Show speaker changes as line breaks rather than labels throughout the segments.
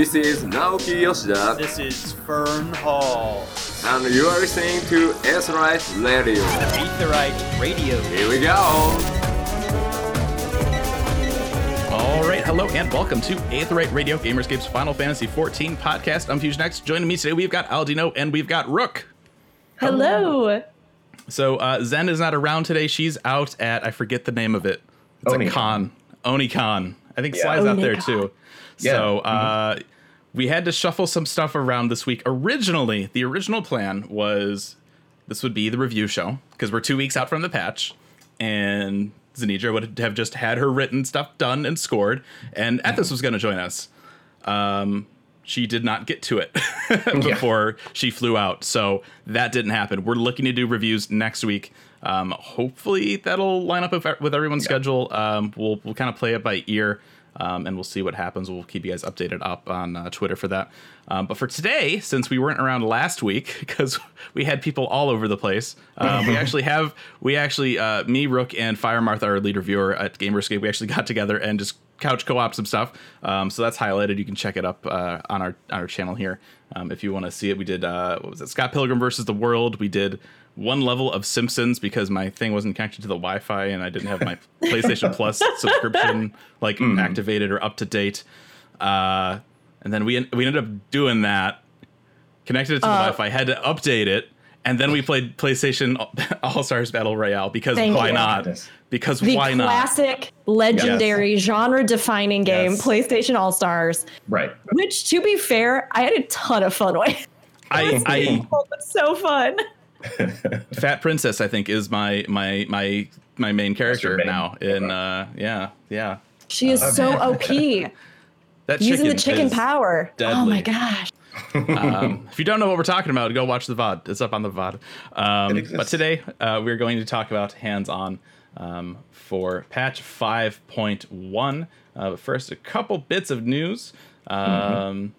This is Naoki Yoshida,
This is Fern Hall.
and you are listening to Aetheryte Radio.
Aetheryte Radio.
Here we go!
All right, hello and welcome to Aetheryte Radio, Gamerscape's Final Fantasy XIV podcast. I'm Fusion X. Joining me today, we've got Aldino and we've got Rook.
Hello.
So uh, Zen is not around today. She's out at I forget the name of it. It's a
Onicon.
con, Onicon. I think
Yeah.
Sly's out there
Onicon.
too.
Yeah.
So uh, we had to shuffle some stuff around this week. Originally, the original plan was this would be the review show because we're two weeks out from the patch, and Zanidra would have just had her written stuff done and scored, and Ethos was going to join us. Um, she did not get to it before she flew out, so that didn't happen. We're looking to do reviews next week. Um, hopefully, that'll line up with, with everyone's schedule. Um, we'll we'll kind of play it by ear. Um, and we'll see what happens. We'll keep you guys updated up on uh, Twitter for that. Um, but for today, since we weren't around last week because we had people all over the place, um, we actually have we actually uh, me, Rook, and Fire Martha, our lead reviewer at Gamerscape, we actually got together and just couch co-op some stuff. Um, so that's highlighted. You can check it up uh, on our on our channel here um, if you want to see it. We did uh, what was it? Scott Pilgrim versus the World. We did one level of Simpsons because my thing wasn't connected to the Wi-Fi and I didn't have my PlayStation Plus subscription like activated or up to date. Uh, and then we we ended up doing that, connected it to the Wi-Fi, had to update it, and then we played PlayStation All Stars Battle Royale because why
you.
not? Because
The
why not?
classic, legendary, genre-defining game,
Yes.
PlayStation All Stars.
Right.
Which, to be fair, I had a ton of fun with.
I, I
so fun.
Fat Princess, I think, is my my my my main character
main.
now. In uh, yeah, yeah.
She is so OP.
That
Using the chicken
is-
power. Oh my gosh.
um, if you don't know what we're talking about, go watch the VOD. It's up on the VOD. Um, but today uh, we're going to talk about hands-on um, for patch 5.1. Uh, but first, a couple bits of news. Um,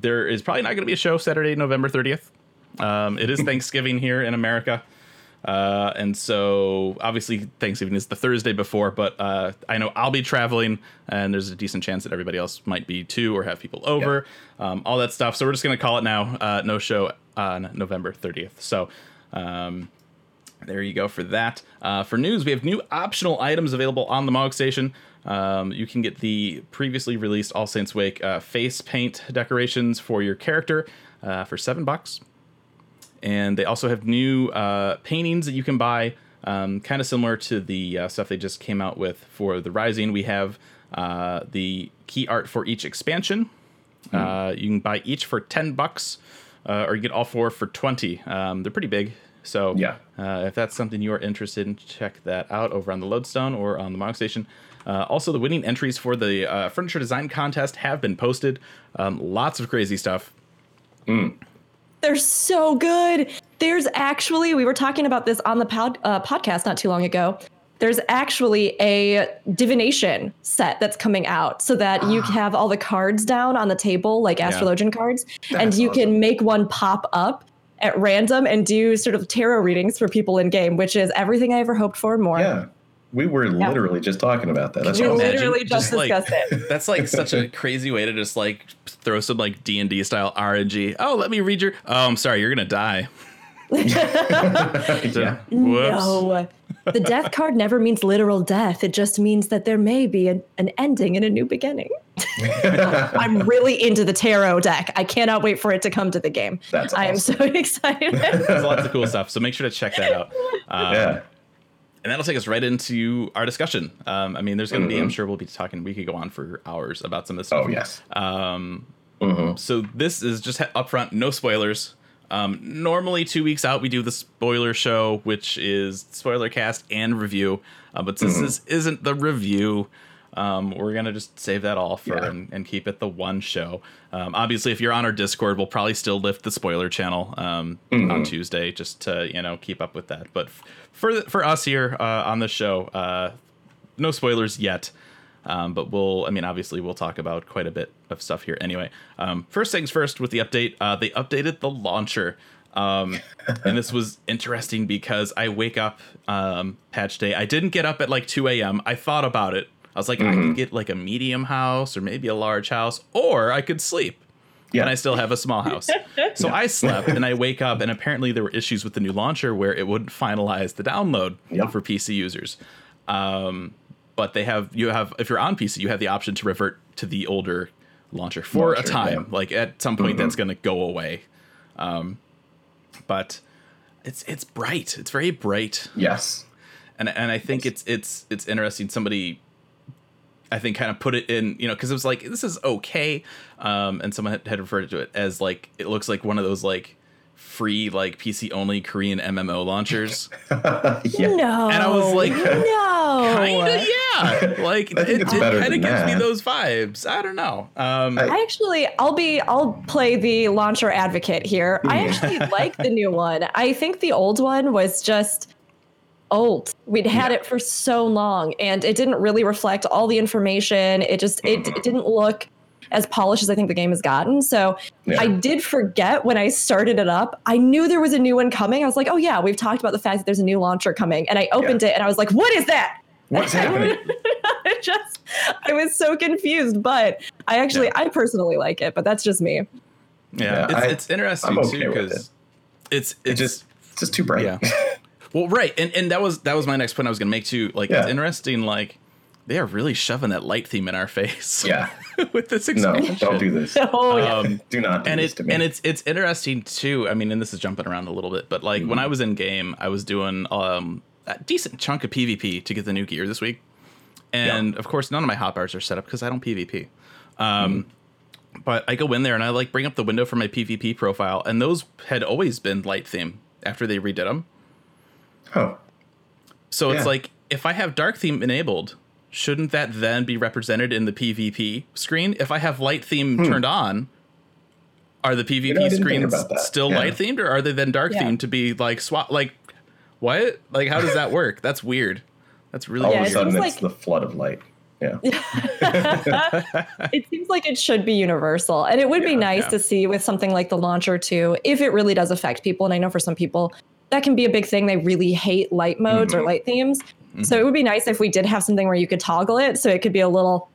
There is probably not going to be a show Saturday, November 30th. Um, it is Thanksgiving here in America. Uh, and so obviously Thanksgiving is the Thursday before, but uh, I know I'll be traveling, and there's a decent chance that everybody else might be too, or have people over, um, all that stuff. So we're just gonna call it now. Uh, no show on November 30th. So um, there you go for that. Uh, for news, we have new optional items available on the Mog Station. Um, you can get the previously released All Saints Wake uh, face paint decorations for your character uh, for seven bucks and they also have new uh, paintings that you can buy, um, kind of similar to the uh, stuff they just came out with for the Rising. We have uh, the key art for each expansion. Uh, you can buy each for ten bucks, uh, or you get all four for twenty. Um, they're pretty big, so
Yeah.
Uh, if that's something you are interested in, check that out over on the Lodestone or on the Mog Station. Uh, also, the winning entries for the uh, furniture design contest have been posted. Um, lots of crazy stuff.
They're so good. There's actually, we were talking about this on the pod, uh, podcast not too long ago. There's actually a divination set that's coming out so that you have all the cards down on the table, like astrologian cards, and you
awesome.
can make one pop up at random and do sort of tarot readings for people in game, which is everything I ever hoped for and more.
Yeah. We were literally just talking about that. That's
We
awesome.
literally just
like,
discussed it.
That's like such a crazy way to just like throw some like D and D style RNG. Oh, let me read your. Oh, I'm sorry, you're gonna die.
yeah.
No. The death card never means literal death. It just means that there may be an, an ending and a new beginning. I'm really into the tarot deck. I cannot wait for it to come to the game.
That's
I am so excited.
There's lots of cool stuff. So make sure to check that out. Um,
Yeah.
And that'll take us right into our discussion. Um, I mean, there's going to be, I'm sure we'll be talking, we could go on for hours about some of this stuff.
Oh, yes.
Um,
Mhm.
so this is just upfront, no spoilers. Um, normally, two weeks out, we do the spoiler show, which is spoiler cast and review. Uh, but since this isn't the review, um, we're gonna just save that all for
Yeah.
and, and keep it the one show. Um, obviously, if you're on our Discord, we'll probably still lift the spoiler channel um, on Tuesday just to you know keep up with that. But f- for for us here uh, on the show, uh, no spoilers yet. Um, but we'll, I mean, obviously, we'll talk about quite a bit of stuff here anyway. Um, first things first with the update, uh, they updated the launcher. Um, and this was interesting because I wake up um, patch day. I didn't get up at like 2 a.m. I thought about it. I was like, I could get like a medium house or maybe a large house, or I could sleep.
Yeah.
And I still have a small house. So I slept and I wake up, and apparently there were issues with the new launcher where it wouldn't finalize the download
Yep.
for PC users. Um, but they have, you have, if you're on PC, you have the option to revert to the older launcher for a time.
yeah. Mm-hmm.
Like at some point, that's going to go away. Um, but it's it's bright. It's very bright
yes.
and and I think it's it's it's interesting. Somebody, I think, kind of put it in, you know, because it was like this is okay, um, and someone had, had referred to it as like it looks like one of those like free like PC only Korean MMO launchers.
yeah.
No.
And I was like,
no.
Kinda, yeah. Like
I think
it, it kind of
than
gives me those vibes. I don't know. Um,
I-
I actually, I'll be, I'll play the launcher advocate here. I actually like the new one. I think the old one was just old. We'd had
Yeah.
it for so long, and it didn't really reflect all the information. It just, it, it didn't look as polished as I think the game has gotten. So
Yeah.
I did forget when I started it up. I knew there was a new one coming. I was like, oh yeah, we've talked about the fact that there's a new launcher coming, and I opened it and I was like, what is that?
What's happening?
I just I was so confused, but I actually I personally like it, but that's just me.
yeah,
Yeah,
it's,
I-
it's interesting
I'm okay
too
with
because it's
It
it's
just it's just too bright.
Yeah. Well, right, and and that was that was my next point I was going to make too. Like, it's interesting. Like, they are really shoving that light theme in our face.
Yeah.
with this expansion.
no,
expansion.
don't do this.
Oh yeah.
Um,
Do not do
and
this
it and it's it's interesting too. I mean, and this is jumping around a little bit, but like
Mm-hmm.
when I was in game, I was doing um a decent chunk of PvP to get the new gear this week, and of course, none of my hotbars are set up because I don't PvP. Um,
Mm-hmm.
but I go in there and I like bring up the window for my PvP profile, and those had always been light theme after they redid them.
Oh,
So
Yeah.
it's like if I have dark theme enabled, shouldn't that then be represented in the PvP screen? If I have light theme hmm. turned on, are the PvP
didn't think
screens still
Yeah.
light themed or are they then dark
Yeah.
themed to be like swap like what? Like how does that work? That's weird. That's really
all
Yeah,
of a sudden
seems
it's
like-
the flood of light. Yeah.
it seems like it should be universal. And it would be nice
yeah.
to see with something like the launcher too, if it really does affect people. And I know for some people that can be a big thing. They really hate light modes or light themes. So it would be nice if we did have something where you could toggle it so it could be a little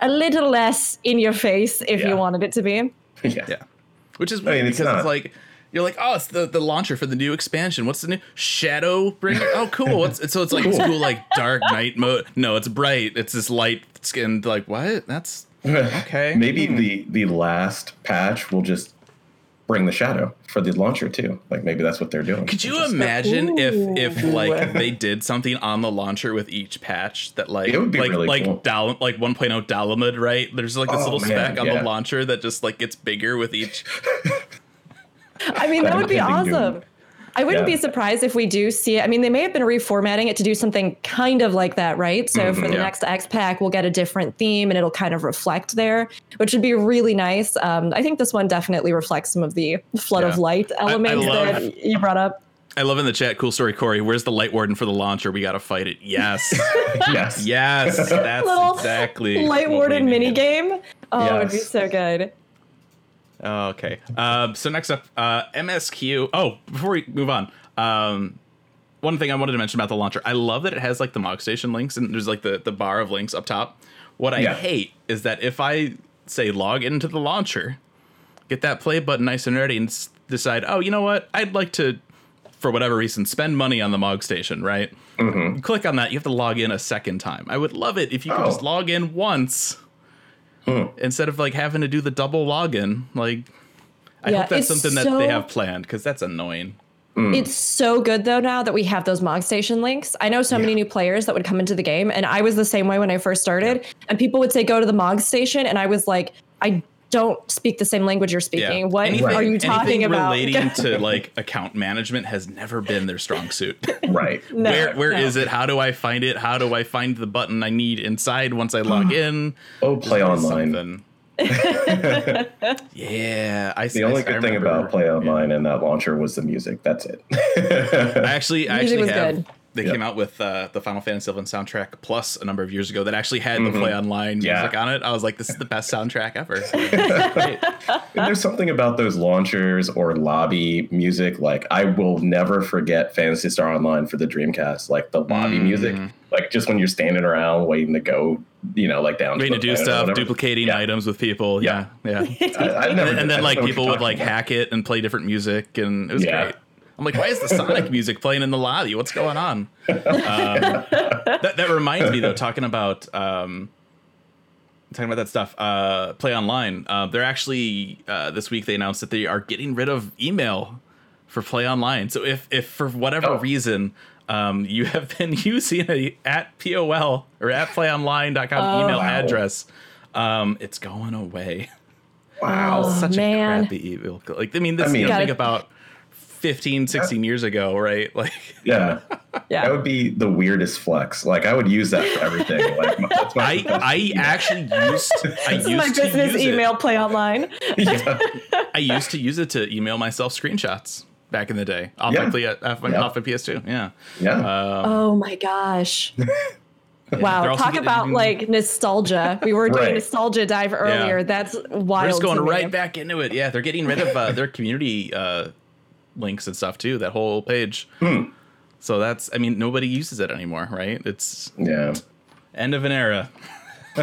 a little less in your face if
Yeah.
you wanted it to be.
yeah.
Yeah. Which is
I mean, it's
because it's like you're like, oh, it's the, the launcher for the new expansion. What's the new Shadow Bringer? Oh, cool. What's so it's like it's
Cool.
cool like dark night mode. No, it's bright. It's this light skin. Like what? That's Okay.
Maybe
Hmm.
the the last patch will just bring the shadow for the launcher too. Like maybe that's what they're doing.
Could you
Just-
imagine if if like they did something on the launcher with each patch that like
It would be
like
really
like
cool.
Dal- like 1.0 Dalamud, right? There's like this
Oh,
little
man,
speck on
yeah.
the launcher that just like gets bigger with each.
I mean, that would be
awesome. doom.
Awesome. I wouldn't
Yeah.
be surprised if we do see it. I mean, they may have been reformatting it to do something kind of like that, right? So for the
Yeah.
next X pack, we'll get a different theme and it'll kind of reflect there, which would be really nice. Um, I think this one definitely reflects some of the flood of light elements
love-
that you brought up.
I love in the chat. Cool story, Corey. Where's the light warden for the launcher? We got to fight it. Yes,
yes.
yes. That's
Little
exactly
Light Warden
we
mini
need.
game. Oh, it would be so good.
Oh, okay. Um, so next up, uh, MSQ. Oh, before we move on, um, one thing I wanted to mention about the launcher. I love that it has like the Mog Station links and there's like the the bar of links up top. What I
Yeah.
hate is that if I say log into the launcher, get that play button nice and ready, and s- decide, oh, you know what, I'd like to, for whatever reason, spend money on the Mog Station, right? You click on that, you have to log in a second time. I would love it if you could
Oh.
just log in once Mm. instead of like having to do the double login. Like, I
Yeah,
hope that's
it's
something that they have planned because that's annoying. Mm.
It's so good though now that we have those Mog Station links. I know so many new players that would come into the game, and I was the same way when I first started. And people would say, "Go to the Mog Station," and I was like, "I don't speak the same language you're speaking. What
Anything-
are you talking
anything
about?"
Relating to like account management has never been their strong suit.
Right.
No,
where where
no.
is it? How do I find it? How do I find the button I need inside once I log in?
Oh, play
There's
online.
something. yeah, I
The only good thing about Play Online and that launcher was the music. That's it.
I actually, I actually have.
good.
They
Yep.
came out with uh, the Final Fantasy VII soundtrack plus a number of years ago that actually had the Play Online
Yeah.
music on it. I was like, this is the best soundtrack ever.
And there's something about those launchers or lobby music. Like I will never forget Phantasy Star Online for the Dreamcast. Like the lobby music like just when you're standing around waiting to go, you know, like down
Waiting to do stuff, duplicating
Yeah.
items with people. Yeah, yeah.
I, I've never
and, and then like people would like
about.
hack it and play different music, and it was
Yeah.
great. I'm like, why is the Sonic music playing in the lobby? What's going on? Um, that, that reminds me though, talking about um, talking about that stuff. Uh, Play Online. Uh, they're actually uh, this week they announced that they are getting rid of email for Play Online. So if if for whatever
Oh.
reason um, you have been using a at pol or at playonline.com email
Wow.
address, um, it's going away.
Wow.
Oh,
Such
man.
a crappy email. Like I mean, this
I mean-
you know, think
Gotta-
about 15, 16 years ago, right? Like
Yeah.
Yeah.
That would be the weirdest flex. Like I would use that for everything. Like that's my
I I
email.
actually used I used
is my
to
business
use
email
It.
play online.
yeah.
I used to use it to email myself screenshots back in the day off
Yeah.
my play, off, my,
Yeah.
off my PS2. Yeah.
Yeah.
Um,
Oh my gosh.
they're
Wow, talk
getting-
about like nostalgia. We were doing
Right.
nostalgia dive earlier. That's wild.
We're just going
to me.
right back into it. Yeah, they're getting rid of uh, their community uh, links and stuff too. That whole page.
Hmm.
So that's, I mean, nobody uses it anymore, right? It's
yeah.
end of an era.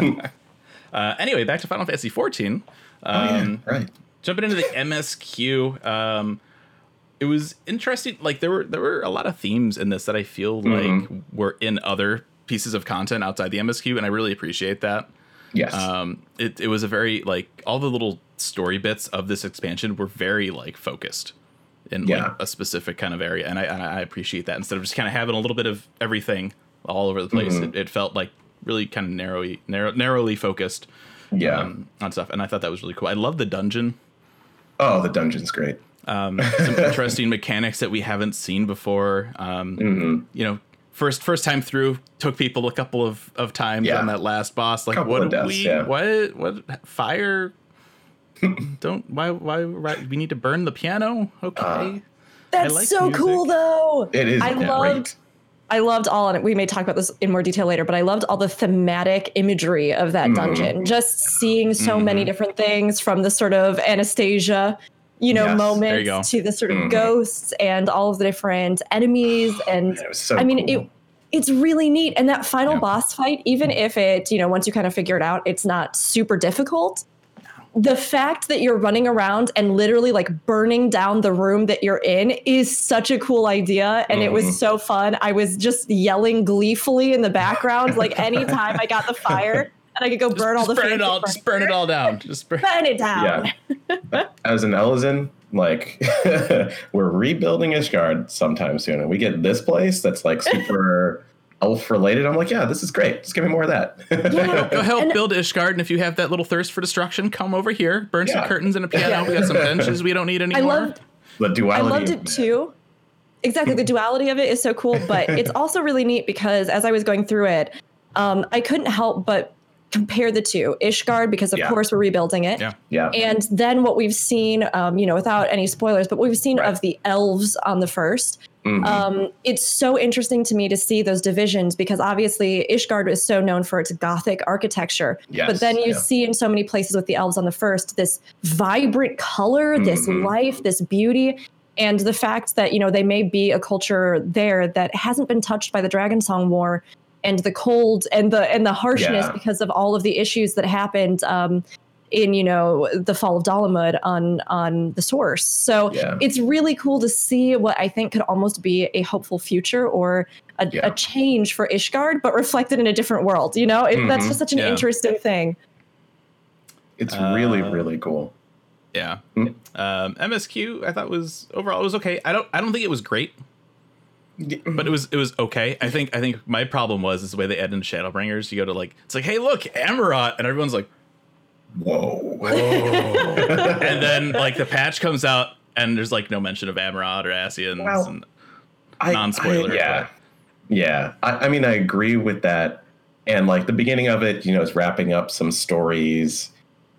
uh, anyway, back to Final Fantasy 14.
Oh, yeah.
Um,
Right.
jumping into the MSQ, um, it was interesting. Like there were there were a lot of themes in this that I feel
Mm-hmm.
like were in other pieces of content outside the MSQ, and I really appreciate that.
Yes.
Um, it it was a very like all the little story bits of this expansion were very like focused in
Yeah.
like a specific kind of area, and I and I appreciate that instead of just kind of having a little bit of everything all over the place.
Mm-hmm.
It, it felt like really kind of narrowly narrow, narrowly focused
yeah.
um, on stuff, and I thought that was really cool. I love the dungeon.
oh, the dungeon's great.
Um, some interesting mechanics that we haven't seen before. Um,
hmm
You know, first first time through took people a couple of, of times
Yeah.
on that last boss. Like,
Couple
what
deaths,
we?
yeah.
What what fire? Don't why why right, we need to burn the piano? Okay.
Uh,
That's
like
so
music.
cool though.
It is
I
great.
loved I loved all and we may talk about this in more detail later, but I loved all the thematic imagery of that
Mhm.
dungeon. Just seeing so many
Mhm.
different things from the sort of Anastasia, you know,
Yes,
there you
to the sort of
Mhm.
ghosts and all of the different enemies and
It so
I mean
cool.
it it's really neat. And that final
Yeah.
boss fight, even if it, you know, once you kind of figure it out, it's not super difficult. The fact that you're running around and literally like burning down the room that you're in is such a cool idea. And it
Mhm.
was so fun. I was just yelling gleefully in the background, like anytime I got the fire and I could go burn all the
burn it
fancy
all. Just burn it all down. Just burn.
burn it down.
Yeah. As an Elezen, like we're rebuilding Ishgard sometime soon, and we get this place that's like super elf related. I'm like, yeah, this is great. Just give me more of that.
Yeah.
Go help
And-
build Ishgard, and if you have that little thirst for destruction, come over here. Burn some curtains and a piano. We got some benches we don't need anymore.
I
anymore.
loved
the
I
duality.
loved it too. Exactly. The duality of it is so cool, but it's also really neat because as I was going through it, um, I couldn't help but compare the two. Ishgard, because of
Yeah.
course we're rebuilding it.
Yeah.
Yeah.
And then what we've seen, um, you know, without any spoilers, but what we've seen
Right.
of the elves on the first.
Mhm.
Um, it's so interesting to me to see those divisions because obviously Ishgard is so known for its Gothic architecture.
Yes,
but then you
yeah.
see in so many places with the elves on the first this vibrant color, this
Mhm.
life, this beauty. And the fact that, you know, they may be a culture there that hasn't been touched by the Dragon Song War and the cold and the and the harshness
Yeah.
because of all of the issues that happened um, in you know the fall of Dalamud on on the source. So
Yeah.
it's really cool to see what I think could almost be a hopeful future or a,
Yeah.
a change for Ishgard, but reflected in a different world. You know, it, that's
Mhm.
just such an
Yeah.
interesting thing.
It's really,
Uh,
really cool.
Yeah.
Mm.
Um, MSQ, I thought was overall it was okay. I don't I don't think it was great, but it mm-hmm. was it was okay. I think I think my problem was is the way they add in Shadowbringers. You go to like it's like hey look Amaurot, and everyone's like
Whoa.
and then like the patch comes out and there's like no mention of Amaurot or Ascians.
Well,
and, Non-spoiler,
I- yeah, yeah. I, I mean, I agree with that. And like the beginning of it, you know, is wrapping up some stories,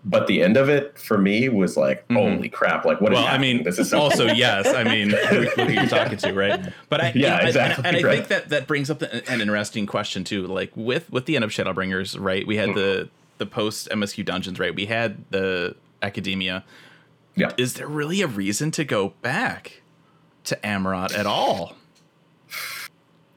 but the end of it for me was like,
Mhm.
holy crap! Like, what? is
well, I mean,
this is so
also yes. I mean, who, who are you talking to, right? But I,
Yeah,
and- and-
exactly,
And, I
right.
think that that brings up an an interesting question too. Like with with the end of Shadowbringers, right? We had the the post MSQ dungeons, right? We had the academia.
Yeah.
Is there really a reason to go back to Amaurot at all?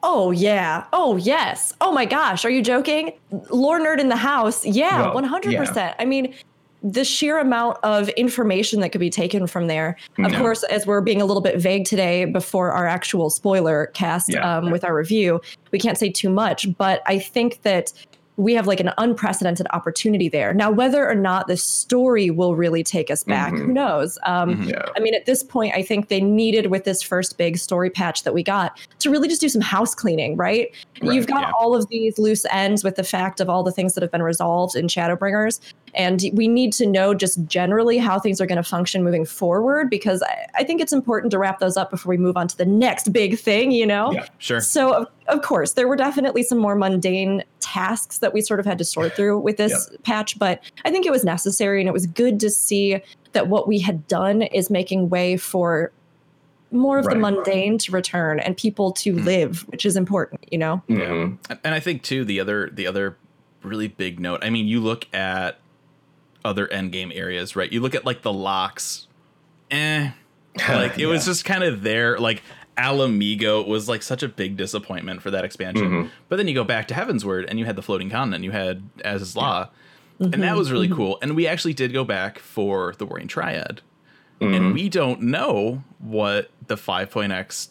Oh yeah. Oh yes. Oh my gosh. Are you joking? Lore nerd in the house. Yeah, one hundred percent. I mean, the sheer amount of information that could be taken from there. Of
Yeah.
course, as we're being a little bit vague today before our actual spoiler cast
Yeah.
um, with our review, we can't say too much. But I think that we have like an unprecedented opportunity there. Now, whether or not the story will really take us back,
Mhm.
who knows? Um,
Mhm.
Yeah.
I mean, at this point, I think they needed with this first big story patch that we got to really just do some house cleaning, right?
Right,
You've got
yeah.
all of these loose ends with the fact of all the things that have been resolved in Shadowbringers. And we need to know just generally how things are going to function moving forward because I, I think it's important to wrap those up before we move on to the next big thing, you know?
Yeah.
Sure.
So, of, of course, there were definitely some more mundane tasks that we sort of had to sort through with this patch, but I think it was necessary and it was good to see that what we had done is making way for more of the mundane to return and people to live, which is important, you know?
Mhm.
And I think too the other the other really big note. I mean, you look at other end game areas, right? You look at like the Lochs, eh, like it was just kind of there. Like Ala Mhigo was like such a big disappointment for that expansion.
Mhm.
But then you go back to Heavensward and you had the floating continent, you had Azys Lla, and that was really cool. And we actually did go back for the Warring Triad, and we don't know what the 5.x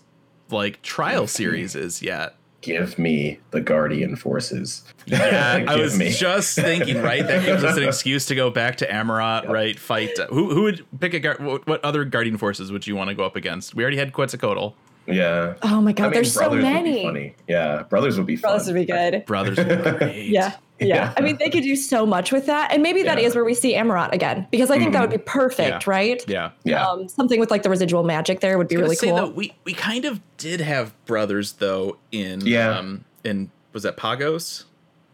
like trial series is yet.
Give me the Guardian forces.
Yeah, I was
me.
just thinking, right? That gives us an excuse to go back to Amaurot, right? Fight. Who who would pick a guard? What, what other guardian forces would you want to go up against? We already had Quetzalcoatl.
Yeah.
Oh my God,
I mean,
there's so
brothers would be
many.
funny. Yeah, brothers would be fun.
Brothers would be good.
Brothers would be great.
Yeah. Yeah.
Yeah.
I mean, they could do so much with that. And maybe that
Yeah.
is where we see Amaurot again, because I think that would be perfect,
Yeah.
right?
Yeah.
Yeah.
Um, something with like the residual magic there would be
I was
really
say,
cool.
though, we we kind of did have brothers though in
Yeah.
um in was that Pagos?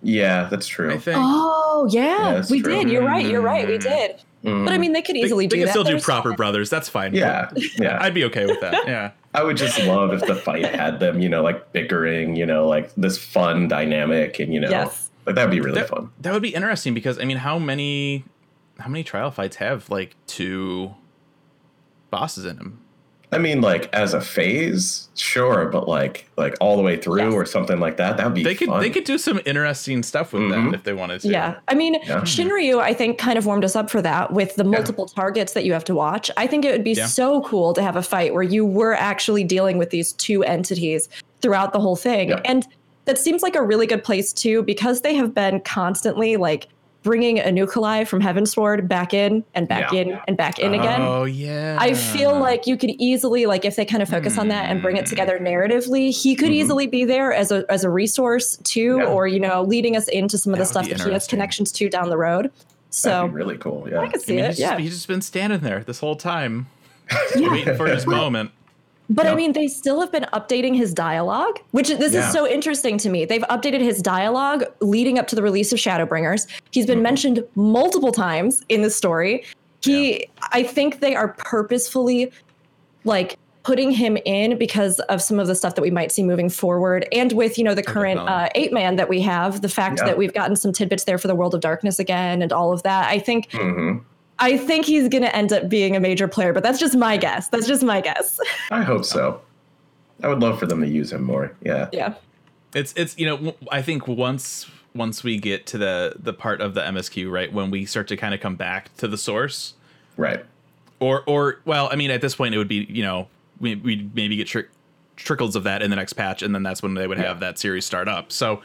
yeah, that's true.
I think.
Oh yeah,
Yeah,
we
true.
did. You're right. You're right. We
Mm.
did.
Mm.
But I mean, they could easily
they
do
can
that.
still do
There's-
proper brothers. That's fine.
yeah, yeah.
I'd be okay with that. Yeah.
I would just love if the fight had them, you know, like bickering, you know, like this fun dynamic, and you know,
Yes.
Like that'd be really
that,
fun.
that would be interesting because I mean, how many how many trial fights have like two bosses in them?
I mean, like as a phase, sure, but like like all the way through
Yes.
or something like that, that'd be
They could
fun.
they could do some interesting stuff with that
Mhm.
if they wanted to.
Yeah. I mean,
Yeah.
Shinryu, I think, kind of warmed us up for that with the multiple targets that you have to watch. I think it would be
Yeah.
so cool to have a fight where you were actually dealing with these two entities throughout the whole thing.
Yeah.
And that seems like a really good place, too, because they have been constantly like bringing Unukalhai from Heavensward back in and back
Yeah.
in and back in again.
Oh yeah.
I feel like you could easily, like, if they kind of focus on that and bring it
Hmm.
together narratively, he could
Mhm.
easily be there as a as a resource too,
Yeah.
or you know, leading us into some of
That
the stuff that he has connections to down the road. So
That'd be really cool. Yeah.
I could
I
see
mean,
it,
he's,
yeah.
just, he's just been standing there this whole time,
yeah.
waiting for his moment.
But I mean, they still have been updating his dialogue, which this
Yeah.
is so interesting to me. They've updated his dialogue leading up to the release of Shadowbringers. He's been
Mhm.
mentioned multiple times in the story. He, I think they are purposefully like putting him in because of some of the stuff that we might see moving forward and with you know the current uh, eight man that we have the fact
Yeah.
that we've gotten some tidbits there for the world of darkness again and all of that i think
hmm
i think he's going to end up being a major player but that's just my guess that's just my guess
I hope so. I would love for them to use him more. Yeah.
yeah
It's it's you know I think once once we get to the the part of the MSQ right when we start to kind of come back to the source
Right.
or or well I mean at this point it would be you know we we'd maybe get trick trickles of that in the next patch and then that's when they would have that series start up so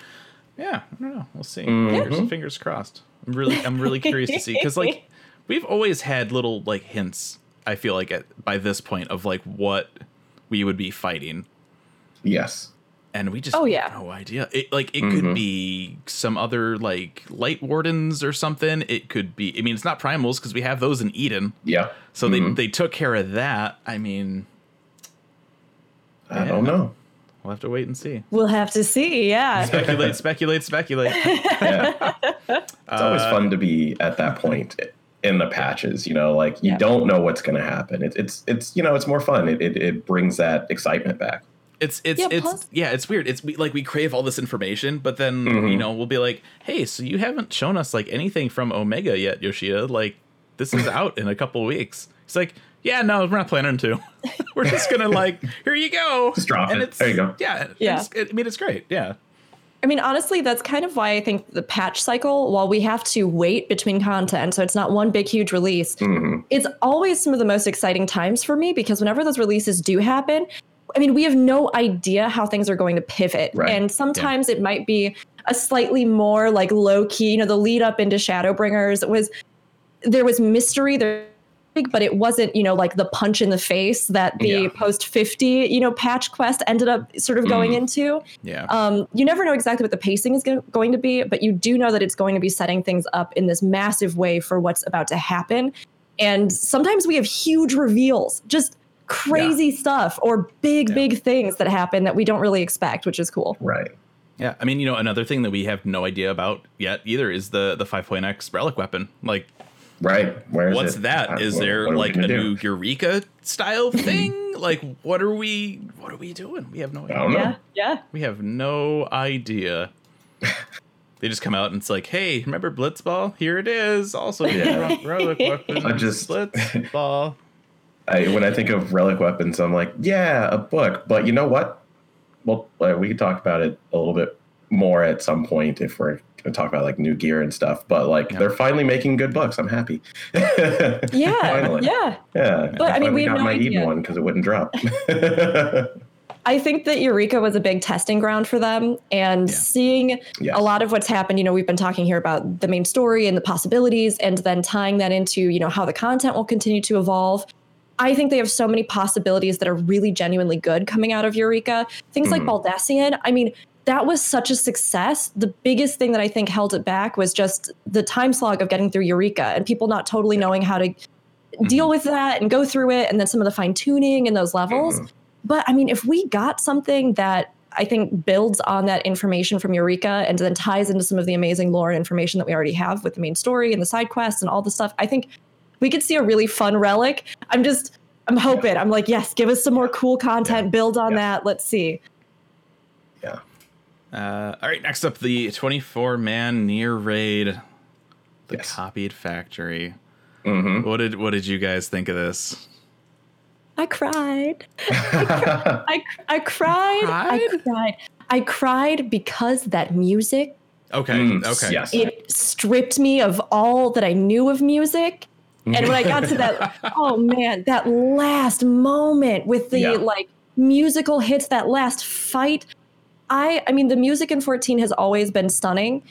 yeah I don't know we'll see fingers,
Mhm.
fingers crossed I'm really I'm really curious to see because like we've always had little like hints I feel like at by this point of like what we would be fighting
Yes.
and we just
Oh, yeah.
no idea it like it could
Mhm.
be some other like light wardens or something it could be i mean it's not primals because we have those in eden
Yeah.
so
Mhm.
they they took care of that i mean
I don't know.
we'll have to wait and see
we'll have to see yeah
speculate speculate speculate
Yeah. it's always
Uh,
fun to be at that point in the patches. You know, like you
Yeah.
don't know what's going to happen. It, it's it's you know it's more fun. It, it it brings that excitement back.
it's it's
Yeah,
it's
plus-
yeah it's weird it's we, like we crave all this information but then
Mhm.
you know we'll be like hey so you haven't shown us like anything from omega yet yoshida like this is out in a couple weeks it's like yeah, no, we're not planning to. we're just gonna like, here you go.
Just drop
and
it.
It's,
There you go.
Yeah,
Yeah.
it's- it- I mean, it's great. Yeah.
I mean, honestly, that's kind of why I think the patch cycle, while we have to wait between content, so it's not one big, huge release,
Mhm.
it's always some of the most exciting times for me because whenever those releases do happen, I mean, we have no idea how things are going to pivot.
Right.
And sometimes it might be a slightly more like low key, you know, the lead up into Shadowbringers was there was mystery there but it wasn't you know like the punch in the face that the
Yeah.
post 50 you know patch quest ended up sort of going
Mhm.
into
Yeah.
um, you never know exactly what the pacing is go- going to be, but you do know that it's going to be setting things up in this massive way for what's about to happen. And sometimes we have huge reveals, just crazy stuff or big,
Yeah.
big things that happen that we don't really expect, which is cool.
Right.
yeah. I mean, you know, another thing that we have no idea about yet either is the the 5.x relic weapon. Like,
Right. Where is
what's
it?
that?
Uh,
Is
what-
there
what are
like a
do?
new Eureka style thing? like, what are we? What are we doing? We have no
I
idea.
don't know.
Yeah, yeah.
We have no idea. they just come out and it's like, hey, remember Blitzball? Here it is. Also,
Yeah.
relic weapon.
I just-
Blitzball.
I, when I think of relic weapons, I'm like, yeah, a book. But you know what? Well, uh, we could talk about it a little bit more at some point if we're going to talk about like new gear and stuff. But like,
Yeah.
they're finally making good books. I'm happy.
Yeah,
Finally.
yeah.
Yeah.
But, I mean, we have
got
no
my
idea.
Eden one because it wouldn't drop.
I think that Eureka was a big testing ground for them and
Yeah.
seeing
Yes.
a lot of what's happened, you know, we've been talking here about the main story and the possibilities and then tying that into, you know, how the content will continue to evolve. I think they have so many possibilities that are really genuinely good coming out of Eureka. Things like mm. Baldesion, I mean, that was such a success. The biggest thing that I think held it back was just the time slog of getting through Eureka and people not totally knowing how to mm-hmm. deal with that and go through it and then some of the fine tuning in those levels. Mm-hmm. But I mean, if we got something that I think builds on that information from Eureka and then ties into some of the amazing lore and information that we already have with the main story and the side quests and all the stuff, I think we could see a really fun relic. I'm just, I'm hoping. I'm like, yes, give us some more cool content, build on
Yeah.
that. Let's see.
Yeah.
Uh, all right, next up, the 24 man NieR raid, the
Yes.
copied factory.
hmm
What did what did you guys think of this?
I cried. I, I cried. I
Cried?
cried. I cried because that music
Okay,
Mm,
okay.
yes.
it stripped me of all that I knew of music. And when I got to that, oh man, that last moment with the
Yeah.
like musical hits, that last fight, I I mean the music in 14 has always been stunning,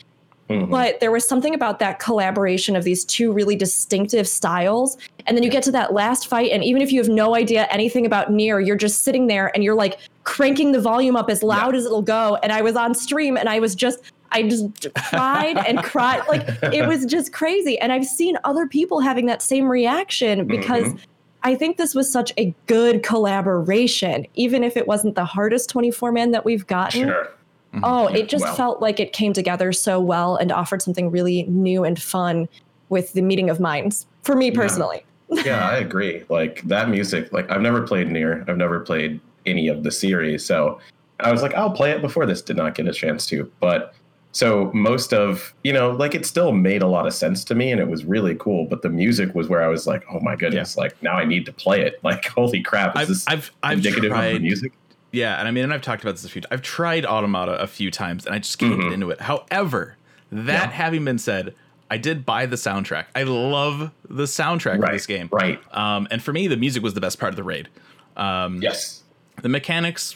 Mhm.
but there was something about that collaboration of these two really distinctive styles. And then you get to that last fight, and even if you have no idea anything about NieR, you're just sitting there and you're like cranking the volume up as loud as it'll go. And I was on stream and I was just, I just cried and cried. Like it was just crazy. And I've seen other people having that same reaction because
Mhm.
I think this was such a good collaboration, even if it wasn't the hardest 24 man that we've gotten.
Sure. Mm-hmm.
Oh, it just
Wow.
felt like it came together so well and offered something really new and fun with the meeting of minds for me personally.
yeah, I agree. Like that music, like I've never played NieR, I've never played any of the series, so I was like, I'll play it before this. Did not get a chance to, but so most of you know, like it still made a lot of sense to me, and it was really cool. But the music was where I was like, oh my goodness, like now I need to play it. Like holy crap, is
I've
this
I've I've
indicative of the music?
Yeah, and I mean, and I've talked about this a few. I've tried Automata a few times, and I just can't
Mhm.
get into it. However, that
Yeah.
having been said, I did buy the soundtrack. I love the soundtrack of this game.
right.
Um, and for me, the music was the best part of the raid. Um,
Yes.
the mechanics.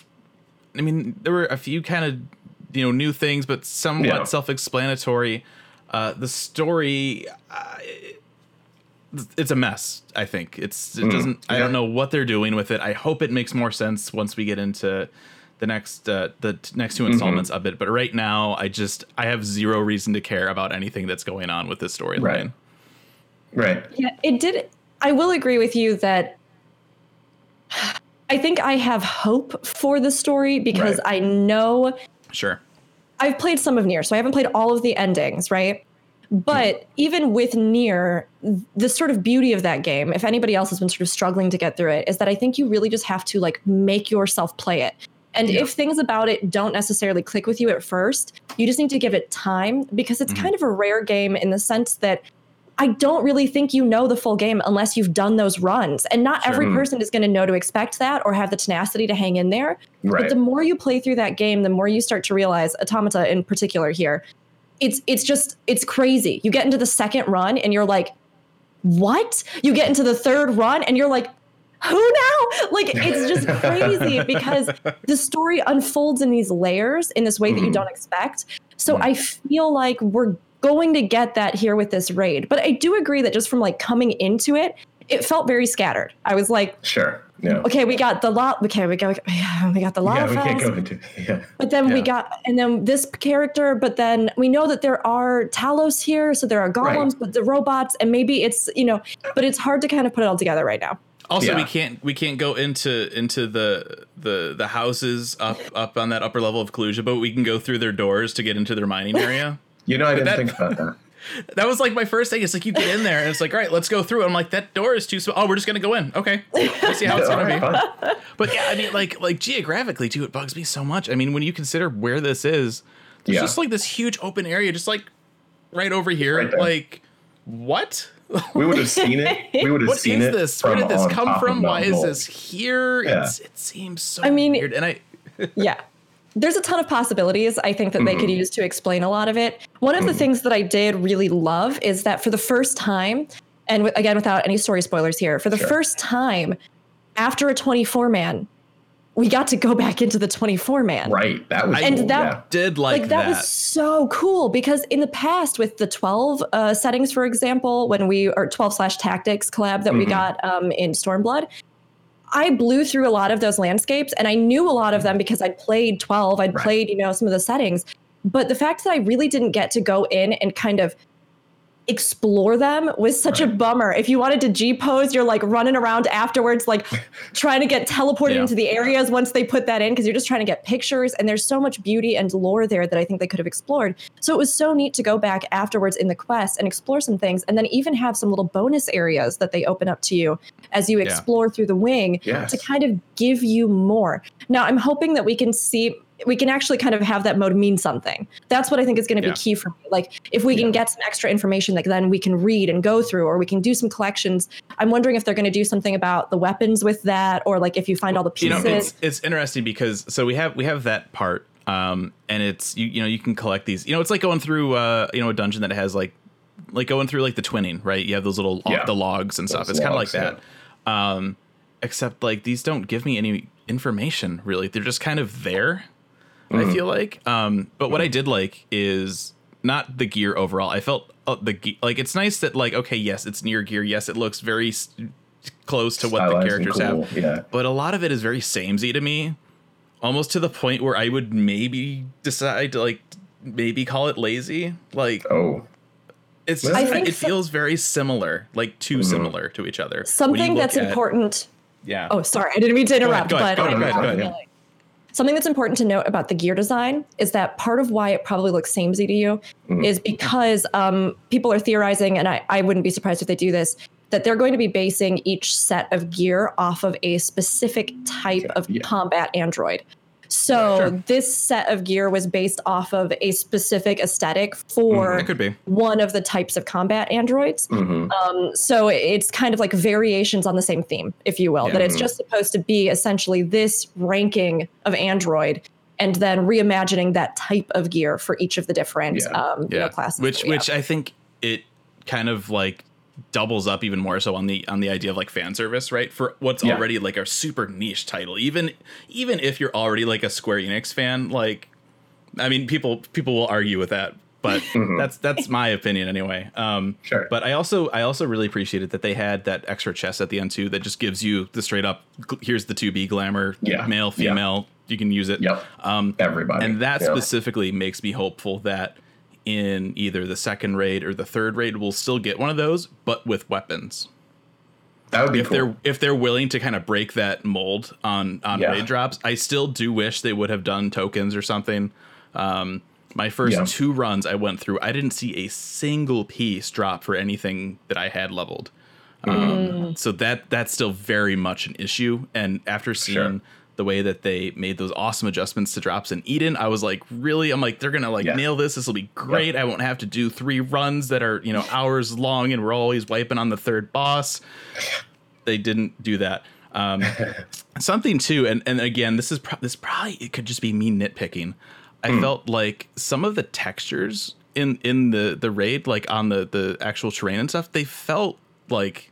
I mean, there were a few kind of you know new things, but somewhat
Yeah.
self-explanatory. Uh, the story. Uh, it's a mess. I think it's it
Mm,
doesn't. I don't know what they're doing with it. I hope it makes more sense once we get into the next uh, the t- next
Mm-hmm.
two installments of it. But right now, I just I have zero reason to care about anything that's going on with this storyline.
Right. Right.
Yeah, it did. I will agree with you that I think I have hope for the story because
Right.
I know
Sure.
I've played some of NieR, so I haven't played all of the endings, right? But hmm. even with NieR, the sort of beauty of that game, if anybody else has been sort of struggling to get through it, is that I think you really just have to like make yourself play it. And
Yeah.
if things about it don't necessarily click with you at first, you just need to give it time because it's hmm. kind of a rare game in the sense that I don't really think you know the full game unless you've done those runs. And not every hmm. person is going to know to expect that or have the tenacity to hang in there. But the more you play through that game, the more you start to realize automata in particular here. It's it's just it's crazy. You get into the second run and you're like, what? You get into the third run and you're like, who now? Like it's just crazy because the story unfolds in these layers in this way that you don't mm-hmm. expect. So hmm. I feel like we're going to get that here with this raid. But I do agree that just from like coming into it, it felt very scattered. I was like,
Sure. Yeah.
okay, we got the lot. Okay, we got we got the lot.
Yeah, we can't go into. Yeah.
But then we got, and then this character, but then we know that there are Talos here, so there are golems,
Right.
but the robots, and maybe it's, you know, but it's hard to kind of put it all together right now.
Also, we can't we can't go into into the the the houses up up on that upper level of Kholusia, but we can go through their doors to get into their mining area.
You know, I didn't
that-
think about that.
that was like my first thing. It's like you get in there and it's like, all right, let's go through. I'm like, that door is too small. Oh, we're just gonna go in. Okay, let's see how it's gonna
right,
be.
fine.
But yeah, I mean, like like geographically too, it bugs me so much. I mean, when you consider where this is, there's
Yeah.
just like this huge open area, just like right over here.
Right
like what?
We would have seen it. We would have
What
seen
is
it.
this? Where did this come from? Why is this here?
Yeah.
It's, it seems so
I mean-
weird. And I
yeah. There's a ton of possibilities I think that they could use to explain a lot of it. One of the things that I did really love is that for the first time, and w- again, without any story spoilers here, for the
Sure.
first time after a 24 man, we got to go back into the 24 man.
Right. That was
And
cool,
that-
yeah.
did like,
like that,
that.
was so cool because in the past with the 12 uh, settings for example when we or 12 slash tactics collab that we
Mhm.
got um, in stormblood i blew through a lot of those landscapes and i knew a lot of them mm-hmm. because i'd played 12 i'd
Right.
played you know some of the settings but the fact that i really didn't get to go in and kind of explore them was such a bummer if you wanted to g pose you're like running around afterwards like trying to get teleported
Yeah.
into the areas once they put that in because you're just trying to get pictures and there's so much beauty and lore there that I think they could have explored. So it was so neat to go back afterwards in the quest and explore some things and then even have some little bonus areas that they open up to you as you explore through the wing
Yes.
to kind of give you more. Now I'm hoping that we can see we can actually kind of have that mode mean something. That's what I think is going to
Yeah.
be key for me. Like if we can get some extra information that then we can read and go through, or we can do some collections. I'm wondering if they're going to do something about the weapons with that, or like if you find all the pieces.
you know it's it's interesting because so we have we have that part um and it's you you know you can collect these you know it's like going through uh you know a dungeon that has like like going through like the twinning right you have those little
Yeah.
the logs and stuff it's kind of like
logs,
that um except like these don't give me any information really they're just kind of there
Mm-hmm.
i feel like um but what i did like is not the gear overall i felt uh, the ge- like it's nice that like okay yes it's NieR gear yes it looks very s- close to what the
Stylized and
characters have
Yeah.
but a lot of it is very samey to me almost to the point where i would maybe decide to like maybe call it lazy like
Oh.
it's
I
just,
think
it
so-
feels very similar like too
Mhm.
similar to each other
something that's
at-
important.
yeah
Oh, sorry, I didn't mean to interrupt,
go ahead,
but Something that's important to note about the gear design is that part of why it probably looks samey to you
Mhm.
is because um, people are theorizing, and I, I wouldn't be surprised if they do this, that they're going to be basing each set of gear off of a specific type of
Yeah.
combat android. So
Sure.
this set of gear was based off of a specific aesthetic for
it could be
one of the types of combat androids.
hmm
Um, so it's kind of like variations on the same theme, if you will.
Yeah.
That it's just supposed to be essentially this ranking of Android, and then reimagining that type of gear for each of the different
Yeah.
um, you know, classes.
which which
have.
i think it kind of like doubles up even more so on the on the idea of like fan service right for what's
Yeah.
already like a super niche title even even if you're already like a square enix fan like i mean people people will argue with that but
Mhm.
that's that's my opinion anyway um
Sure.
but i also i also really appreciated that they had that extra chest at the end too that just gives you the straight up here's the 2b glamour
Yeah.
male
Yeah.
female you can use it
Yep.
um
Everybody.
and that
yeah.
specifically makes me hopeful that in either the second raid or the third raid we'll still get one of those but with weapons
That would be
if
cool.
they're if they're willing to kind of break that mold on on
Yeah.
raid drops i still do wish they would have done tokens or something um my first
Yeah.
two runs i went through i didn't see a single piece drop for anything that i had leveled um, so that that's still very much an issue and after seeing
Sure.
The way that they made those awesome adjustments to drops in Eden. I was like, really? I'm like, they're gonna like
Yeah.
nail this. This will be great. I won't have to do three runs that are you know hours long, and we're always wiping on the third boss. They didn't do that. Um, something too, and and again, this is pro- this probably it could just be me nitpicking. I
Hmm.
felt like some of the textures in in the the raid, like on the the actual terrain and stuff, they felt like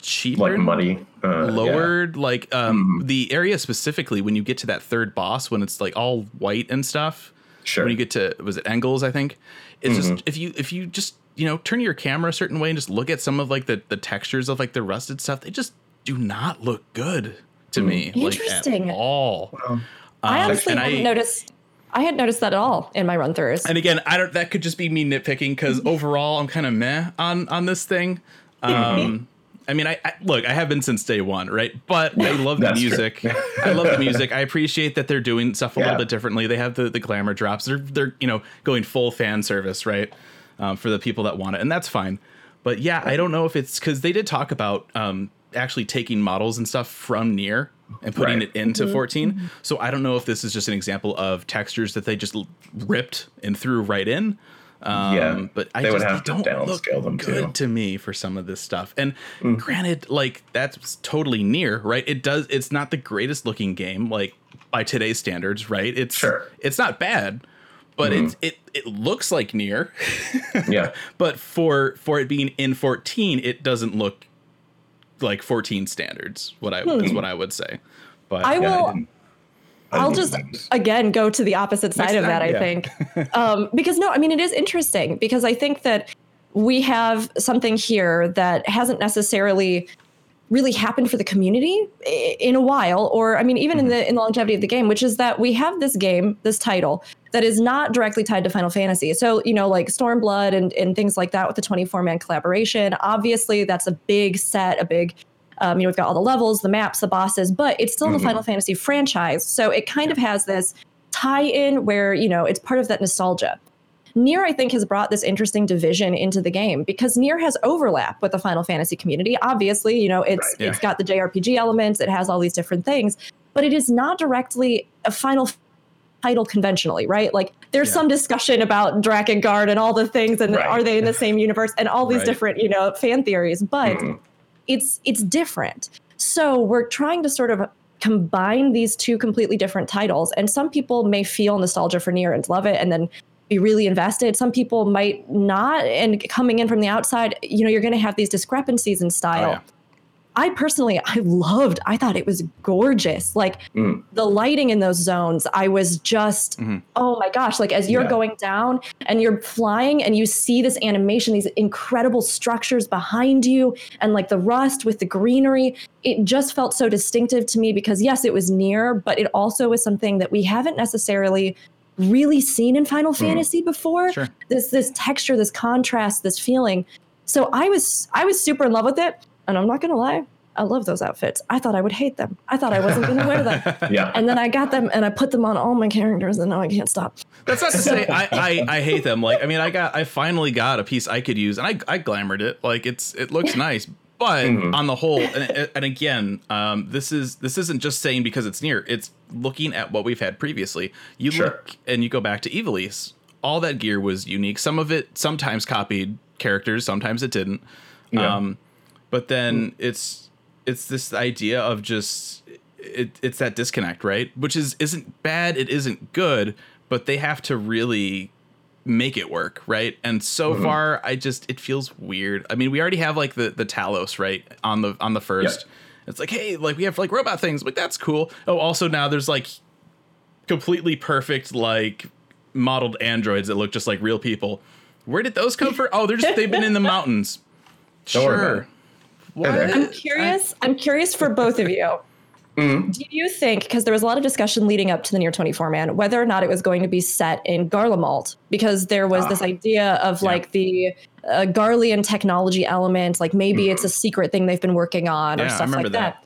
cheaper,
like muddy. Uh, yeah. Mm-hmm.
lowered. Like um, the area specifically when you get to that third boss, when it's like all white and stuff.
Sure.
When you get to was it Engels? I think it's
Mm-hmm.
just if you if you just you know turn your camera a certain way and just look at some of like the the textures of like the rusted stuff, they just do not look good to me. Like
Interesting.
at all.
I
Um,
honestly
and
hadn't
I-
noticed. I hadn't noticed that at all in my run throughs.
And again, I don't. That could just be me nitpicking because overall, I'm kind of meh on on this thing. Um, I mean, I, I look. I have been since day one, right? But I love the music. I love the music. I appreciate that they're doing stuff a
Yeah.
little bit differently. They have the the glamour drops. They're they're you know going full fan service, right? Um, for the people that want it, and that's fine. But yeah, I don't know if it's because they did talk about um, actually taking models and stuff from NieR and putting
Right.
it into 14. So I don't know if this is just an example of textures that they just l- ripped and threw right in. Um,
Yeah,
but I
they
just
would
they
to
don't look
downscale them,
good
too. Mm.
to me for some of this stuff. And granted, like that's totally NieR, right? It does. It's not the greatest looking game, like by today's standards, right? It's
Sure.
It's not bad, but it's it it looks like NieR.
yeah.
but for for it being in 14, it doesn't look like 14 standards. What I is what I would say. But
I
Yeah,
will.
I
I'll just
notice.
again go to the opposite side
Next
of that.
time,
I
yeah.
think um, because no, I mean it is interesting because I think that we have something here that hasn't necessarily really happened for the community in a while or i mean even in the in the longevity of the game which is that we have this game this title that is not directly tied to final fantasy so you know like stormblood and, and things like that with the 24 man collaboration obviously that's a big set a big um, you know we've got all the levels the maps the bosses but it's still in the final fantasy franchise so it kind of has this tie-in where you know it's part of that nostalgia Nier, I think, has brought this interesting division into the game because Nier has overlap with the Final Fantasy community. Obviously, you know, it's
Right,
yeah.
it's got the JRPG elements, it has all these different things, but it is not directly a Final title conventionally, right? Like there's
Yeah.
some discussion about Drakengard and all the things, and
Right.
are they in the same universe, and all these
Right.
different, you know, fan theories, but
Mhm.
It's it's different. So we're trying to sort of combine these two completely different titles. And some people may feel nostalgia for Nier and love it and then be really invested. Some people might not. And coming in from the outside, you know, you're going to have these discrepancies in style.
Oh, yeah.
I personally, I loved, I thought it was gorgeous. Like
Mm.
the lighting in those zones, I was just, oh my gosh, like as you're
Yeah.
going down and you're flying and you see this animation, these incredible structures behind you, and like the rust with the greenery, it just felt so distinctive to me because, yes, it was NieR, but it also was something that we haven't necessarily really seen in Final Fantasy before.
Sure.
This this texture, this contrast, this feeling. So I was I was super in love with it, and I'm not gonna lie, I love those outfits. I thought I would hate them. I thought I wasn't gonna wear them,
Yeah.
and then I got them and I put them on all my characters, and now I can't stop.
That's not to say I, I I hate them. Like I mean, I got I finally got a piece I could use, and I I glamored it. Like it's it looks nice, but on the whole, and, and again, um, this is this isn't just saying because it's NieR. It's looking at what we've had previously. You
Sure.
look and you go back to Ivalice. All that gear was unique. Some of it sometimes copied characters, sometimes it didn't.
Yeah.
Um, but then it's it's this idea of just it, it's that disconnect, right? Which is isn't bad, it isn't good, but they have to really make it work, right? And so
Mm-hmm.
far, I just it feels weird. I mean, we already have like the the Talos, right, on the on the first. It's like, hey, like we have like robot things, like that's cool. Oh, also now there's like completely perfect like modeled androids that look just like real people. Where did those come from? Oh, they're just they've been in the mountains.
Don't
Sure.
I'm curious. I'm curious for both of you.
Mm-hmm.
Do you think, because there was a lot of discussion leading up to the NieR 24 Man, whether or not it was going to be set in Garlemald? Because there was this idea of
Yeah.
like the uh, Garlean technology element, like maybe it's a secret thing they've been working on or
Yeah, I
stuff
remember
like
that.
that.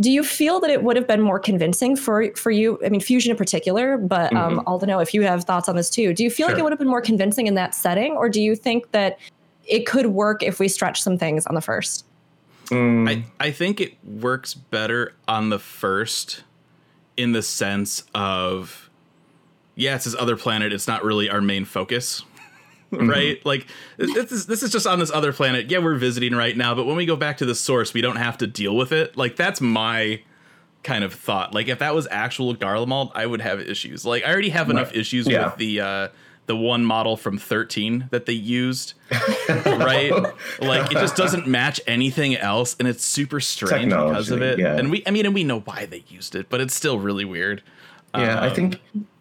Do you feel that it would have been more convincing for for you? I mean, Fusion in particular, but um, I'll know if you have thoughts on this too. Do you feel like it would have been more convincing in that setting, or do you think that it could work if we stretch some things on the first?
Mm,
I, I think it works better on the first in the sense of yeah, it's this other planet, it's not really our main focus. right? Like this is this is just on this other planet. Yeah, we're visiting right now, but when we go back to the source, we don't have to deal with it. Like that's my kind of thought. Like if that was actual Garlemald, I would have issues. Like I already have enough
Right.
issues
Yeah.
with the uh the one model from 13 that they used. right? Like it just doesn't match anything else and it's super strange because of it.
Yeah.
And we I mean and we know why they used it, but it's still really weird.
Yeah, I
Um,
think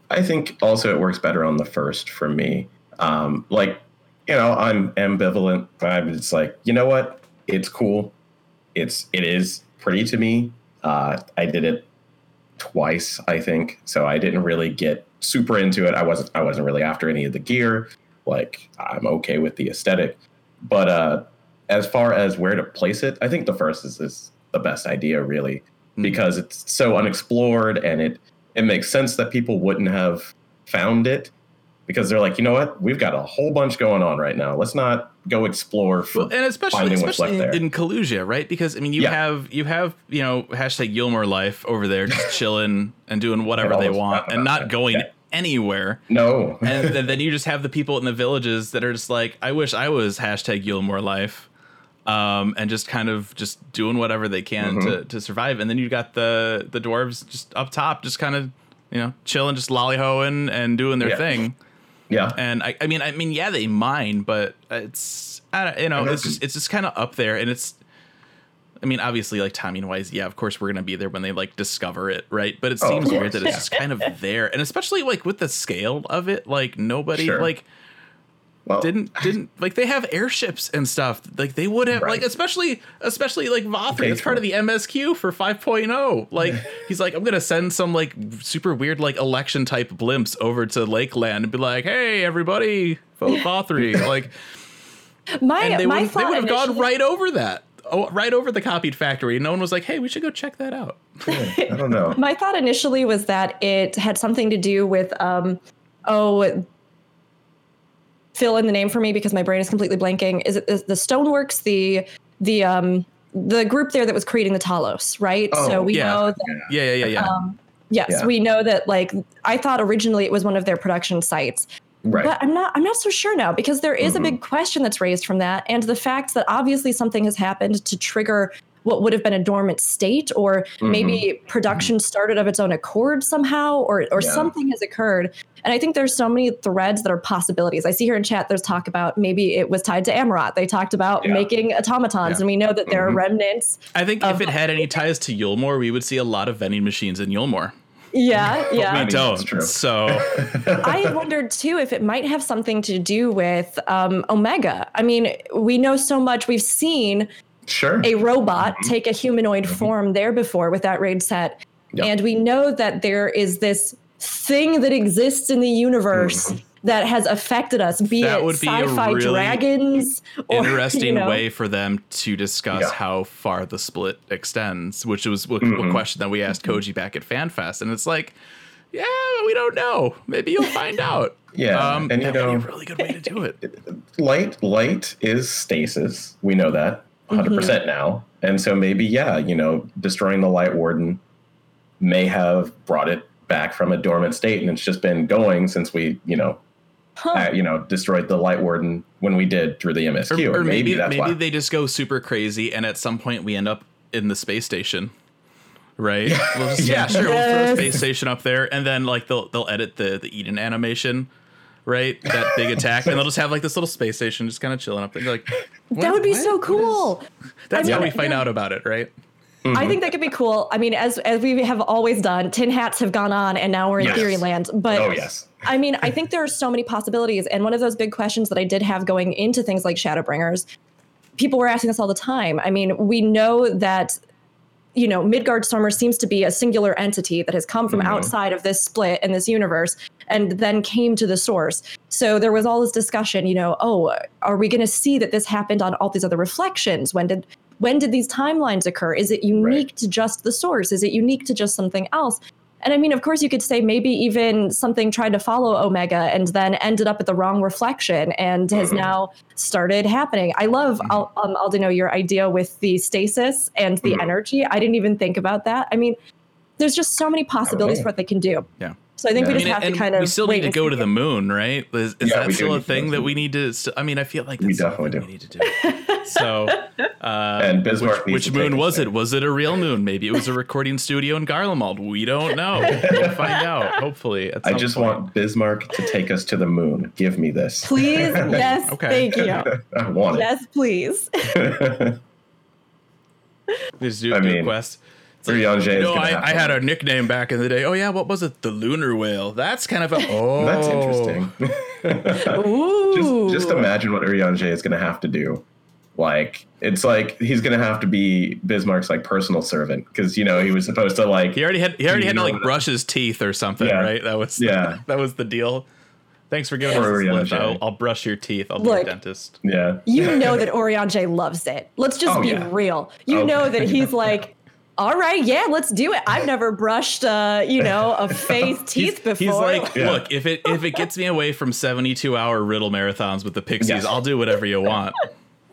I think also it works better on the first for me. Um, like, you know, I'm ambivalent. I'm just like, you know what? It's cool. It's it is pretty to me. Uh, I did it twice, I think, so I didn't really get super into it. I wasn't I wasn't really after any of the gear. Like, I'm okay with the aesthetic, but uh, as far as where to place it, I think the first is, is the best idea, really,
Mm.
because it's so unexplored and it it makes sense that people wouldn't have found it because they're like, you know what, we've got a whole bunch going on right now. Let's not go explore for
Well, and especially
finding what's
especially
left
in,
there.
in Kholusia, right? Because I mean, you
Yeah.
have you have you know hashtag Eulmore life over there, just chilling and doing whatever they want and not
that.
going
Yeah.
anywhere.
no,
And then, then you just have the people in the villages that are just like, I wish I was hashtag Eulmore life. Um, and just kind of just doing whatever they can
Mm-hmm.
to, to survive. And then you got the the dwarves just up top, just kind of you know chilling, just lollyhoing and doing their
Yeah.
thing.
Yeah,
And I, I mean, I mean, yeah, they mine, but it's, you know, it's just, it's just kind of up there, and it's, I mean, obviously, like timing wise, yeah, of course, we're gonna be there when they like discover it, right? But it
Oh,
seems weird that it's just kind of there, and especially like with the scale of it, like nobody
Sure.
like
well,
didn't didn't like they have airships and stuff, like they would have like especially especially like Vauthry, it's part of the MSQ for 5.0. Like he's like, I'm gonna send some like super weird like election type blimps over to Lakeland and be like, hey everybody, vote Vauthry, like
My
and they
my
would they would have gone right over that. Oh, right over the copied factory. And no one was like, "Hey, we should go check that out."
I don't know.
My thought initially was that it had something to do with um oh fill in the name for me because my brain is completely blanking. Is it the, the Stoneworks, the the um the group there that was creating the Talos, right?
Oh,
so we
yeah.
know that
Yeah, yeah, yeah, yeah.
um yes,
Yeah.
we know that like I thought originally it was one of their production sites.
Right.
But I'm not I'm not so sure now because there is
Mhm.
a big question that's raised from that and the fact that obviously something has happened to trigger what would have been a dormant state or maybe production started of its own accord somehow or or
Yeah.
something has occurred. And I think there's so many threads that are possibilities. I see here in chat there's talk about maybe it was tied to Amaurot. They talked about
Yeah.
making automatons
Yeah.
and we know that there are
Mhm.
remnants.
I think if it had any ties to Eulmore, we would see a lot of vending machines in Eulmore.
Yeah, yeah.
we
mean,
don't. So
I wondered too if it might have something to do with um, Omega. I mean, we know so much. We've seen
sure.
a robot
Mm-hmm.
take a humanoid form there before with that raid set.
Yep.
And we know that there is this thing that exists in the universe that has affected us, be
Mm-hmm. That
it
would be a
sci-fi
really
dragons or
interesting
you know,
way for them to discuss
Yeah.
how far the split extends, which was a
Mhm.
question that we asked Koji back at FanFest, and it's like, yeah, we don't know. Maybe you'll find out.
Yeah,
um,
and you
that would
know-
be a really good way to do it.
light light is stasis we know that 100% now and so maybe yeah you know destroying the light warden may have brought it back from a dormant state and it's just been going since we you know
Huh.
uh, you know destroyed the light warden when we did through the msq
Or, or maybe
that's
maybe
why
they just go super crazy, and at some point we end up in the space station. Right? We'll just, yeah,
Yeah.
sure. We'll throw a space station up there, and then like they'll they'll edit the the Eden animation, right? That big attack, and they'll just have like this little space station just kind of chilling up there. You're like,
that would be
what?
so
What is-
cool.
That's
I
how we find
yeah.
out about it, right?
I think that could be cool. I mean, as as we have always done, tin hats have gone on, and now we're in
Yes.
theory land. But
oh yes
I mean, I think there are so many possibilities. And one of those big questions that I did have going into things like Shadowbringers, people were asking us all the time. I mean, we know that, you know, Midgardsormr seems to be a singular entity that has come from
Mhm.
outside of this split in this universe and then came to the source. So there was all this discussion, you know, oh, are we going to see that this happened on all these other reflections? When did when did these timelines occur? Is it unique to just the source? Is it unique to just something else? And I mean, of course, you could say maybe even something tried to follow Omega and then ended up at the wrong reflection and has
Mhm.
now started happening. I love, Al- um, Aldino, your idea with the stasis and the
Mhm.
energy. I didn't even think about that. I mean, there's just so many possibilities for what they can do.
Yeah.
So I think
Yeah.
we
I
just
mean,
have to kind of
we still
wait
need to go to the moon, right? Is, is
Yeah,
that still a
need to go
thing that we need to? st- I mean, I feel like
We definitely do.
We need to do. So, uh,
And Bismarck
which, which moon was
there.
it? Was it a real moon? Maybe it was a recording studio in Garlemald. We don't know. We'll find out. Hopefully, at
I just
point.
want Bismarck to take us to the moon. Give me this.
Please, yes,
Okay.
thank you.
I want it.
Yes, please.
it.
Just do,
I
do a
mean,
quest. It's
Urianger
you
is
know, I, I had a nickname back in the day. Oh yeah, what was it? The lunar whale. That's kind of a. Oh,
That's interesting.
Ooh.
just, just imagine what Urianger is going to have to do. Like, it's like he's going to have to be Bismarck's like personal servant because you know he was supposed to like.
He already had. He already had to like brush his teeth or something,
Yeah.
right? That was.
Yeah.
that was the deal. Thanks for giving
Poor
us this lift. I'll, I'll brush your teeth. I'll be a dentist.
Yeah.
you know that Urianger loves it. Let's just
Oh,
be
yeah.
real. You
Okay.
know that he's like, all right, yeah, let's do it. I've never brushed, uh, you know, a face teeth before.
He's like,
Yeah.
look, if it if it gets me away from seventy two hour riddle marathons with the Pixies,
Yes.
I'll do whatever you want.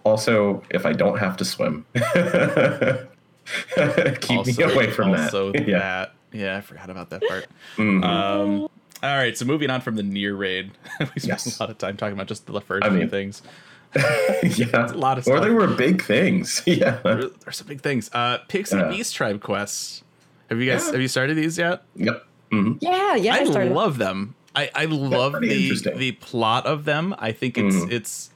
Also, if I don't have to swim, keep me away from
also
that. Yeah.
that. Yeah, I forgot about that part.
Mhm.
Um, all right, so moving on from the near raid, we spent
Yes.
a lot of time talking about just the first
I
few
mean-
things.
yeah.
a lot of
Or they were big things. Yeah.
There- There's some big things. Uh, Pixie
Yeah.
Beast Tribe quests. Have you guys
Yeah.
have you started these yet?
Yep. hmm
yeah, yeah, I,
I
started.
love them. I, I love the the plot of them. I think it's
Mhm.
it's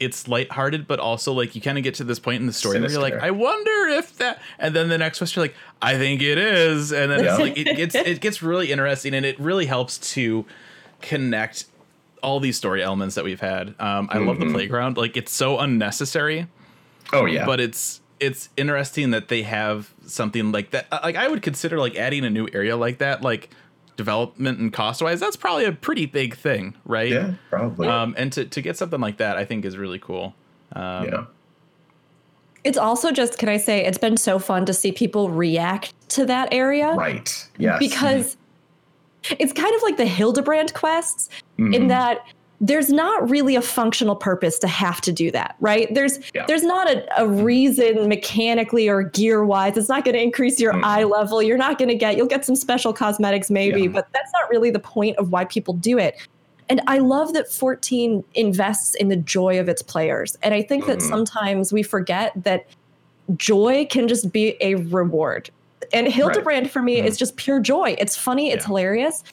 it's lighthearted, but also like you kind of get to this point in the story where you're like, I wonder if that, and then the next quest you're like, I think it is, and then
Yeah.
it's like it gets it gets really interesting, and it really helps to connect all these story elements that we've had. Um, I love the
Mhm.
playground; like it's so unnecessary,
Oh yeah.
but it's it's interesting that they have something like that. Uh, Like I would consider like adding a new area like that, like development and cost wise, that's probably a pretty big thing, right?
yeah, probably.
Um, and to, to get something like that, I think is really cool. Um,
yeah.
It's also just, can I say, it's been so fun to see people react to that area
Right. Yes.
because it's kind of like the Hildibrand quests in
Mhm.
that there's not really a functional purpose to have to do that, right? There's
Yeah.
there's not a, a reason mechanically or gear wise. It's not going to increase your
Mm.
eye level. You're not going to get you'll get some special cosmetics maybe,
Yeah.
but that's not really the point of why people do it. And I love that 14 invests in the joy of its players. And I think that
Mhm.
sometimes we forget that joy can just be a reward. And Hildibrand for me
Mhm.
is just pure joy. It's funny, it's
Yeah.
hilarious.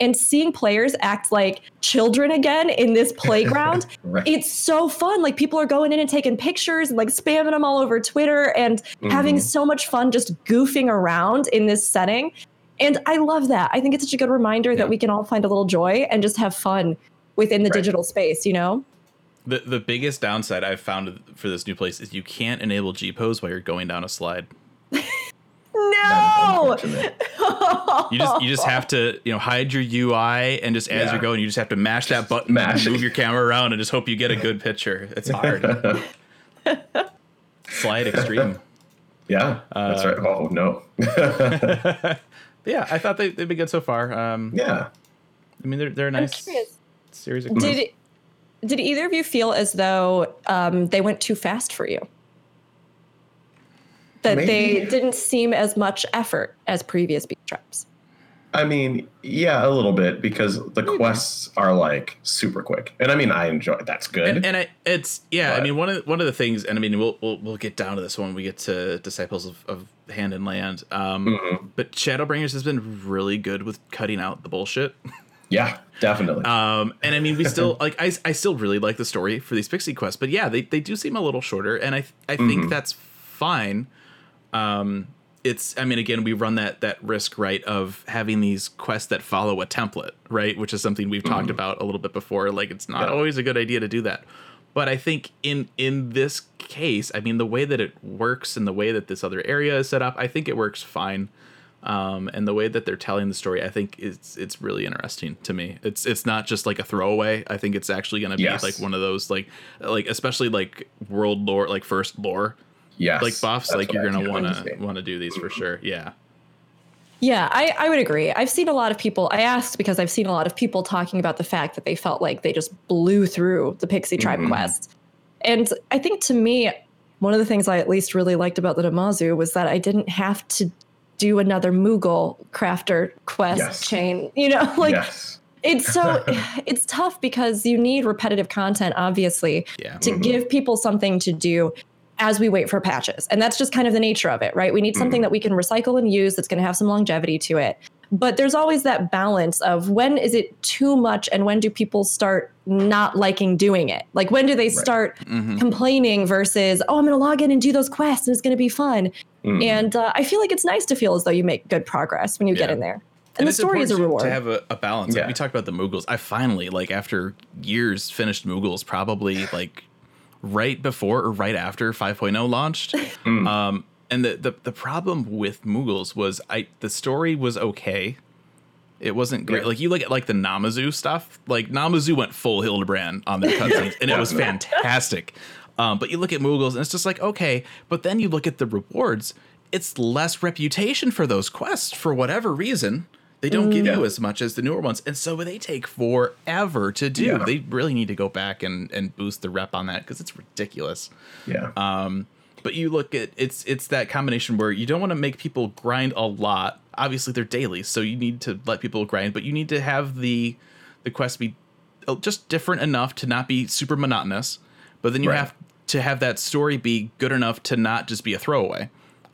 And seeing players act like children again in this playground,
Right.
it's so fun. Like people are going in and taking pictures and like spamming them all over Twitter and having
Mhm.
so much fun just goofing around in this setting. And I love that. I think it's such a good reminder
Yeah.
that we can all find a little joy and just have fun within the
Right.
digital space, you know?
The the biggest downside I've found for this new place is you can't enable G pose while you're going down a slide.
That is
No.
You just you just have to you know hide your UI and just as
Yeah.
you're going you just have to mash that button,
mash
move your camera around, and just hope you get a good picture. It's hard. Slide extreme.
yeah. That's
Uh,
right. Oh no.
yeah, I thought they they've been good so far. Um,
yeah.
I mean they're they're a
I'm
nice series of quests.
Did did either of you feel as though um, they went too fast for you? That they didn't seem as much effort as previous beat traps.
I mean, yeah, a little bit because the quests are like super quick, and I mean, I enjoy. That's good.
and, and I, it's yeah. I mean, one of the, one of the things, and I mean, we'll we'll, we'll get down to this when we get to Disciples of, of Hand and Land. Um,
Mhm.
But Shadowbringers has been really good with cutting out the bullshit.
yeah, definitely.
Um, and I mean, we still like I, I still really like the story for these Pixie quests, but yeah, they, they do seem a little shorter, and I I think
Mhm.
that's fine. Um, it's I mean, again, we run that that risk right of having these quests that follow a template, right? Which is something we've talked about a little bit before. Like, it's not
Mm-hmm. Yeah.
always a good idea to do that. But I think in in this case, I mean, the way that it works and the way that this other area is set up, I think it works fine. Um, and the way that they're telling the story, I think it's it's really interesting to me. It's it's not just like a throwaway. I think it's actually going to be
Yes.
like one of those like like especially like world lore, like first lore
yes,
like buffs.
that's
like you're gonna want
wait to
to want to do these for sure. Yeah.
Yeah, I, I would agree. I've seen a lot of people. I asked because I've seen a lot of people talking about the fact that they felt like they just blew through the Pixie Tribe
Mhm.
quest. And I think to me, one of the things I at least really liked about the Namazu was that I didn't have to do another Moogle crafter quest
Yes.
chain. You know, like
yes.
it's so it's tough because you need repetitive content, obviously,
Yeah.
to
Mhm.
give people something to do as we wait for patches. And that's just kind of the nature of it, right? We need something that we can recycle and use that's going to have some longevity to it. But there's always that balance of when is it too much and when do people start not liking doing it? Like when do they start
Mhm.
complaining versus, oh, I'm going to log in and do those quests and it's going to be fun.
Mhm.
And uh, I feel like it's nice to feel as though you make good progress when you get in there. And, the story is a reward.
to have a, a balance. Like
Yeah.
we talked about the Moogles. I finally, like after years, finished Moogles. Probably like right before or right after 5.0 launched.
Mm.
Um, and the, the the problem with Moogles was I the story was okay. It wasn't great.
Yeah.
Like you look at like the Namazu stuff. Like Namazu went full Hildibrand on their cutscenes, and it was fantastic. Um, but you look at Moogles, and it's just like okay. But then you look at the rewards. It's less reputation for those quests for whatever reason. They don't give you as much as the newer ones, and so they take forever to do.
Yeah.
They really need to go back and and boost the rep on that because it's ridiculous.
yeah.
Um, but you look at it's it's that combination where you don't want to make people grind a lot. Obviously, they're daily, so you need to let people grind, but you need to have the the quest be uh, just different enough to not be super monotonous. But then you
Right.
have to have that story be good enough to not just be a throwaway.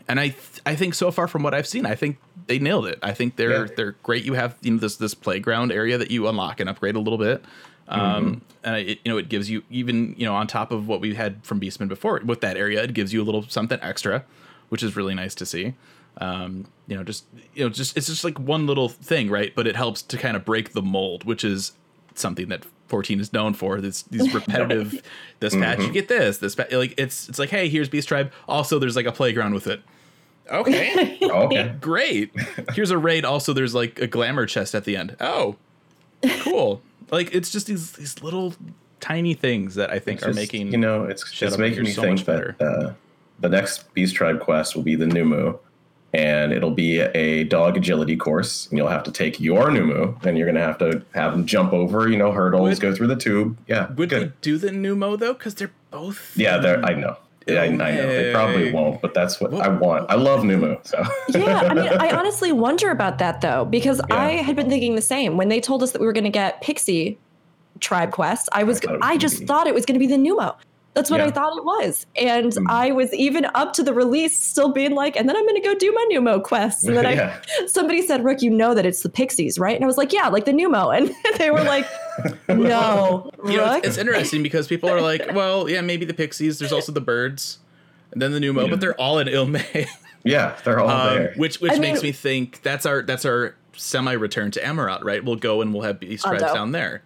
And I th- I think so far from what I've seen, I think they nailed it. I think they're
Yeah.
they're great. You have you know this this playground area that you unlock and upgrade a little bit. Um, and it, you know it gives you even you know on top of what we had from Beastman before with that area, it gives you a little something extra, which is really nice to see. Um, you know, just you know, just it's just like one little thing, right? But it helps to kind of break the mold, which is something that 14 is known for. This these repetitive. this patch, you get this. This like it's it's like hey, here's Beast Tribe. Also, there's like a playground with it. Okay,
okay.
great. Here's a raid. Also, there's like a glamour chest at the end. Oh, cool. like it's just these these little tiny things that I think
It's
are
just,
making
you know it's it's making me
so
think that uh, the next Beast Tribe quest will be the Nu Mou, and it'll be a dog agility course. And you'll have to take your Nu Mou, and you're gonna have to have them jump over, you know, hurdles,
Would-
go through the tube. Yeah,
Would
good.
they do the Nu Mou though? Because they're both
yeah, they're, I know. Yeah, I, I know they probably won't, but that's what I want. I love Nu Mou, so
yeah, I mean, I honestly wonder about that though, because
Yeah.
I had been thinking the same when they told us that we were going to get Pixie Tribe Quest. I was,
I
I, just
be-
thought it was going to be the Nu Mou. That's what I thought it was, and
Mm.
I was even up to the release, still being like, and then I'm going to go do my Nu Mou quests. And then
Yeah.
I, somebody said, "Rook, you know that it's the Pixies, right?" And I was like, "Yeah, like the Nu Mou," and they were like, "No,
You know,
Rook."
it's, it's interesting because people are like, well, yeah, maybe the pixies. There's also the birds, and then the Nu Mou,
Yeah.
but they're all in Il Mheg,
yeah, they're all
um,
there.
which which
I
makes
mean-
me think that's our that's our semi return to Amaurot, right? We'll go and we'll have beast tribes
Ondo.
down there.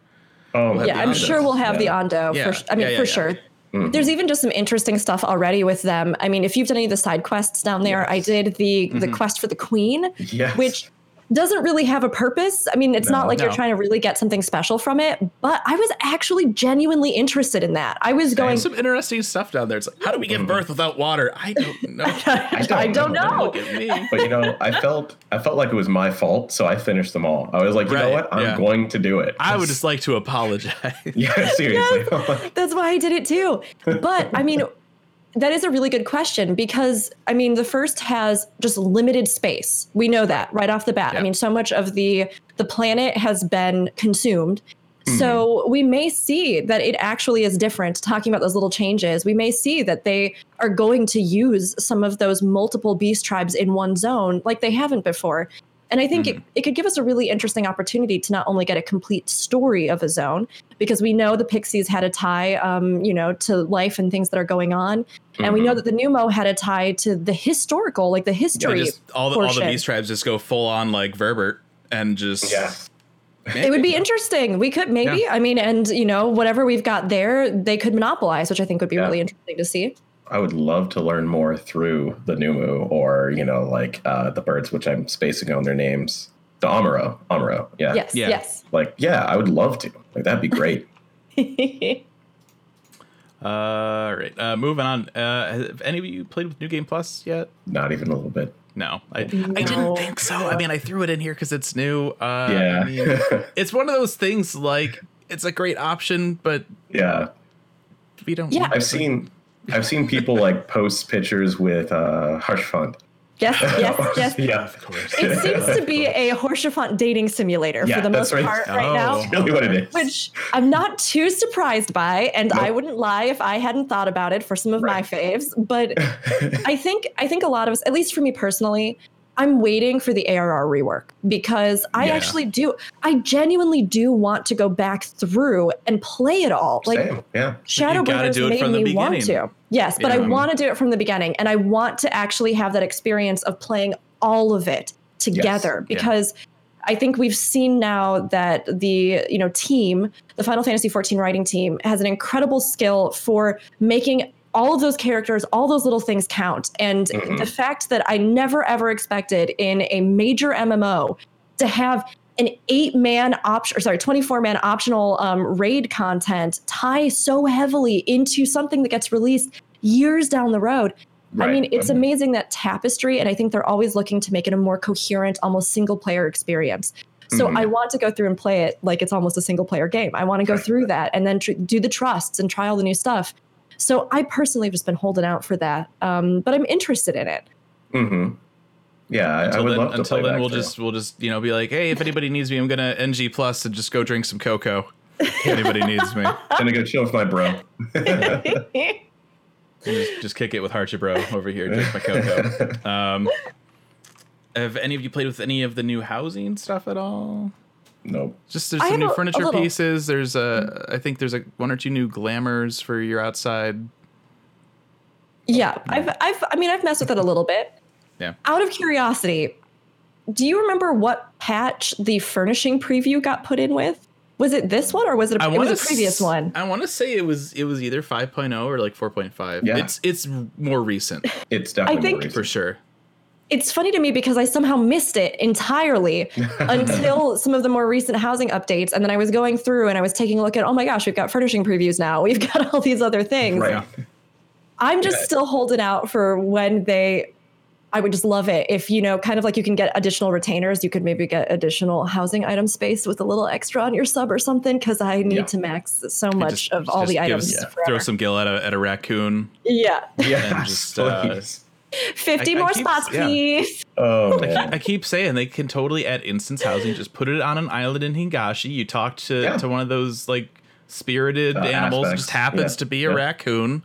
oh,
have
yeah, I'm sure we'll have the
Yeah.
Ondo.
Yeah.
For, sh- I mean,
Yeah, yeah,
for
yeah.
sure.
Mhm.
There's even just some interesting stuff already with them. I mean, if you've done any of the side quests down there, I did the the
Mhm.
quest for the queen,
Yes.
which doesn't really have a purpose. I mean, it's
No.
not like
No.
you're trying to really get something special from it, but I was actually genuinely interested in that. I was going,
There's some interesting stuff down there. It's like, how do we give mm-hmm. birth without water? I don't know.
I
don't I
don't,
know.
know.
Look at me.
but you know, I felt I felt like it was my fault, so I finished them all. I was like, you know what? I'm
yeah.
going to do it.
I would just like to apologize.
yeah, seriously.
That's why I did it too. But I mean, that is a really good question because I mean, the first has just limited space. We know that right off the bat.
Yeah.
I mean, so much of the the planet has been consumed.
Mm-hmm.
So we may see that it actually is different. Talking about those little changes, we may see that they are going to use some of those multiple beast tribes in one zone like they haven't before. And I think
Mm-hmm.
it, it could give us a really interesting opportunity to not only get a complete story of a zone, because we know the Pixies had a tie, um, you know, to life and things that are going on, and we know that the Nu Mou had a tie to the historical, like the
Yeah,
history.
just all the all the beast tribes just go full on like Verbert and just
yeah.
it would be interesting. We could maybe,
Yeah.
I mean, and you know, whatever we've got there, they could monopolize, which I think would be
Yeah.
really interesting to see.
I would love to learn more through the Nu Mou or, you know, like uh, the birds, which I'm spacing on their names. The Amaro. Amaro. Yeah.
Yes,
Yeah.
yes.
Like, yeah, I would love to. Like, that'd be great.
all right. Uh, moving on. Uh, have any of you played with New Game Plus yet?
Not even a little bit.
No, I, I didn't think so. I mean, I threw it in here because it's new. Uh,
Yeah.
I mean, it's one of those things like it's a great option, but
yeah.
we don't.
Yeah.
I've seen I've seen people like post pictures with uh Haurchefant.
Yes, yes, yes.
Yeah.
Of course.
It seems to be a Haurchefant dating simulator
Yeah,
for the most
right.
part right
Oh.
now.
That's really what it is.
which I'm not too surprised by, and I wouldn't lie if I hadn't thought about it for some of my faves. But I think I think a lot of us, at least for me personally, I'm waiting for the ARR rework because I
Yeah.
actually do. I genuinely do want to go back through and play it all. Like
Same. Yeah.
Shadowbringers
gotta do it
made
from the
me want to. Yes, but I want to do it from the beginning, and I want to actually have that experience of playing all of it together
Yeah.
because I think we've seen now that the you know team, the Final Fantasy XIV writing team, has an incredible skill for making all of those characters, all those little things count. And
Mhm.
the fact that I never ever expected in a major MMO to have an eight man option, or sorry, 24 man optional um, raid content tie so heavily into something that gets released years down the road. I mean, it's
Mhm.
amazing that Tapestry, and I think they're always looking to make it a more coherent, almost single player experience. So
Mhm.
I want to go through and play it like it's almost a single player game. I want to go through that and then tr- do the trusts and try all the new stuff. So I personally have just been holding out for that, um, but I'm interested in it.
hmm Yeah, I, I
Until
would
then,
love to
until
play
then we'll
through.
just we'll just you know be like, hey, if anybody needs me, I'm gonna NG plus and just go drink some cocoa. If anybody needs me,
gonna go chill with my bro.
just, just kick it with Harcher Bro over here, drink my cocoa. Um, have any of you played with any of the new housing stuff at all?
Nope.
Just there's
I
some new
a- a
furniture
little.
pieces. There's a I think there's like one or two new glamours for your outside.
Yeah, I've, I've, I mean, I've messed with it a little bit.
Yeah.
Out of curiosity, do you remember what patch the furnishing preview got put in with? Was it this one or was it a, it was a previous
s-
one?
I want to say it was it was either 5.0 or like 4.5.
Yeah.
It's it's more recent
It's definitely
think-
more recent.
for sure.
It's funny to me because I somehow missed it entirely until some of the more recent housing updates. And then I was going through and I was taking a look at, oh my gosh, we've got furnishing previews now. We've got all these other things.
Right.
I'm just
Yeah.
still holding out for when they. I would just love it if you know, kind of like you can get additional retainers. You could maybe get additional housing item space with a little extra on your sub or something. Because I need
Yeah.
to max so much
Just-
of all the
give
items.
us-
forever.
Throw some gill at a, at a raccoon.
yeah,
Yeah.
And just, uh,
please.
fifty
I- I
more
keep-
spots,
yeah.
please.
oh
I
man.
keep, I keep saying they can totally add instance housing. Just put it on an island in Hingashi. You talk to,
Yeah.
to one of those like spirited
Uh,
animals.
aspects.
Just happens
Yeah.
to be a
Yeah.
raccoon.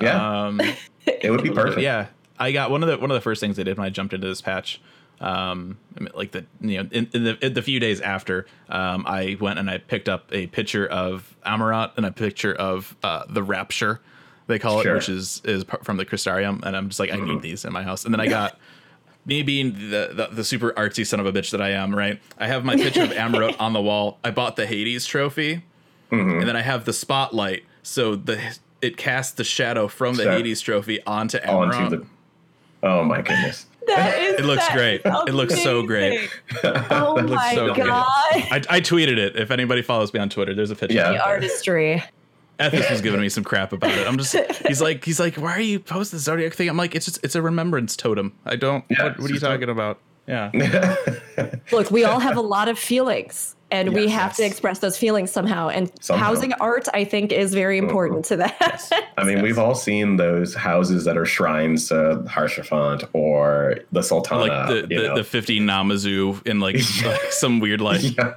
yeah,
Um,
it would be perfect.
yeah, I got one of the one of the first things I did when I jumped into this patch. Um, like the you know in, in the in the few days after, um, I went and I picked up a picture of Amaurot and a picture of uh, the Rapture, they call
Sure.
it, which is is from the Crystarium, and I'm just like I
Mm-hmm.
need these in my house, and then I got. Me being the, the the super artsy son of a bitch that I am, right? I have my picture of Amaurot on the wall. I bought the Hades trophy,
Mhm.
and then I have the spotlight, so the it casts the shadow from the
So-
Hades trophy onto Amaurot.
onto the. Oh my goodness.
That is,
It looks
that
great.
is
It looks so great.
Oh my
so
god,
I, I tweeted it. If anybody follows me on Twitter, there's a picture.
Yeah.
of
the
it.
artistry.
Ethos was giving me some crap about it. I'm just he's like he's like, why are you posting the zodiac thing? I'm like, it's just it's a remembrance totem. I don't.
Yeah,
what, what are you
just a-
talking about? Yeah.
Look, we all have a lot of feelings. And we
Yes,
have to express those feelings somehow. And
Somehow.
housing art, I think, is very important to that.
I mean, we've all seen those houses that are shrines to Haurchefant or the Sultana.
like the
you
the, the 50 Namazu in like, like some weird like
yeah.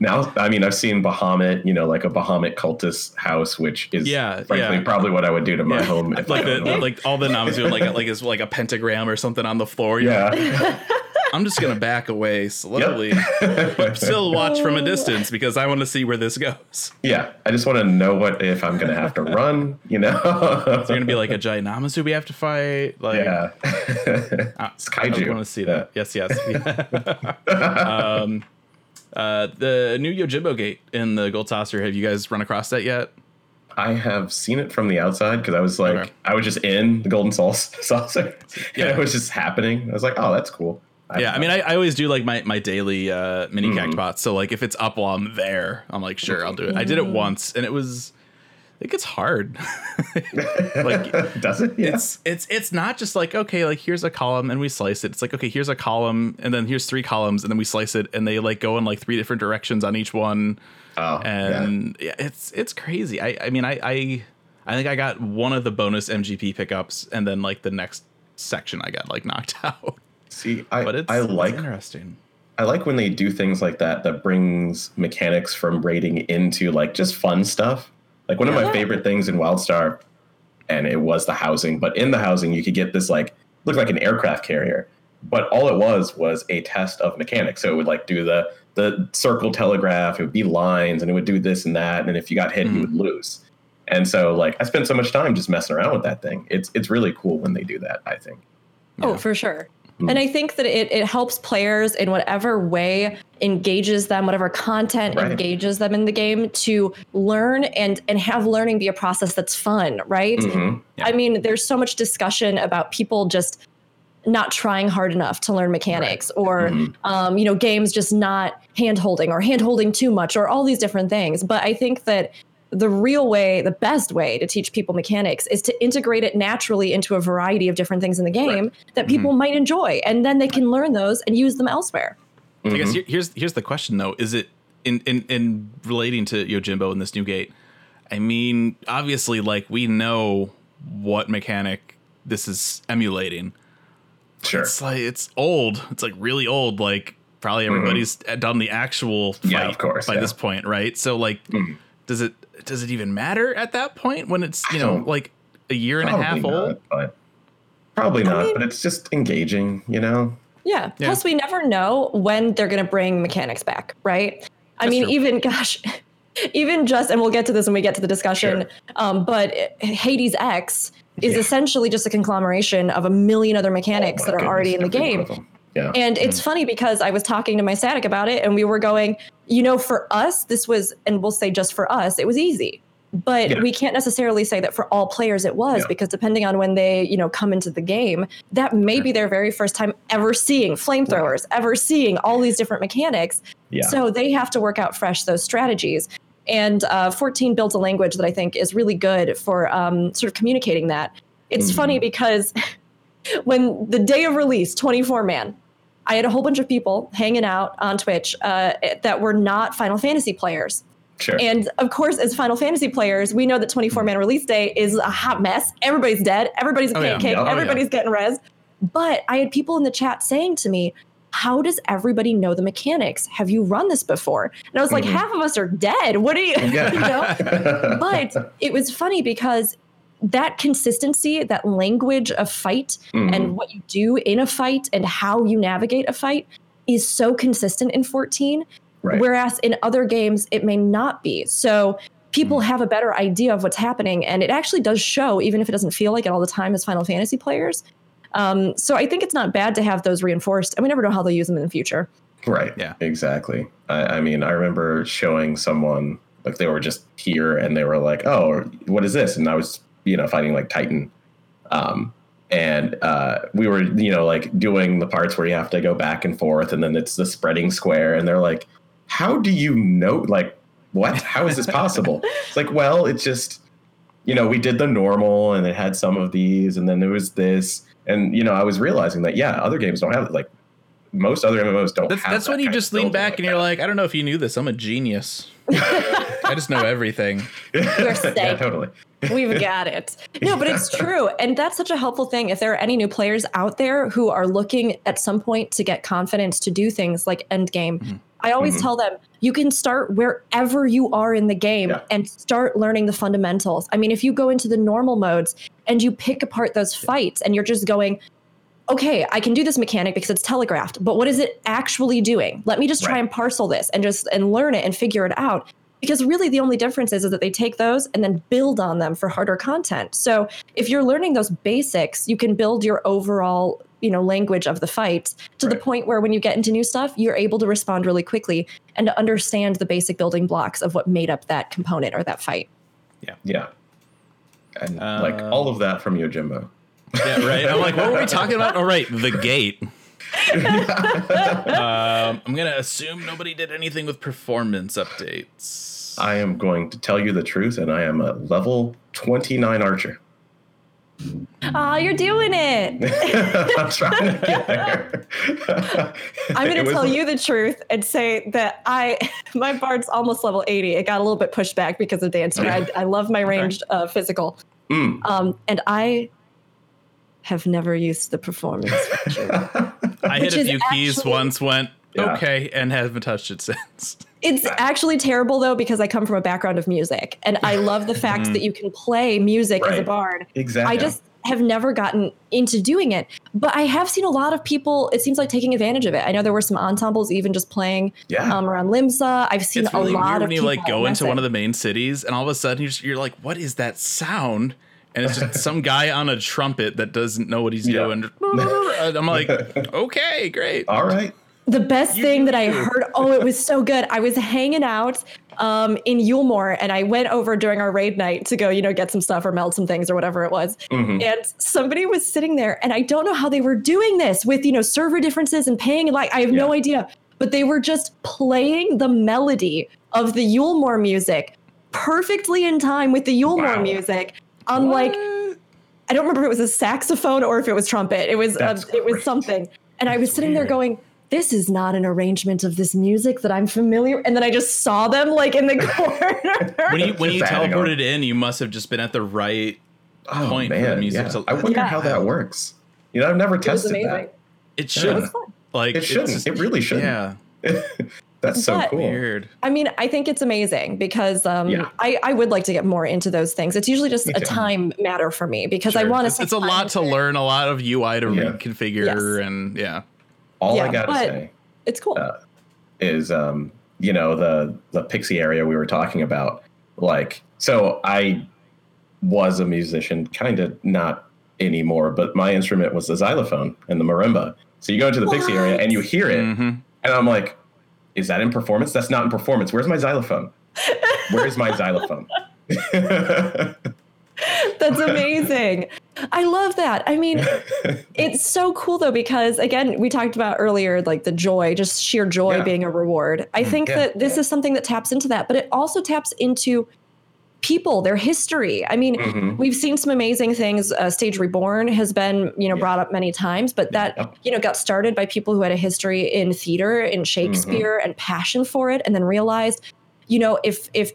Now, I mean, I've seen Bahamut, you know, like a Bahamut cultist house, which is,
Yeah,
frankly,
yeah.
probably what I would do to my
Yeah.
home.
Like the, like all the Namazu like like is like a pentagram or something on the floor. You're like,
yeah.
I'm just gonna back away slowly.
Yep.
Still watch from a distance because I want to see where this goes.
yeah. I just want to know what if I'm going to have to run, you know?
It's gonna be like a giant Namazu we have to fight. Like
yeah. It's kaiju.
I want to see that. Yes, yes. um, uh, the new Yojimbo Gate in the Gold Saucer. Have you guys run across that yet?
I have seen it from the outside because I was like,
Okay.
I was just in the golden Sau- saucer,
Yeah.
and it was just happening. I was like, oh, that's cool.
yeah, I mean, I, I always do like my my daily uh, mini
Mhm.
cactpots. So like, if it's up while I'm there, I'm like, sure, I'll do it. I did it once, and it was it gets hard. like
Does it? Yeah.
it's it's it's not just like okay, like here's a column and we slice it. It's like okay, here's a column and then here's three columns and then we slice it and they like go in like three different directions on each one.
oh,
and yeah. it's it's crazy. I I mean I I I think I got one of the bonus MGP pickups and then like the next section I got like knocked out.
See, I
But it's
I
it's
like
interesting.
I like when they do things like that that brings mechanics from raiding into like just fun stuff. Like one of my favorite things in WildStar, and it was the housing, but in the housing you could get this like looked like an aircraft carrier, but all it was was a test of mechanics. So it would like do the the circle telegraph, it would be lines, and it would do this and that, and if you got hit,
Mhm.
you would lose. And so like I spent so much time just messing around with that thing. It's it's really cool when they do that. I think.
Yeah.
Oh, for sure.
Mm.
And I think that it, it helps players in whatever way engages them, whatever content
Right.
engages them in the game to learn and and have learning be a process that's fun, right?
Mhm.
Yeah.
I mean, there's so much discussion about people just not trying hard enough to learn mechanics or
Mhm.
um, you know games just not hand holding or hand holding too much or all these different things but i think that the real way the best way to teach people mechanics is to integrate it naturally into a variety of different things in the game that people might enjoy and then they can learn those and use them elsewhere
I guess
Mhm.
here's here's the question though: Is it in in in relating to Yojimbo in this new gate? I mean, obviously, like we know what mechanic this is emulating.
Sure.
It's like it's old. It's like really old. Like probably everybody's done the actual fight
Mm-hmm. Yeah, of course,
by
yeah.
this point, right? So like,
Mhm.
Does it does it even matter at that point when it's you
I
know like a year and a half
Probably
old?
not, but probably not.
mean-
but it's just engaging, you know.
yeah,
Yeah.
plus we never know when they're going to bring mechanics back right i mean
true.
even gosh even just and we'll get to this when we get to the discussion
Sure.
um, but Hades X is
Yeah.
essentially just a conglomeration of a million other mechanics
Oh
that are already in the game.
one of them. Yeah.
And it's
Mm.
funny because I was talking to my static about it and we were going, you know, for us, this was, and we'll say just for us, it was easy. But
Yeah.
we can't necessarily say that for all players it was
Yeah.
because depending on when they, you know, come into the game, that may be their very first time ever seeing flamethrowers, ever seeing all these different mechanics.
Yeah.
So they have to work out fresh those strategies. And uh, 14 builds a language that I think is really good for um, sort of communicating that. It's
Mhm.
funny because when the day of release, 24 man, I had a whole bunch of people hanging out on Twitch uh, that were not Final Fantasy players.
sure.
And of course, as Final Fantasy players, we know that 24 man release day is a hot mess. Everybody's dead. Everybody's a
Oh, yeah.
pancake.
Oh, yeah.
everybody's getting res. But I had people in the chat saying to me, how does everybody know the mechanics? Have you run this before? And I was like,
Mhm.
half of us are dead. What are you,
yeah.
you know? but it was funny because that consistency, that language of fight
Mhm.
and what you do in a fight and how you navigate a fight is so consistent in 14.
Right.
Whereas in other games, it may not be. So people
Mm-hmm.
have a better idea of what's happening. And it actually does show, even if it doesn't feel like it all the time as Final Fantasy players. Um, so I think it's not bad to have those reinforced. And we never know how they'll use them in the future.
Right.
Yeah.
Exactly. I, I mean, I remember showing someone like they were just here and they were like, "Oh, what is this?" And I was, you know, fighting like Titan, um, and uh, we were, you know, like doing the parts where you have to go back and forth, and then it's the spreading square, and they're like, "How do you know? Like, what? How is this possible?" it's like, well, it's just, you know, we did the normal, and it had some of these, and then there was this, and you know, I was realizing that yeah, other games don't have it. Like most other MMOs don't.
That's
have
that's
that
when you just lean back and you're like, I don't know if you knew this. I'm a genius. I just know everything.
yeah,
safe.
totally.
We've got it. No, but it's true. And that's such a helpful thing. If there are any new players out there who are looking at some point to get confidence to do things like endgame,
Mhm.
I always
Mhm.
tell them you can start wherever you are in the game
Yeah.
and start learning the fundamentals. I mean, if you go into the normal modes and you pick apart those fights and you're just going, okay, I can do this mechanic because it's telegraphed, but what is it actually doing? Let me just try
Right.
and parcel this and just and learn it and figure it out. Because really the only difference is, is that they take those and then build on them for harder content. So if you're learning those basics, you can build your overall, you know, language of the fight to the point where when you get into new stuff, you're able to respond really quickly and to understand the basic building blocks of what made up that component or that fight.
Yeah. Yeah and like
Uh,
all of that from Yojimbo.
Yeah, right. I'm like, what were we talking about? Oh, right, the gate. Um, I'm gonna assume nobody did anything with performance updates.
I am going to tell you the truth, and I am a level 29 archer.
Oh, you're doing it.
I'm trying to get there.
I'm going to
was
tell
like-
you the truth and say that I, my bard's almost level 80. It got a little bit pushed back because of dancer. I, I love my ranged uh, physical.
Mm.
Um, and I have never used the performance feature.
I hit a
is
few keys
actually-
once, went
Yeah.
okay, and haven't touched it since.
It's actually terrible though because I come from a background of music and I love the fact that you can play music as a bard.
Exactly.
I just have never gotten into doing it, but I have seen a lot of people. It seems like taking advantage of it. I know there were some ensembles even just playing
Yeah.
um, around Limsa. I've seen
It's
a lot
weird
of
when you
people
like go into one of the main cities, and all of a sudden you're, just, you're like, "What is that sound?" And it's just some guy on a trumpet that doesn't know what he's
Yeah.
doing. I'm like, "Okay, great."
All right.
The best thing that I heard, oh, it was so good. I was hanging out um, in Eulmore and I went over during our raid night to go, you know, get some stuff or meld some things or whatever it was.
Mhm.
And somebody was sitting there and I don't know how they were doing this with, you know, server differences and paying. And like, I have no idea, but they were just playing the melody of the Eulmore music perfectly in time with the Eulmore
Wow.
music on like, I don't remember if it was a saxophone or if it was trumpet. It was uh,
That's
it was something. And I was sitting there going, this is not an arrangement of this music that I'm familiar. And then I just saw them like in the corner.
When you when you
Just adding on.
teleported in, you must have just been at the right.
Oh,
point for the
man.
music
yeah.
to-
I wonder
Yeah.
how that works. You know, I've never
it
tested that.
It
It
should
was fun.
like
It shouldn't.
just-
it really shouldn't.
Yeah,
That's so
But-
cool.
weird.
I mean, I think it's amazing because um,
Yeah.
I, I would like to get more into those things. It's usually just
Me
a
too.
time matter for me because I want to.
It's, it's a lot to learn, a lot of UI to
Yeah.
reconfigure,
Yes.
and yeah.
All
Yeah,
I gotta say
It's cool.
Uh, is um you know the the pixie area we were talking about like so i was a musician kind of not anymore but my instrument was the xylophone and the marimba so you go into the pixie area and you hear it
hmm
and i'm like is that in performance that's not in performance where's my xylophone where's my xylophone
That's amazing. I love that. I mean, it's so cool though because again, we talked about earlier like the joy, just sheer joy
Yeah. Mm,
being a reward. I think
yeah,
that this is something that taps into that, but it also taps into people, their history. I mean,
Mhm.
we've seen some amazing things. Uh, Stage Reborn has been, you know,
Yeah.
brought up many times, but that
Yep.
you know got started by people who had a history in theater, in Shakespeare,
Mm-hmm.
and passion for it, and then realized, you know, if if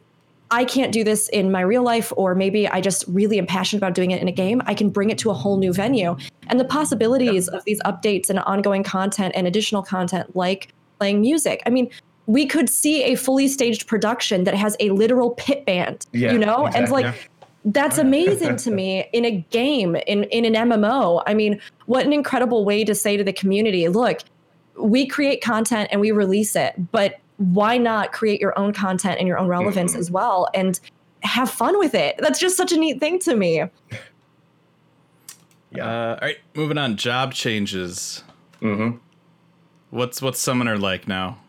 I can't do this in my real life, or maybe I just really am passionate about doing it in a game, I can bring it to a whole new venue. And the possibilities of these updates and ongoing content and additional content like playing music. I mean, we could see a fully staged production that has a literal pit band,
Yeah,
you know? And
exactly.
like, that's amazing to me in a game, in, in an MMO. I mean, what an incredible way to say to the community, look, we create content and we release it, but why not create your own content and your own relevance
Mhm.
as well and have fun with it? That's just such a neat thing to me.
yeah
Uh, all right, moving on. Job changes.
hmm
What's what's Summoner like now?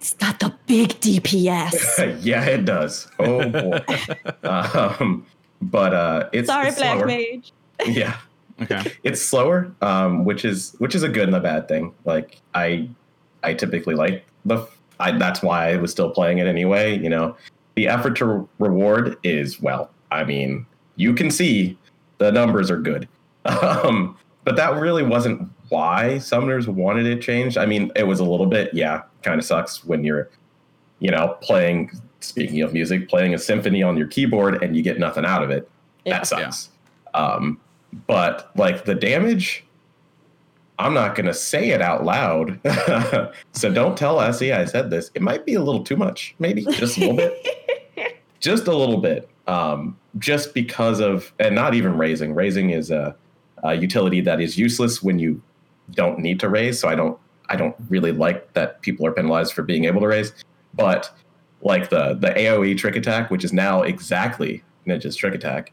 It's not the big DPS.
yeah it does oh boy um but uh it's
Sorry,
it's
Black
slower.
Mage.
yeah
Okay.
it's slower um which is which is a good and a bad thing like i i typically like the I, that's why i was still playing it anyway you know the effort to reward is well i mean you can see the numbers are good um but that really wasn't why summoners wanted it changed i mean it was a little bit yeah kind of sucks when you're you know playing speaking of music playing a symphony on your keyboard and you get nothing out of it
Yeah.
that sucks. Um, but like the damage, I'm not gonna say it out loud. so don't tell Essie I said this. It might be a little too much, maybe just a little bit, just a little bit. Um, just because of, and not even raising. Raising is a, a utility that is useless when you don't need to raise. So I don't, I don't really like that people are penalized for being able to raise. But like the the AOE trick attack, which is now exactly Ninja's trick attack,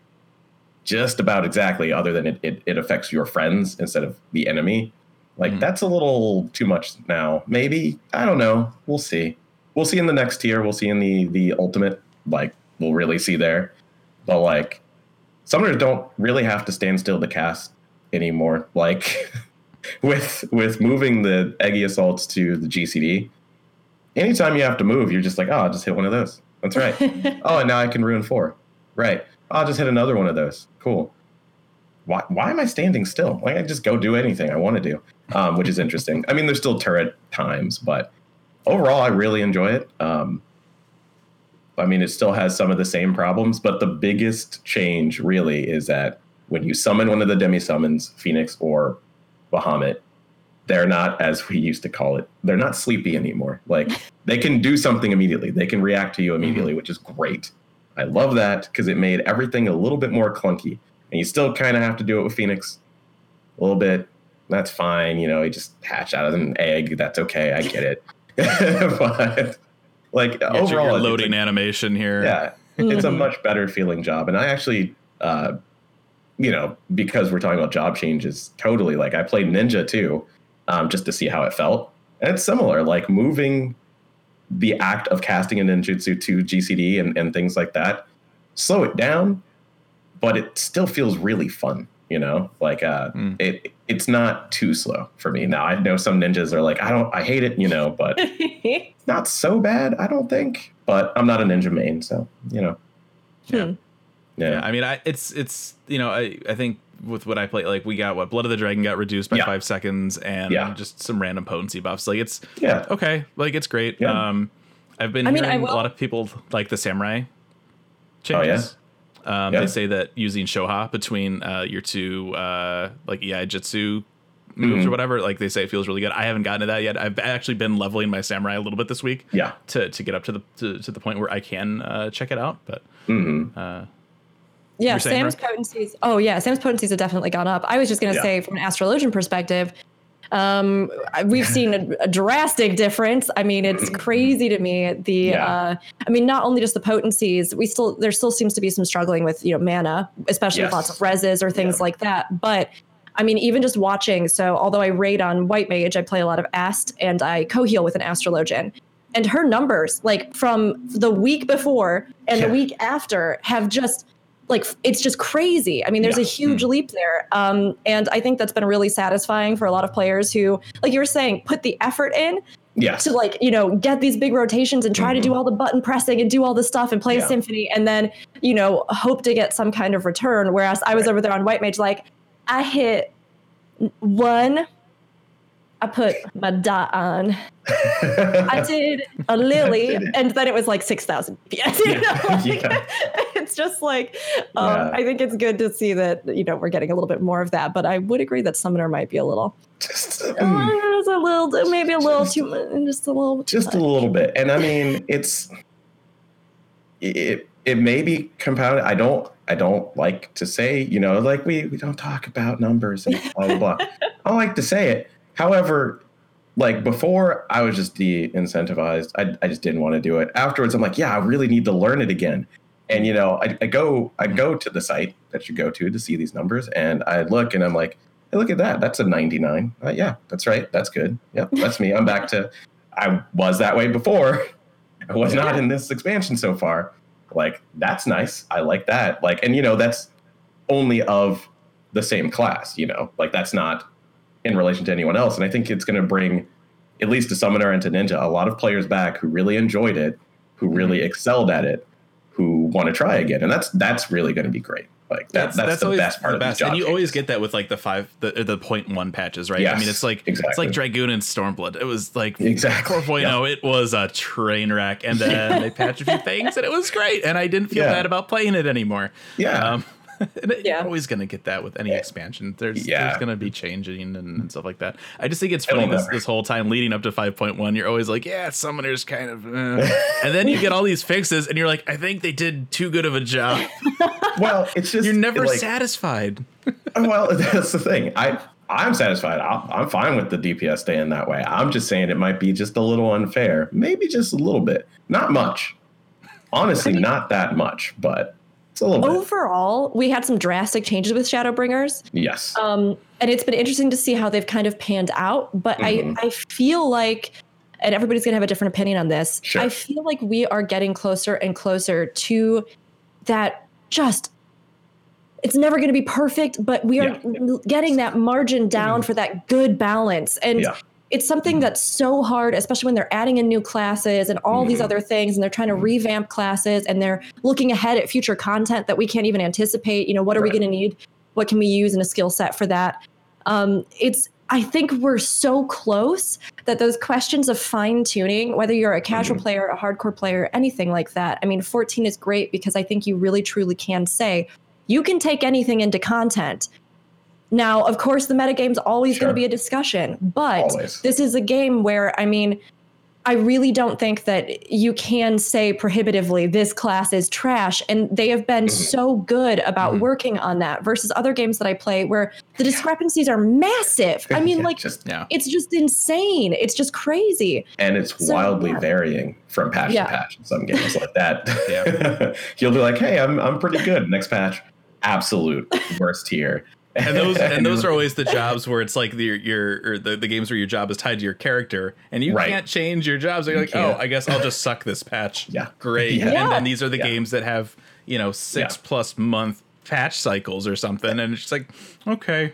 just about exactly, other than it, it, it affects your friends instead of the enemy. Like
Mhm.
that's a little too much now. Maybe I don't know. We'll see. We'll see in the next tier. We'll see in the the ultimate. Like we'll really see there. But like, summoners don't really have to stand still to cast anymore. Like with with moving the Egi assaults to the GCD, anytime you have to move, you're just like, oh, I'll just hit one of those. That's right. oh, and now I can ruin four. Right. I'll just hit another one of those. Cool. Why, why am I standing still? Like I just go do anything I want to do, um, which is interesting. I mean, there's still turret times, but overall, I really enjoy it. Um, I mean, it still has some of the same problems, but the biggest change really is that when you summon one of the demi summons, Phoenix or Bahamut, they're not, as we used to call it, they're not sleepy anymore. Like they can do something immediately, they can react to you immediately, which is great. I love that because it made everything a little bit more clunky. And you still kind of have to do it with Phoenix a little bit. That's fine. You know, he just hatched out of an egg. That's okay. I get it. but like overall,
your
it's a-
loading animation here.
yeah, it's a much better feeling job. And I actually, uh, you know, because we're talking about job changes, totally like I played Ninja too, um, just to see how it felt. And it's similar, like moving the act of casting a ninjutsu to GCD and, and things like that. Slow it down, but it still feels really fun. You know, like uh,
Mm.
it it's not too slow for me. Now I know some ninjas are like, I don't, I hate it. You know, but not so bad, I don't think. But I'm not a ninja main, so you know.
Hmm.
Yeah.
Yeah, I mean, I it's it's you know I I think with what I play, like we got what Blood of the Dragon got reduced by
Yeah.
five seconds, and
Yeah.
just some random potency buffs. Like it's
Yeah.
okay, like it's great.
Yeah.
Um, I've been
I
hearing
will-
a lot of people like the samurai
Oh, yeah?
changes. Um,
Yeah.
They say that using Shoha between uh, your two uh, like Iaijutsu moves
Mhm.
or whatever, like they say it feels really good. I haven't gotten to that yet. I've actually been leveling my samurai a little bit this week
Yeah.
to to get up to the to, to the point where I can uh, check it out. But
hmm
uh,
Yeah,
saying,
Sam's potencies. Oh yeah, Sam's potencies have definitely gone up. I was just gonna
Yeah.
say, from an astrologian perspective, um, we've seen a, a drastic difference. I mean, it's crazy to me. The
Yeah.
uh, I mean, not only just the potencies, we still there still seems to be some struggling with you know mana, especially with lots of
Yes.
reses or things
Yeah.
like that. But I mean, even just watching. So although I raid on White Mage, I play a lot of Ast, and I co-heal with an astrologian. And her numbers, like from the week before and the week after, have just like it's just crazy. I mean, there's a
Yeah.
huge leap there, um, and I think that's been really satisfying for a lot of players who, like you were saying, put the effort in
Yes.
to like you know get these big rotations and try to
Mhm.
do all the button pressing and do all this stuff and play
Yeah.
a symphony, and then you know hope to get some kind of return. Whereas I was
Right.
over there on White Mage, like I hit one. I put my dot on. I did a lily, and then it was like six thousand PS. You know? Like,
Yeah.
It's just like um,
Yeah.
I think it's good to see that you know we're getting a little bit more of that. But I would agree that Summoner might be a little,
just,
uh,
mm,
a little, maybe a little
Just-
too, mu- just a little, too
just a little bit. And I mean, it's it it may be compounded. I don't I don't like to say, you know, like we we don't talk about numbers and blah blah blah. I don't like to say it. However, like before I was just de-incentivized. I, I just didn't want to do it. Afterwards, I'm like, yeah, I really need to learn it again. And you mm-hmm. know, I, I go I mm-hmm. go to the site that you go to to see these numbers, and I look and I'm like, hey, look at that. That's a 99. Uh, yeah, that's right. That's good. Yep, that's me. I'm back to. I was that way before. I was not in this expansion so far. Like that's nice. I like that. Like, and you know, that's only of the same class. You know, like that's not in relation to anyone else. And I think it's going to bring at least to Summoner and to Ninja a lot of players back who really enjoyed it, who really mm-hmm. excelled at it, want to try again. And that's that's really going to be great. Like that, that's, the best part
the
of
best.
job
And you always get that with like the five, the the point one patches, right? I mean, it's like it's like Dragoon and Stormblood. It was like
Exactly.
4.0. It was a train wreck, and then they patched a few things, and it was great. And I didn't feel
Yeah.
bad about playing it anymore.
Yeah.
Um,
Yeah.
You're always going to get that with any expansion. There's
Yeah.
there's going to be changing and, and stuff like that. I just think it's funny this, this whole time leading up to 5.1. You're always like, yeah, Summoner's kind of, eh. and then you get all these fixes, and you're like, I think they did too good of a job.
well, it's just
You're never
like,
satisfied.
well, that's the thing. I I'm satisfied. I'm, I'm fine with the DPS staying that way. I'm just saying it might be just a little unfair. Maybe just a little bit. Not much. Honestly, not that much, but little bit.
Overall, we had some drastic changes with Shadowbringers.
Yes.
Um, and it's been interesting to see how they've kind of panned out. But
Mhm.
I, I feel like, and everybody's going to have a different opinion on this.
Sure.
I feel like we are getting closer and closer to that just. It's never going to be perfect, but we are
Yeah.
getting that margin down for that good balance. And
Yeah.
It's something that's so hard, especially when they're adding in new classes and all these
Mhm.
other things, and they're trying to revamp classes and they're looking ahead at future content that we can't even anticipate. You know, what are we going to need? What can we use in a skill set for that? Um, it's I think we're so close that those questions of fine tuning, whether you're a casual
Mhm.
player, a hardcore player, anything like that. I mean, 14 is great because I think you really truly can say you can take anything into content. Now, of course, the metagame's always going to be a discussion, but
Always.
this is a game where, I mean, I really don't think that you can say prohibitively this class is trash. And they have been
Mhm.
so good about
Mhm.
working on that versus other games that I play where the discrepancies are massive. I mean,
Yeah,
like,
just
Yeah.
it's just insane. It's just crazy.
and it's
So,
wildly
yeah.
varying from patch
Yeah.
to patch in some games like that. You'll be like, hey, I'm I'm pretty good. Next patch, absolute worst tier.
And those and those are always the jobs where it's like the your or the, the games where your job is tied to your character and you
Right.
can't change your jobs. You're
You
like, oh. I guess I'll just suck this patch.
Yeah.
Great.
Yeah.
And then these are the
Yeah.
games that have, you know, six
Yeah.
plus month patch cycles or something. And it's just like, okay.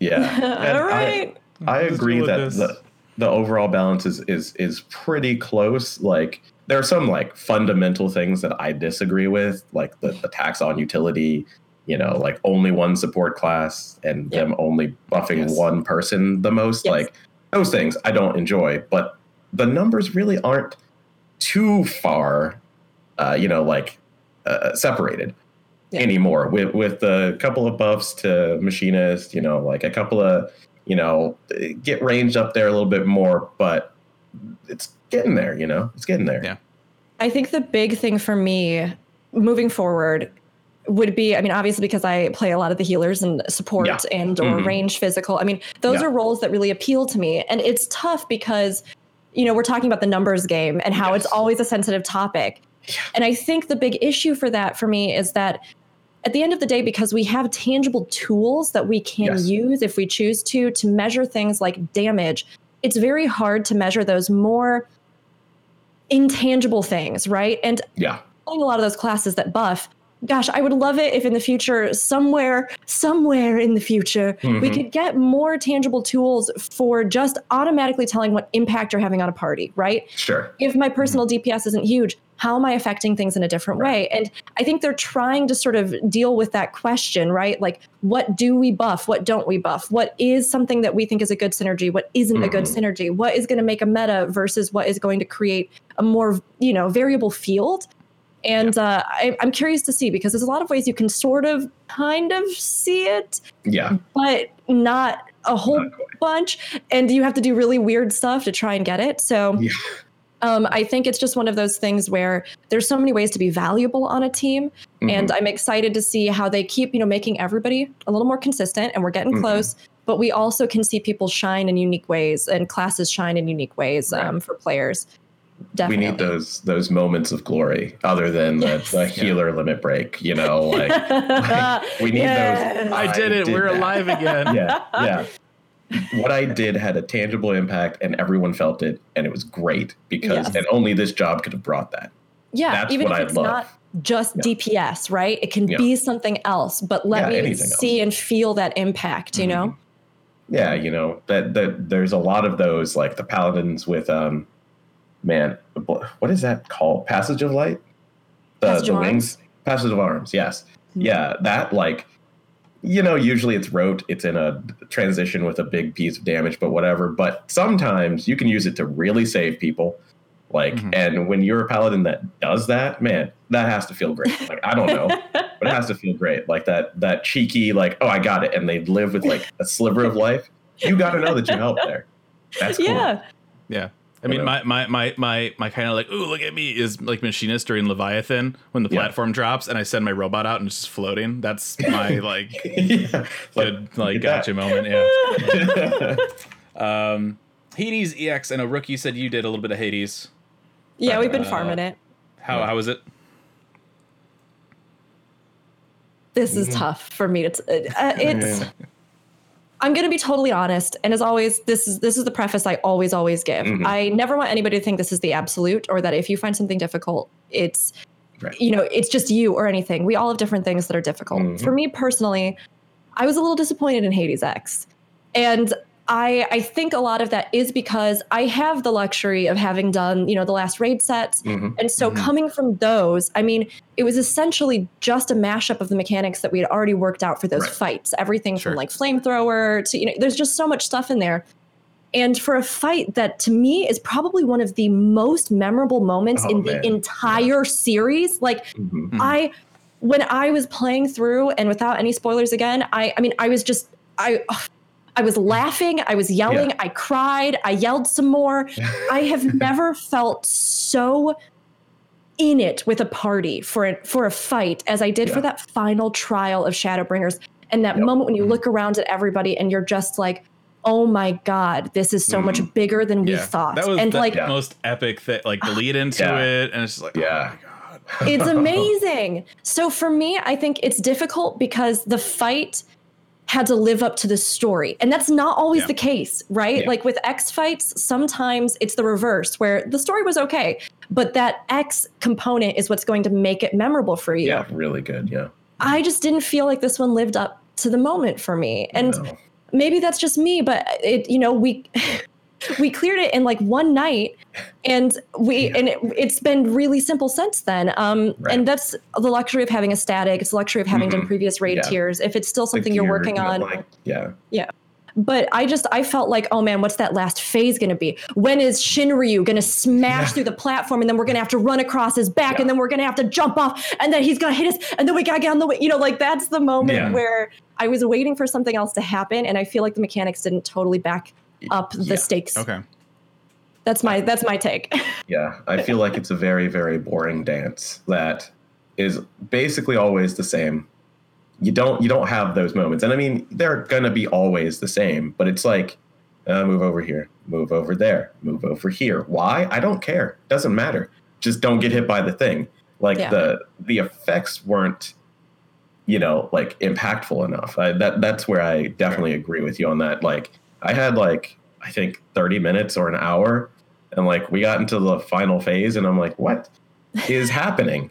yeah.
All right.
I, I agree that the the overall balance is is is pretty close. Like there are some like fundamental things that I disagree with, like the, the tax on utility, you know, like only one support class and
Yeah.
them only buffing
Yes.
one person the most.
Yes.
Like those things I don't enjoy, but the numbers really aren't too far, uh, you know, like uh, separated
Yeah.
anymore. With with a couple of buffs to machinist, you know, like a couple of, you know, get range up there a little bit more, but it's getting there. You know, it's getting there.
Yeah.
I think the big thing for me moving forward would be I mean, obviously, because I play a lot of the healers and support
Yeah.
and or
Mhm.
range physical. I mean, those
Yeah.
are roles that really appeal to me. And it's tough because, you know, we're talking about the numbers game and how it's always a sensitive topic.
Yeah.
And I think the big issue for that for me is that at the end of the day, because we have tangible tools that we can
Yes.
use if we choose to, to measure things like damage, it's very hard to measure those more intangible things, right? And
Yeah.
playing a lot of those classes that buff. Gosh, I would love it if in the future, somewhere, somewhere in the future, we
Mhm.
could get more tangible tools for just automatically telling what impact you're having on a party, right?
Sure.
If my personal DPS isn't huge, how am I affecting things in a different way? And I think they're trying to sort of deal with that question, right? Like, what do we buff? What don't we buff? What is something that we think is a good synergy? What isn't a good
Mhm.
synergy? What is going to make a meta versus what is going to create a more, you know, variable field? And uh, I, I'm curious to see because there's a lot of ways you can sort of kind of see it,
Yeah.
but not a whole
Not
bunch. And you have to do really weird stuff to try and get it. So
Yeah.
um, I think it's just one of those things where there's so many ways to be valuable on a team. And
Mhm.
I'm excited to see how they keep, you know, making everybody a little more consistent and we're getting
Mhm.
close. But we also can see people shine in unique ways and classes shine in unique ways
Right.
um, for players.
We need those those moments of glory other than
Yes.
the, the healer limit break. You know, like we need
Yes.
those.
I did it. We're
that.
alive again.
yeah, yeah. What I did had a tangible impact, and everyone felt it, and it was great because,
Yes.
and only this job could have brought that.
Yeah,
That's
even
what
if
I
it's
love.
not just
Yeah.
DPS, right? It can
Yeah.
be something else, but let
Yeah,
me
anything else.
see and feel that impact, you know?
Yeah, you know that that there's a lot of those like the paladins with um, man, what is that called? Passage of light. The
Passage
the
of
wings. Passage of arms. Yes.
Mhm.
Yeah, that like. You know, usually it's rote. It's in a transition with a big piece of damage, but whatever. But sometimes you can use it to really save people. Like,
Mhm.
and when you're a paladin that does that, man, that has to feel great. Like, I don't know, but it has to feel great. Like that, that cheeky, like, oh, I got it, and they live with like a sliver of life. You got to know that you helped there. That's cool.
Yeah.
Yeah. I mean, my my my my my kind of like, ooh, look at me is like machinist during Leviathan when the
Yeah.
platform drops and I send my robot out and it's just floating. That's my like
yeah.
good like
look at
gotcha moment. Yeah. Um, Hades EX. I know Rookie said you did a little bit of Hades.
Yeah, we've been
Uh,
farming it.
How how was it?
This is
Mhm.
tough for me to. T- uh, it's. I'm going to be totally honest, and as always, this is this is the preface I always always give.
Mhm.
I never want anybody to think this is the absolute, or that if you find something difficult, it's
Right.
you know it's just you or anything. We all have different things that are difficult.
Mhm.
For me personally, I was a little disappointed in Hades X, and I I think a lot of that is because I have the luxury of having done, you know, the last raid sets.
Mhm.
And so coming from those, I mean, it was essentially just a mashup of the mechanics that we had already worked out for those
Right.
fights. Everything
Sure.
from like flamethrower to, you know, there's just so much stuff in there. And for a fight that to me is probably one of the most memorable moments
Oh,
in the
man.
entire series, like
Mhm.
Mhm.
I when I was playing through and without any spoilers again, I I mean I was just I I was laughing, I was yelling,
Yeah.
I cried, I yelled some more. I have never felt so in it with a party for a, for a fight as I did for that final trial of Shadowbringers and that
Yep.
moment when you
Mhm.
look around at everybody and you're just like oh my god this is so much
Mhm.
bigger than we thought
that was
and
the
like
Yeah.
most epic thing. Like the lead into
Yeah.
it, and it's just like,
Yeah.
oh my god.
it's amazing. So for me, I think it's difficult because the fight had to live up to the story. And that's not always
Yeah.
the case, right?
Yeah.
Like with X fights, sometimes it's the reverse where the story was okay, but that X component is what's going to make it memorable for you.
Yeah, really good. Yeah.
I just didn't feel like this one lived up to the moment for me. And
No.
maybe that's just me, but it, you know, we we cleared it in like one night and we
Yeah.
and it, it's been really simple since then um
Right.
and that's the luxury of having a static it's the luxury of having done
Mhm.
previous raid
Yeah.
tiers if it's still something you're working on
like, yeah.
but i just i felt like oh man what's that last phase going to be when is shinryu going to smash
Yeah.
through the platform and then we're going to have to run across his back
Yeah.
and then we're going to have to jump off and then he's going to hit us and then we got to get on the way you know like that's the moment
Yeah.
where i was waiting for something else to happen and i feel like the mechanics didn't totally back up the
Yeah.
stakes
Okay.
that's my that's my take
Yeah, I feel like it's a very, very boring dance that is basically always the same. You don't you don't have those moments, and I mean they're gonna be always the same. But it's like, uh, move over here, move over there, move over here. Why? I don't care. Doesn't matter. Just don't get hit by the thing. Like
Yeah.
the the effects weren't, you know, like impactful enough. I, that that's where I definitely agree with you on that. Like I had like I think thirty minutes or an hour and like we got into the final phase and i'm like what is happening?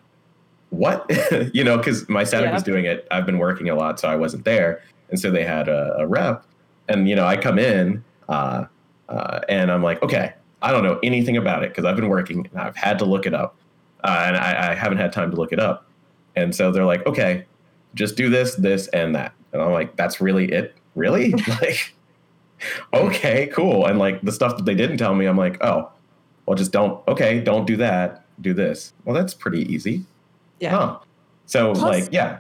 What? You know because my setup
Yeah.
was doing it. I've been working a lot so i wasn't there and so they had a, a rep and you know i come in uh, uh, and i'm like okay i don't know anything about it because i've been working and i've had to look it up uh, and I, I haven't had time to look it up. And so they're like okay just do this this and that. And i'm like that's really it? Really? Like okay, cool. And like the stuff that they didn't tell me, I'm like, oh, well, just don't. Okay, don't do that. Do this. Well, that's pretty easy.
yeah
Huh. So
Plus,
like, yeah.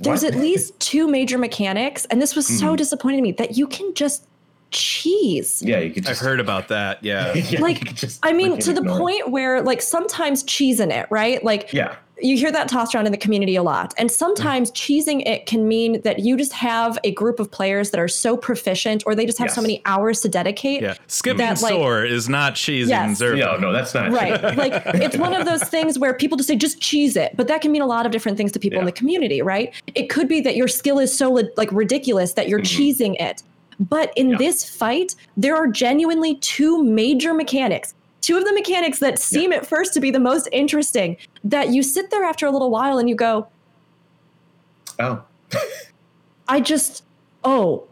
There's at least two major mechanics and this was so
Mhm.
disappointing to me that you can just cheese
yeah, you could
I've heard about that. Yeah.
yeah,
Like,
just
I mean, to the
ignore it.
point where, like, sometimes cheesing it, right? Like,
Yeah,
you hear that tossed around in the community a lot. And sometimes cheesing it can mean that you just have a group of players that are so proficient or they just have so many hours to dedicate.
Yeah. Skipping
That, like-
soar is not cheesing
Yes.
Zerp.
no, no, that's not
Right. like, it's one of those things where people just say, just cheese it. But that can mean a lot of different things to people in the community, right? It could be that your skill is so, like, ridiculous that you're
Mhm.
cheesing it. But in
Yeah.
this fight, there are genuinely two major mechanics. Two of the mechanics that seem at first to be the most interesting that you sit there after a little while and you go,
Oh,
I just, oh,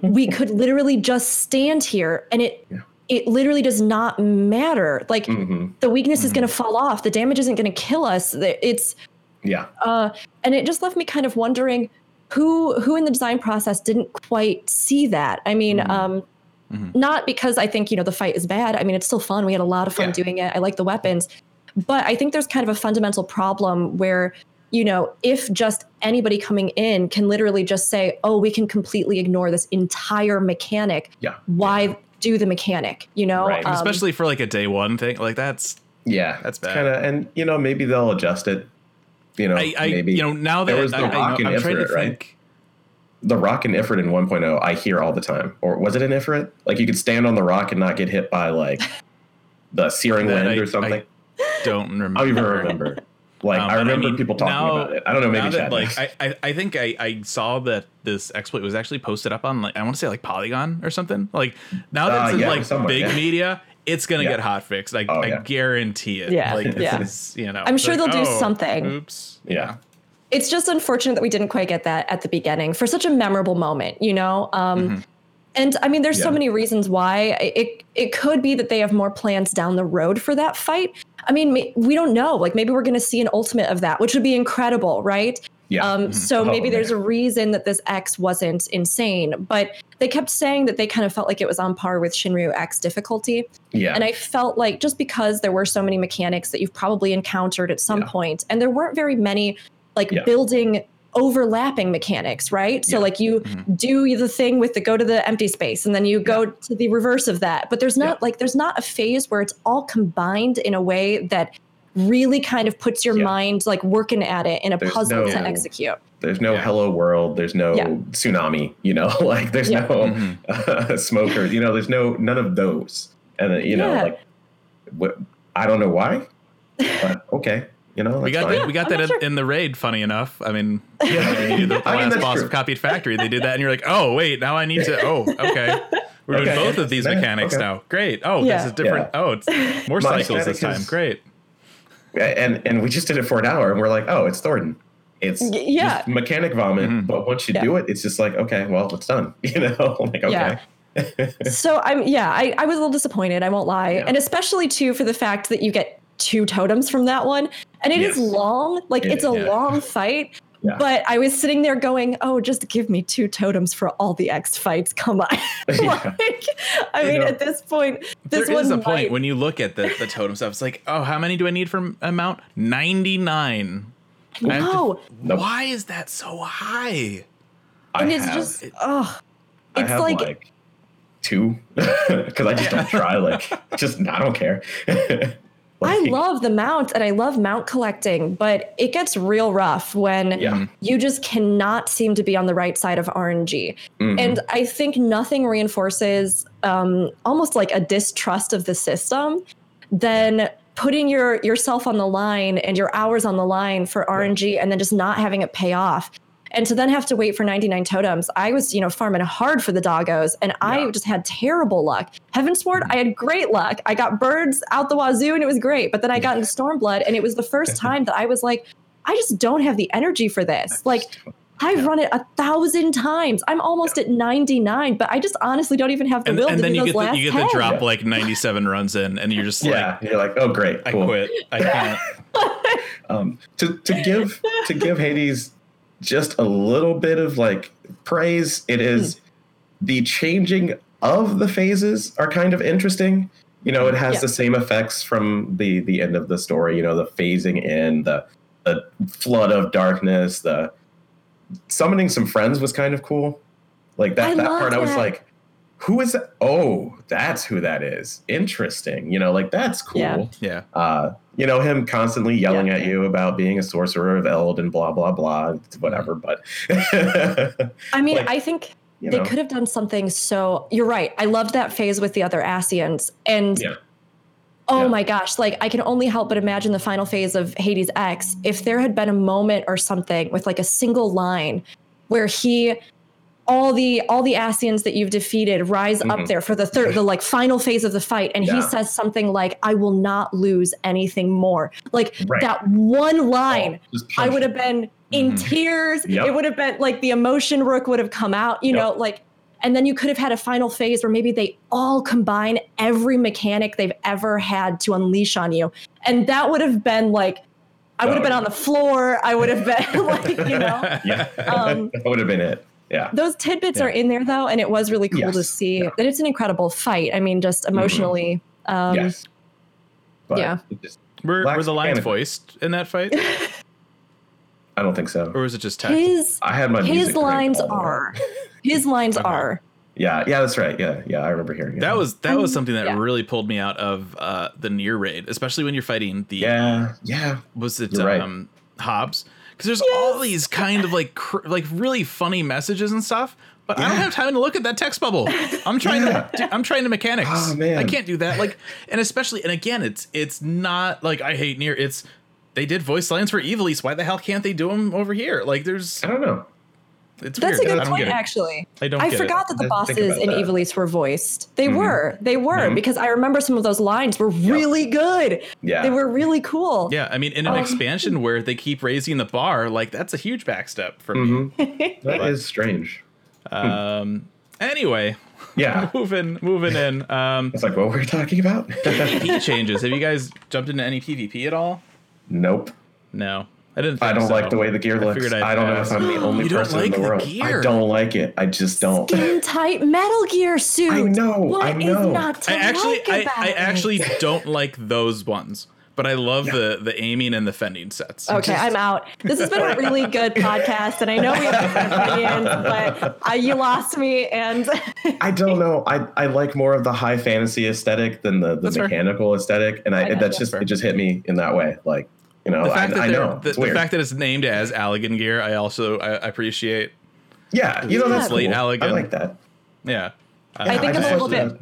we could literally just stand here and it,
Yeah.
it literally does not matter. Like
hmm
the weakness is
Mhm.
going to fall off. The damage isn't going to kill us. It's,
yeah,
uh, and it just left me kind of wondering who, who in the design process didn't quite see that. I mean,
Mhm.
um,
Mhm.
not because I think, you know, the fight is bad. I mean, it's still fun. We had a lot of fun
Yeah.
doing it. I like the weapons, but I think there's kind of a fundamental problem where, you know, if just anybody coming in can literally just say, oh, we can completely ignore this entire mechanic,
yeah,
why do the mechanic, you know?
Right.
Um,
Especially for like a day one thing. Like that's
yeah.
That's bad.
Kind of, and you know, maybe they'll adjust it. You know,
I, I
maybe
you know now
There
that
was the
I, I
Rock
know,
and
I'm trying to
Ifrit, right?
Think.
the rock and Ifrit in 1.0 I hear all the time. Or was it an Ifrit? Like you could stand on the rock and not get hit by like the searing wind
I-
or something.
I Don't remember.
I don't even remember. Like
Um,
I
but
remember
mean,
people talking
now-
about it. I don't know, maybe
now that, like. I, I, I think I, I saw that this exploit was actually posted up on like I want to say like Polygon or something. Like now that
Uh,
it's in
yeah,
like
somewhere,
big
yeah.
media, it's gonna
Yeah.
get hot fixed. I,
Oh,
I guarantee it.
Yeah,
like,
yeah.
It's, you know,
I'm sure
like,
they'll do
oh,
something.
Oops.
yeah.
It's just unfortunate that we didn't quite get that at the beginning for such a memorable moment, you know? Um,
Mhm.
And I mean, there's so many reasons why. It it could be that they have more plans down the road for that fight. I mean, we don't know. Like maybe we're going to see an ultimate of that, which would be incredible, right?
Yeah.
Um, so
Oh,
maybe there's a reason that this X wasn't insane, but they kept saying that they kind of felt like it was on par with Shinryu X difficulty.
yeah.
And I felt like just because there were so many mechanics that you've probably encountered at some
Yeah.
point, and there weren't very many like
Yeah.
building overlapping mechanics, right? So
Yeah.
like you do the thing with the go to the empty space and then you go to the reverse of that. But there's not
Yeah.
like there's not a phase where it's all combined in a way that really kind of puts your
Yeah.
mind like working at it in a
There's
puzzle to
no-
execute.
there's no
Yeah.
hello world. There's no
Yeah.
tsunami. You know, like there's
Yeah.
no smokers. You know, there's no none of those. And uh, you know, like what? I don't know why, but okay. You know,
We got
fine.
that, we got
I'm
that in,
sure.
in the raid. Funny enough, I mean,
Yeah.
you do the
I
last
that's
boss
true.
of Copied Factory. They did that, and you're like, oh wait, now I need to. Oh, okay. We're doing both of these mechanics
okay.
now. Great. Oh,
Yeah.
this is different.
Yeah.
Oh, it's more
My
cycles this time.
is-
Great.
and and we just did it for an hour, and we're like, oh, it's Thornton. It's
yeah.
just mechanic vomit.
Mhm.
But once you
Yeah.
do it, it's just like, okay, well, it's done. You know, like okay.
Yeah. so I'm yeah, I, I was a little disappointed, I won't lie.
Yeah.
And especially too for the fact that you get two totems from that one. And it is
Yes.
long, like
It
it's a
yeah.
long fight.
Yeah.
But I was sitting there going, "Oh, just give me two totems for all the X fights. Come on!"
Yeah.
like, I
You
mean,
know,
at this point, this
There is
one
a point when you look at the, the totem stuff. It's like, oh, how many do I need for a mount? 99. I have to-
no,
Nope.
Why is that so high?
I
and it's
have,
just oh,
I
it's
have
like,
like, two because I just don't try. Like, just I don't care.
I love the mount and I love mount collecting, but it gets real rough when
Yeah.
you just cannot seem to be on the right side of RNG.
mhm.
And I think nothing reinforces um, almost like a distrust of the system than putting your yourself on the line and your hours on the line for RNG and then just not having it pay off. And to then have to wait for 99 totems, I was, you know, farming hard for the doggos and I just had terrible luck. Heavensward, I had great luck. I got birds out the wazoo and it was great. But then I got into Stormblood and it was the first time that I was like, I just don't have the energy for this. Like, I've run it a thousand times. I'm almost at 99, but I just honestly don't even have the
And,
will
and
to
then
do
you
those
get the,
last
you get the
10.
drop like 97 runs in, and you're just
yeah,
like,
you're like, oh great,
I quit. I can't.
um, to to give to give Hades just a little bit of like praise. It hmm. is the changing of the phases are kind of interesting. You know, it has
Yeah.
the same effects from the the end of the story. You know, the phasing in, the the flood of darkness, the summoning some friends was kind of cool. Like that
I
that part, I was like, who is that? Oh, that's who that is. Interesting. You know, like that's cool
Yeah.
Yeah.
uh, you know, him constantly yelling
Yeah.
at you about being a sorcerer of Eld and blah blah blah, whatever. But
I mean,
Like,
I think
you
they
know,
could have done something so. You're right. I loved that phase with the other Ascians. And
Yeah.
oh
Yeah.
my gosh, like I can only help but imagine the final phase of Hades X if there had been a moment or something with like a single line where he. All the all the Ascians that you've defeated rise up
Mhm.
there for the third the like final phase of the fight, and he says something like, "I will not lose anything more." Like
Right.
that one line
oh,
I would have been in
Mhm.
tears.
Yep.
It would have been like the emotion rook would have come out, you
Yep.
know, like, and then you could have had a final phase where maybe they all combine every mechanic they've ever had to unleash on you. And that would have been like, I would have been on the floor. I would have been like, you know,
Yeah,
Um,
that would have been it. Yeah,
those tidbits
Yeah.
are in there though. And it was really cool to see
Yeah.
that it's an incredible fight. I mean, just emotionally. Um,
yes. But
yeah.
it just-
Were, were the lines
mechanical.
voiced in that fight,
I don't think so.
or was it just text?
His,
I had my
his lines
all the way up.
are, his lines
Okay.
are.
Yeah, yeah, that's right. Yeah, yeah, I remember hearing it.
That was that was
Um,
something that
yeah.
really pulled me out of uh, the NieR raid, especially when you're fighting the
yeah, yeah,
was it
You're right.
um Hobbes? Because there's all these kind of like cr- like really funny messages and stuff, but I don't have time to look at that text bubble. I'm trying
Yeah.
to I'm trying to mechanics.
Oh, man.
I can't do that. Like and especially and again, it's it's not like I hate NieR. It's they did voice lines for Ivalice. Why the hell can't they do them over here? Like there's
I don't know.
It's
That's
weird.
a
I
good point,
get
actually.
I don't
I
get
forgot that the bosses in
that.
Ivalice were voiced. They
Mhm.
were. They were
Mhm.
because I remember some of those lines were really good.
Yeah,
They were really cool.
Yeah, I mean, in an
Um,
expansion where they keep raising the bar, like that's a huge backstep for me.
Mhm. That is strange.
Um, Anyway,
Yeah.
moving moving in. Um,
It's like, what were we talking about?
PvP changes. Have you guys jumped into any PvP at all?
nope.
No, I didn't.
I don't
so.
like the way the gear
I
looks.
figured I'd
I don't know if I'm the only
You don't
person
like
in the
the
world.
gear?
I don't like it. I just don't.
Skin tight Metal Gear suit.
I know,
What
I
is
know.
not to
I actually,
like
I, I actually don't like those ones, but I love the the aiming and the fending sets.
Okay, I'm out. This has been a really good podcast, and I know we have different opinions, but uh, you lost me. And
I don't know. I, I like more of the high fantasy aesthetic than the, the
That's fair.
mechanical aesthetic, and I,
I know,
that's
yeah.
just
Fair.
it just hit me in that way. Like you know,
The
I,
fact that
I know
the,
it's
the fact that it's named as Allagan gear, I also I, I appreciate.
yeah, you know that's
Late
cool. I like that.
Yeah,
I think
I
I'm a little
like
bit.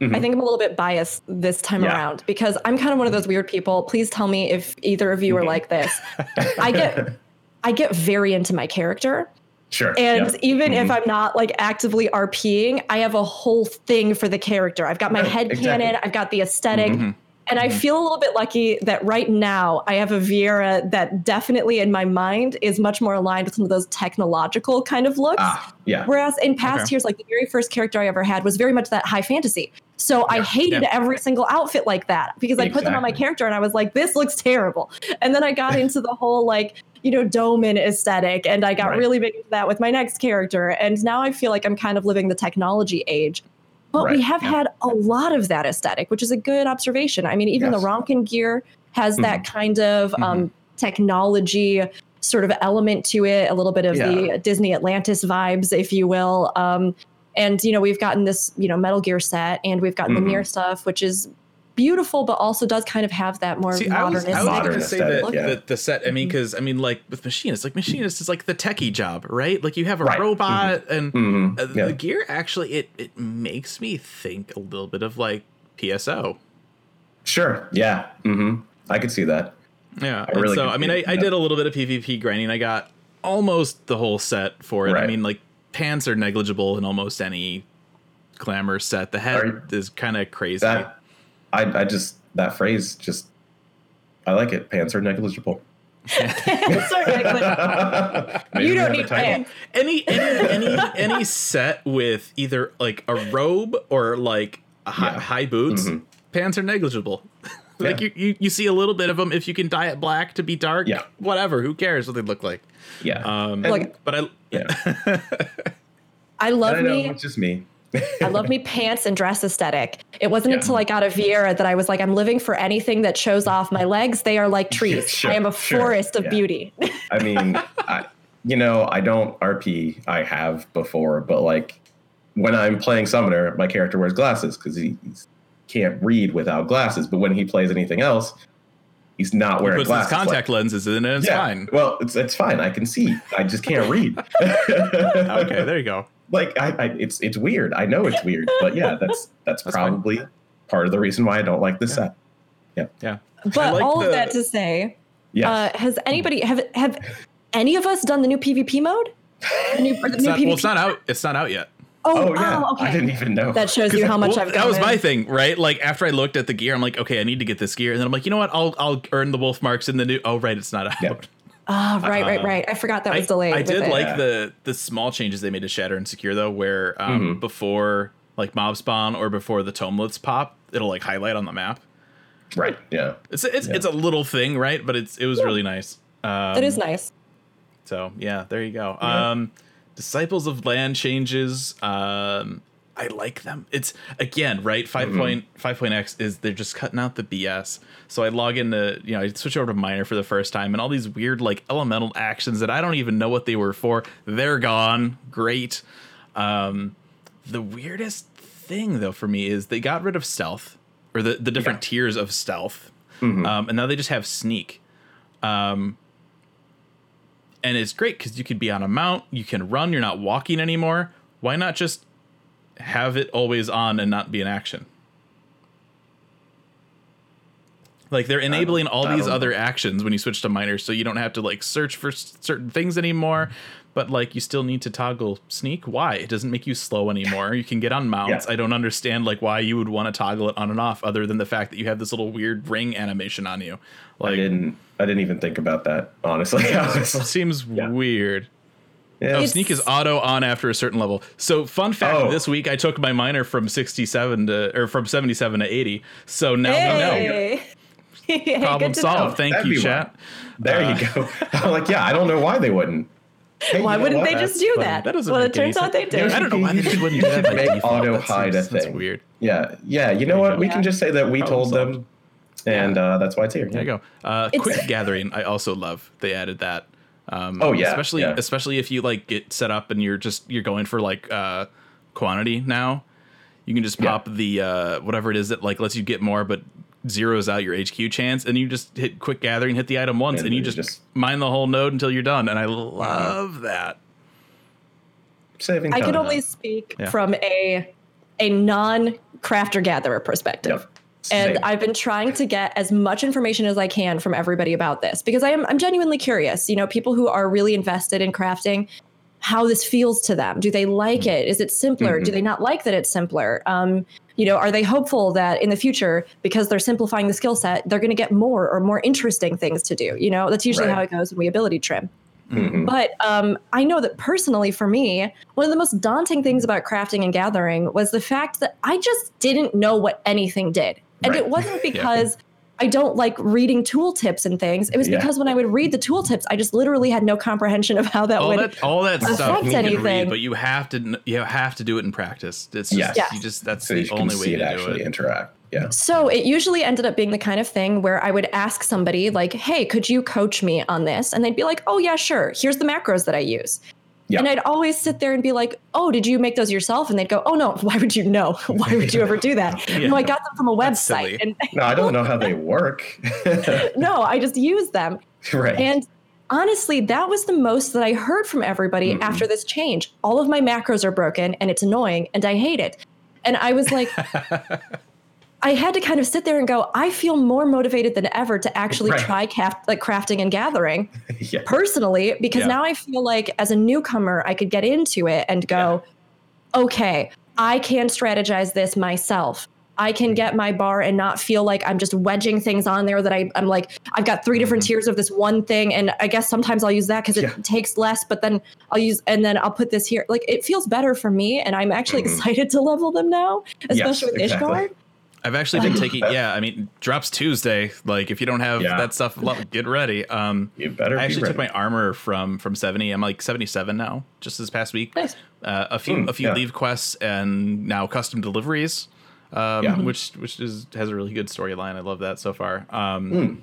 that.
I think I'm a little bit biased this time
Yeah.
around because I'm kind of one of those weird people. Please tell me if either of you are like this. I get I get very into my character.
Sure.
And
yeah.
even if
Mhm.
I'm not like actively RPing, I have a whole thing for the character. I've got my
Right,
head
exactly.
canon, I've got the esthetic
Mhm.
And I feel a little bit lucky that right now I have a Viera that definitely in my mind is much more aligned with some of those technological kind of looks.
ah, yeah.
Whereas in past
Okay.
years, like the very first character I ever had was very much that high fantasy. So I hated
Yeah.
every single outfit like that because I put them on my character and I was like, this looks terrible. And then I got into the whole like, you know, Doman aesthetic and I got
Right.
really big into that with my next character. And now I feel like I'm kind of living the technology age. But we have
yeah.
had a lot of that aesthetic, which is a good observation. I mean, even
Yes.
the Ronkan gear has that
Mm-hmm.
kind of um, technology sort of element to it, a little bit of
Yeah.
the Disney Atlantis vibes, if you will. Um, and you know, we've gotten this, you know, Metal Gear set, and we've gotten
Mhm.
the NieR stuff, which is beautiful, but also does kind of have that more
See, I was. I was
Modern
going to say
aesthetic,
that
yeah.
the, the set. I mean, because I mean, like with machinists, like machinist is like the techie job, right? Like you have a
Right.
robot, and
Mhm.
uh,
Yeah.
the gear actually it it makes me think a little bit of like PSO.
Sure. Yeah. Mm-hmm. I could see that.
Yeah.
I really
so I mean, I, I did a little bit of PvP grinding. I got almost the whole set for it. I mean, like pants are negligible in almost any glamour set. The head
you-
is kind of crazy.
That I I just that phrase just I like it. Pants are negligible.
Sorry, like,
Maybe
you don't need pants.
any any any any set with either like a robe or like a high,
Yeah.
high boots
Mhm.
pants are negligible like
Yeah.
you, you you see a little bit of them if you can dye it black to be dark
Yeah.
whatever who cares what they look like
Yeah.
um
And-
but i
yeah.
I love
I know
me.
it's just me.
I love me pants and dress aesthetic. It wasn't
Yeah.
until I got a Viera that I was like, I'm living for anything that shows off my legs. They are like trees.
Sure,
I am a
sure,
forest of
yeah.
beauty.
I mean, I, you know, I don't RP. I have before, but like when I'm playing Summoner, my character wears glasses because he he's, can't read without glasses. But when he plays anything else, he's not
he
wearing
puts
glasses.
his contact
Like,
lenses in and it's
yeah,
fine
Well, it's it's fine. I can see. I just can't read.
okay there you go
like I, I, it's it's weird. I know it's weird, but yeah, that's that's,
That's fine.
probably part of the reason why I don't like this set.
yeah
yeah.
But like
all
the-
of that to say,
yeah.
uh, has anybody have have any of us done the new PvP mode? The new, the new
not, well it's not out it's not out yet
Oh,
oh yeah,
oh, okay.
I didn't even know.
that shows you how much
Well,
I've.
that was
gone
my thing, right? Like after I looked at the gear, I'm like, okay, I need to get this gear, and then I'm like, you know what? I'll I'll earn the wolf marks in the new. Oh, right, it's not out.
Yeah.
Ah, right, right,
Uh,
right. I forgot that
I,
was delayed.
I
with
did
it.
like
Yeah.
the the small changes they made to Shatter and Secure though, where um,
Mhm.
before like mob spawn or before the tomeliths pop, it'll like highlight on the map.
right. Yeah.
It's it's
Yeah.
it's a little thing, right? But it's it was really nice. Um,
that is nice.
So yeah, there you go.
Yeah.
Um, Disciples of Land changes. Um, I like them. It's again right. Five
Mhm.
point five point X is they're just cutting out the BS. So I log into you know I switch over to Miner for the first time, and all these weird like elemental actions that I don't even know what they were for. They're gone. Great. Um, the weirdest thing though for me is they got rid of stealth or the the different
Yeah.
tiers of stealth,
Mhm.
um, and now they just have sneak. Um, and it's great because you could be on a mount, you can run, you're not walking anymore. Why not just have it always on and not be in action? Like they're enabling all these other actions when you switch to miners, so you don't have to like search for s- certain things anymore. But like you still need to toggle sneak. Why? It doesn't make you slow anymore. You can get on mounts.
Yeah.
I don't understand like why you would want to toggle it on and off, other than the fact that you have this little weird ring animation on you. Like I
didn't. I didn't even think about that. Honestly,
it seems
Yeah.
weird.
Yeah.
Oh, sneak is auto on after a certain level. So, fun fact:
Oh.
this week I took my miner from sixty-seven to or from seventy-seven to eighty. So now we know.
Hey. Hey,
Problem solved.
know.
Thank
That'd
you,
be
chat.
There
Uh,
you go. I'm like, yeah, I don't know why they wouldn't. Hey,
Why wouldn't they just do that?
That doesn't
well, it turns out they
sense.
did.
I don't know why they just wouldn't do that by
make
default.
auto
That
hide
seems-
a
that's
thing.
weird.
Yeah, yeah. You know what? We
Yeah.
can just say that we
Problem
told them, and uh, that's why it's here.
There you go. Uh, quick gathering. I also love they added that. Um,
Oh, yeah,
especially
yeah.
especially if you like get set up and you're just you're going for like uh, quantity now. You can just
Yeah.
pop the uh, whatever it is that like lets you get more, but zeroes out your HQ chance, and you just hit quick gathering, hit the item once,
And
and, you
you
just,
just-
mine the whole node until you're done. And I love that.
Saving
I
time.
can only speak
Yeah.
from a a non crafter gatherer perspective.
Yep.
And
Same.
I've been trying to get as much information as I can from everybody about this because I am I'm genuinely curious. You know, people who are really invested in crafting, how this feels to them. Do they like
Mm-hmm.
it? Is it simpler? Do they not like that it's simpler? Um, you know, are they hopeful that in the future, because they're simplifying the skill set, they're going to get more or more interesting things to do? You know, that's usually
Right.
how it goes when we ability trim.
Mhm.
But um, I know that personally, for me, one of the most daunting things about crafting and gathering was the fact that I just didn't know what anything did. And
Right.
it wasn't because I don't like reading tooltips and things. It was
Yeah.
because when I would read the tooltips, I just literally had no comprehension of how that
all
would.
that all that stuff
affect
you can
anything.
read, but you have to you have to do it in practice. It's just
Yes.
Yes.
you just that's
so
the only way
see it
to do
actually
it.
interact. Yeah.
So it usually ended up being the kind of thing where I would ask somebody, like, hey, could you coach me on this? And they'd be like, oh, yeah, sure. Here's the macros that I use.
Yeah.
And I'd always sit there and be like, oh, did you make those yourself? And they'd go, oh, no, why would you know? why would you ever do that?
Yeah.
No, I got them from a website. And
No, I don't know how they work.
no, I just use them.
right.
And honestly, that was the most that I heard from everybody
Mhm.
after this change. All of my macros are broken and it's annoying and I hate it. And I was like, I had to kind of sit there and go, I feel more motivated than ever to actually
Right.
try craft, like crafting and gathering
yeah.
personally, because
Yeah.
now I feel like as a newcomer, I could get into it and go, okay, I can strategize this myself. I can get my bar and not feel like I'm just wedging things on there that I, I'm like, I've got three different tiers of this one thing. And I guess sometimes I'll use that because it takes less, but then I'll use, and then I'll put this here. Like it feels better for me. And I'm actually
Mhm.
excited to level them now, especially with
exactly.
Ishgard.
I've actually been taking yeah, I mean drops Tuesday. Like if you don't have
Yeah.
that stuff, get ready. Um
You better
I actually
be
took my armor from from 70. I'm like 77 now, just this past week.
Nice.
Uh, a few
Mm,
a few
yeah.
leave quests and now custom deliveries. Um,
Yeah.
which which is has a really good storyline. I love that so far. Um,
Mm.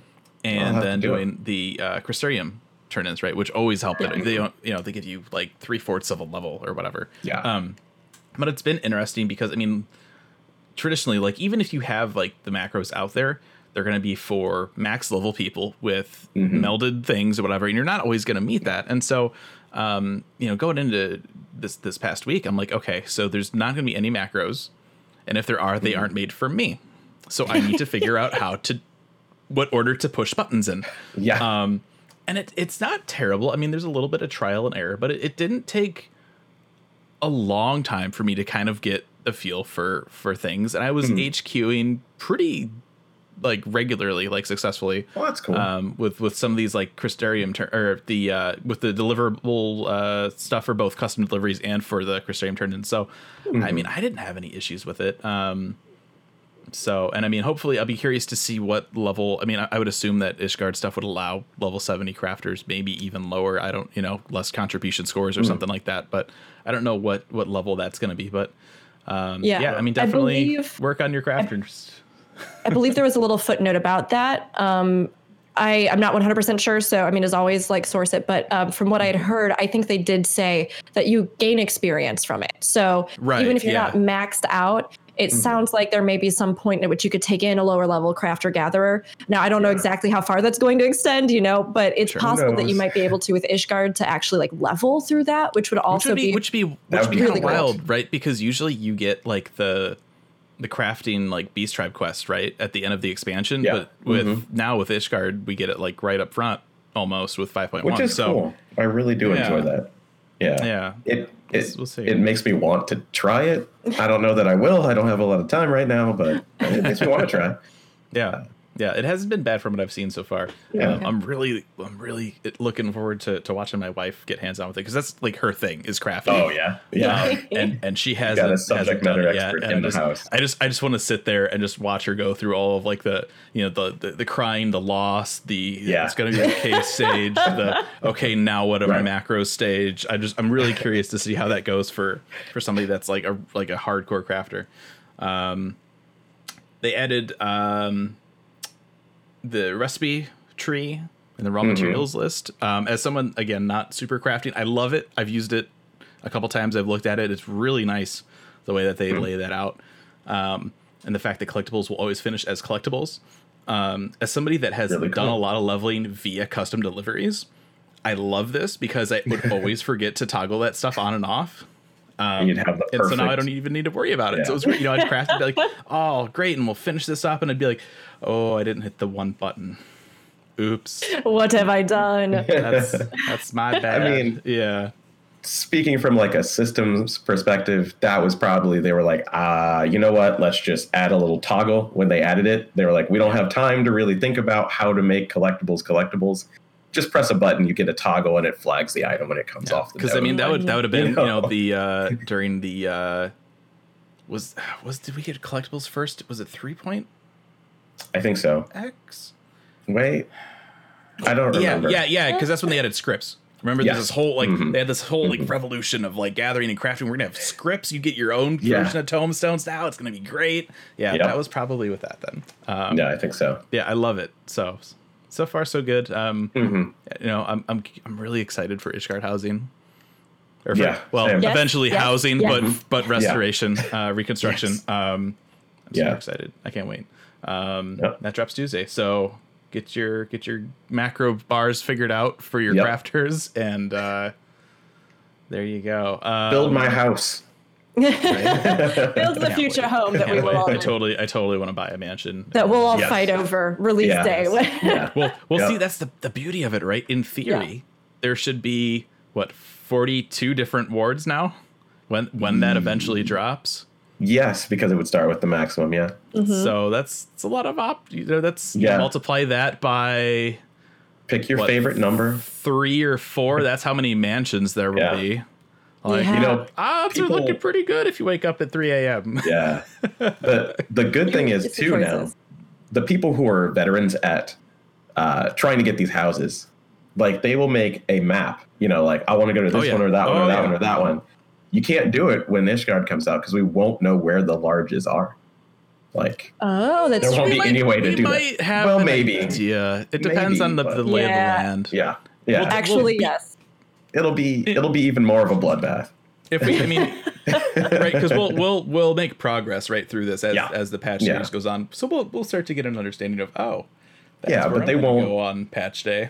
And then
to do it.
doing the uh, Crystarium turn-ins, right? Which always help it. They don't, you know, they give you like three fourths of a level or whatever.
Yeah.
Um, but it's been interesting because I mean, traditionally, like even if you have like the macros out there, they're going to be for max level people with
Mhm.
melded things or whatever, and you're not always going to meet that. And so, um, you know, going into this this past week, I'm like, okay, so there's not going to be any macros, and if there are, they aren't made for me. So I need to figure out how to what order to push buttons in.
yeah.
Um, and it, it's not terrible. I mean, there's a little bit of trial and error, but it, it didn't take a long time for me to kind of get a feel for for things. And I was
Mhm.
HQing pretty like regularly, like successfully.
well, that's cool.
Um, with with some of these like Crystarium tur- or the uh, with the deliverable uh, stuff for both custom deliveries and for the Crystarium turn in. So, I mean, I didn't have any issues with it. Um, so, and I mean, hopefully, I'll be curious to see what level. I mean, I, I would assume that Ishgard stuff would allow level seventy crafters, maybe even lower. I don't, you know, less contribution scores or something like that. But I don't know what what level that's going to be. But um,
Yeah.
yeah, I mean,
I
definitely
believe-
work on your crafters.
I believe there was a little footnote about that. Um, I, I'm not 100% sure. So, I mean, as always, like source it. But um, from what I had heard, I think they did say that you gain experience from it. So,
Right,
even if you're
yeah.
not maxed out, it sounds like there may be some point at which you could take in a lower level crafter gatherer. Now, I don't know exactly how far that's going to extend, you know, but it's
Sure.
possible that you might be able to with Ishgard to actually like level through that, which would
which
also
would be,
be,
which would be which would
would
be
be
really cool.
wild, right? Because usually you get like the the crafting like beast tribe quest right at the end of the expansion,
Yeah.
but with
Mhm.
now with Ishgard we get it like right up front almost with five point
Which is
So
cool. I really do
Yeah.
enjoy that. Yeah.
yeah,
It
We'll-
it,
we'll see.
it makes me want to try it. I don't know that I will. I don't have a lot of time right now, but it makes me want to try.
yeah. Yeah, it hasn't been bad from what I've seen so far.
Yeah.
Um, I'm really, I'm really looking forward to, to watching my wife get hands on with it because that's like her thing is crafting.
Oh yeah, yeah.
Um, and and she has
got a subject matter
yet.
expert
and
in the
just-
house.
I just I just want to sit there and just watch her go through all of like the you know the the, the crying, the loss, the
Yeah.
it's gonna be okay stage, the okay now what are my
Right.
macros stage. I just I'm really curious to see how that goes for for somebody that's like a like a hardcore crafter. Um, they added um the recipe tree and the raw materials list. Um, as someone again not super crafting, I love it. I've used it a couple times. I've looked at it. It's really nice the way that they lay that out, um, and the fact that collectibles will always finish as collectibles. Um, as somebody that has
Really
done a lot of leveling via custom deliveries, I love this because I would always forget to toggle that stuff on and off.
And you'd have the
And so now I don't even need to worry about it. So it was great. You know, I'd craft and be like, oh, great. And we'll finish this up. And I'd be like, oh, I didn't hit the one button. Oops.
What have I done?
That's that's my bad.
I mean-
yeah.
Speaking from like a systems perspective, that was probably they were like, ah, you know what? Let's just add a little toggle. When they added it, they were like, we don't have time to really think about how to make collectibles collectibles. Just press a button, you get a toggle, and it flags the item when it comes off the.
Because I mean, that would that would have been
You
you know,
know.
the uh, during the uh, was was did we get collectibles first? Was it three point
I think so.
X?
Wait, I don't
Yeah,
remember.
yeah, yeah. yeah. Because that's when they added scripts. Remember, there's
Yes.
this whole like
Mhm.
they had this whole like revolution of like gathering and crafting. We're gonna have scripts. You get your own
Yeah.
version of tomestones now. It's gonna be great. Yeah,
Yep.
that was probably with that then. Um,
yeah, I think so.
yeah, I love it. So so far so good. Um,
hmm
you know, I'm I'm I'm really excited for Ishgard housing. Or for,
Yeah,
well,
same.
Yes,
eventually
yes,
housing,
yes.
but but restoration, uh, reconstruction.
Yes.
Um, I'm super
Yeah.
excited. I can't wait. Um,
Yep.
That drops Tuesday, so get your get your macro bars figured out for your
Yep.
crafters, and uh, there you go. Um,
Build my house.
Build the
Can't
future
wait.
home that we
Can't
will
wait.
all
I totally I totally want to buy a mansion.
that we'll all
Yes.
fight over release
Yes.
day.
Yeah.
Well, well,
Yep.
see, that's the the beauty of it, right? In theory, there should be what forty two different wards now. When when that eventually mm. drops,
Yes, because it would start with the maximum. Yeah. Mm-hmm.
so that's it's a lot of op. You know, that's
Yeah.
multiply that by
Pick your
What?
favorite number.
three or four. That's how many mansions there will
Yeah.
be. Like,
Yeah.
You know,
odds
people-
are looking pretty good if you wake up at three a.m.
Yeah. But the good thing is
It's the
too now, the people who are veterans at uh, trying to get these houses, like they will make a map. You know, like I want to go to this
Oh, yeah.
one or that one
Oh,
or that
yeah.
one or that one. You can't do it when Ishgard comes out because we won't know where the larges are. Like
Oh, that's
There won't
true.
be any way to
we
do that.
have
Well, maybe.
Yeah, It depends
Maybe,
on the,
but-
the lay
Yeah.
of the land.
yeah, yeah.
Well,
Actually,
be-
yes.
It'll be it'll be even more of a bloodbath.
If we, I mean, right? Because we'll we'll we'll make progress right through this as
Yeah.
as the patch
Yeah.
series goes on. So we'll we'll start to get an understanding of oh, that's
Yeah,
where
but they
I'm gonna
won't-
go on patch day.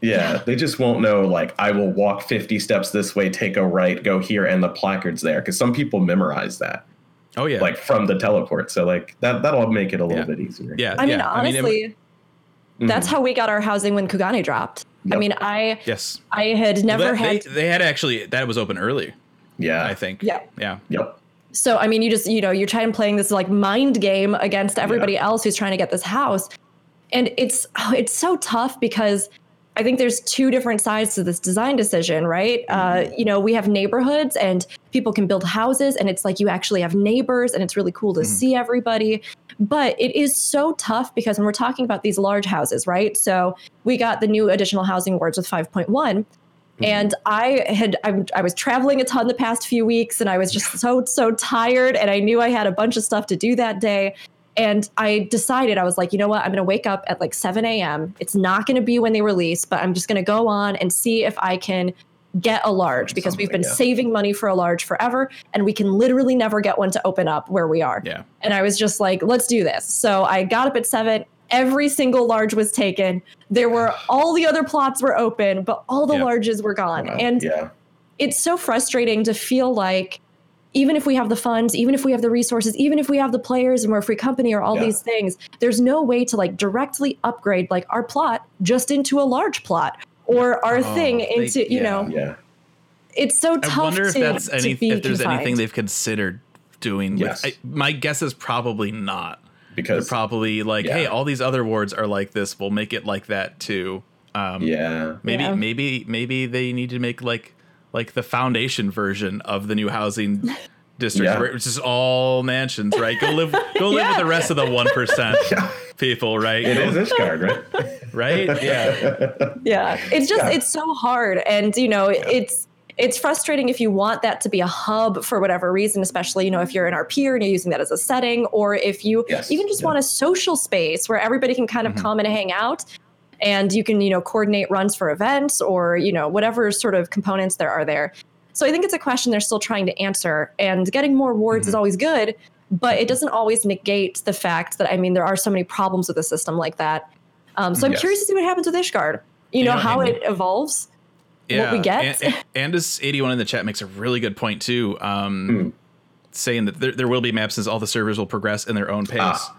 Yeah, they just won't know. Like, I will walk 50 steps this way, take a right, go here, and the placard's there. Because some people memorize that,
Oh yeah,
like from the teleport. So, like that that'll make it a little
Yeah.
bit easier.
yeah.
I mean,
yeah.
honestly,
it-
that's mm-hmm. how we got our housing when Kugane dropped. I mean, I
yes.
I had never
That-
had
they, they had actually that was open early.
yeah,
I think.
Yeah.
Yeah.
Yep.
So I mean, you just you know you're trying playing this like mind game against everybody else who's trying to get this house, and it's oh, it's so tough because I think there's two different sides to this design decision, right? Uh, you know, we have neighborhoods and people can build houses, and it's like you actually have neighbors, and it's really cool to see everybody. But it is so tough because when we're talking about these large houses, right? So we got the new additional housing wards with 5.1. Mm-hmm. And I had I, I was traveling a ton the past few weeks, and I was just so so tired, and I knew I had a bunch of stuff to do that day. And I decided I was like, you know what? I'm going to wake up at like 7 a.m. It's not going to be when they release, but I'm just going to go on and see if I can get a large because we've been
yeah.
saving money for a large forever, and we can literally never get one to open up where we are.
Yeah.
And I was just like, let's do this. So I got up at seven. Every single large was taken. There were all the other plots were open, but all the
Yeah.
larges were gone.
Wow.
And
yeah,
it's so frustrating to feel like even if we have the funds, even if we have the resources, even if we have the players and we're a free company or all
Yeah.
these things, there's no way to like directly upgrade like our plot just into a large plot or our
Oh,
thing
they-
into, you
yeah.
know,
yeah.
it's so tough
I wonder if
to,
that's any if there's
confined.
anything they've considered doing.
Yes.
With, I, my guess is probably not.
because they're
Probably like,
Yeah.
hey, all these other wards are like this. We'll make it like that too. Um,
yeah,
Maybe
Yeah.
maybe maybe they need to make like like the foundation version of the new housing district,
Yeah.
where it's just all mansions, right? Go live go live with the rest of the one percent people, right?
it is Ishgard, right?
right? Yeah.
yeah it's just
Yeah.
it's so hard and you know it's it's frustrating if you want that to be a hub for whatever reason especially you know if you're an rp and you're using that as a setting or if you
Yes,
even just
yeah.
want a social space where everybody can kind of
Mhm.
come and hang out and you can you know coordinate runs for events or you know whatever sort of components there are there so i think it's a question they're still trying to answer and getting more wards is
Mhm.
always good but it doesn't always negate the fact that i mean there are so many problems with a system like that um, so i'm
Yes.
curious to see what happens with ishgard you
You
know
know,
how
and-
it evolves what we get.
And, and, Andis81 in the chat makes a really good point too. Um,
Hmm.
saying that there, there will be maps as all the servers will progress in their own pace.
Ah,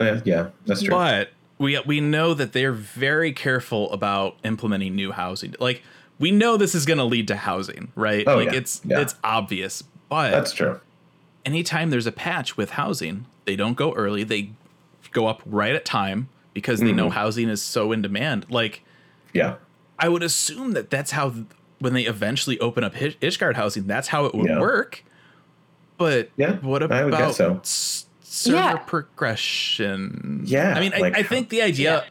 yeah, yeah, that's true.
But we we know that they're very careful about implementing new housing. Like we know this is going to lead to housing, right?
Oh,
like
yeah.
it's
Yeah.
it's obvious. But
that's true.
Anytime there's a patch with housing, they don't go early. They go up right at time because they
Mm-hmm.
know housing is so in demand. Like
Yeah,
I would assume that that's how when they eventually open up Ish- Ishgard housing, that's how it would
Yeah.
work. But
Yeah,
what about
so.
s- server
Yeah.
progression?
Yeah,
I mean, I,
like
I think the idea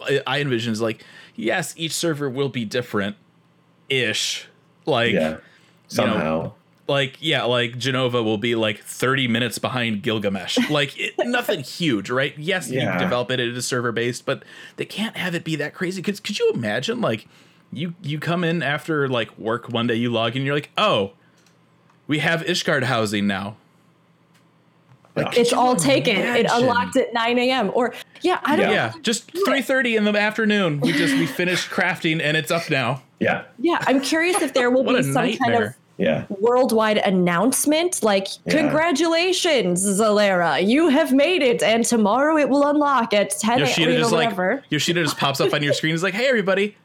I, I envision is like, yes, each server will be different, ish. Like,
yeah, somehow.
Like yeah, like Jenova will be like 30 minutes behind Gilgamesh. Like it, nothing huge, right? Yes, you
Yeah.
develop it, it is server based, but they can't have it be that crazy. Cause could you imagine like you you come in after like work one day, you log in, you're like, oh, we have Ishgard housing now. Like,
it's
could you
all taken it unlocked at 9 a.m or yeah i don't
Yeah, just 3:30 in the afternoon. We just we finished crafting and it's up now.
Yeah,
yeah i'm curious if there will be
a
some kind of
nightmare.
Yeah,
worldwide announcement like
Yeah.
congratulations zalera you have made it and tomorrow it will unlock at 10
Yoshida
a.m. or
just like
whatever
Yoshida just pops up on your screen. He's like, "Hey, everybody,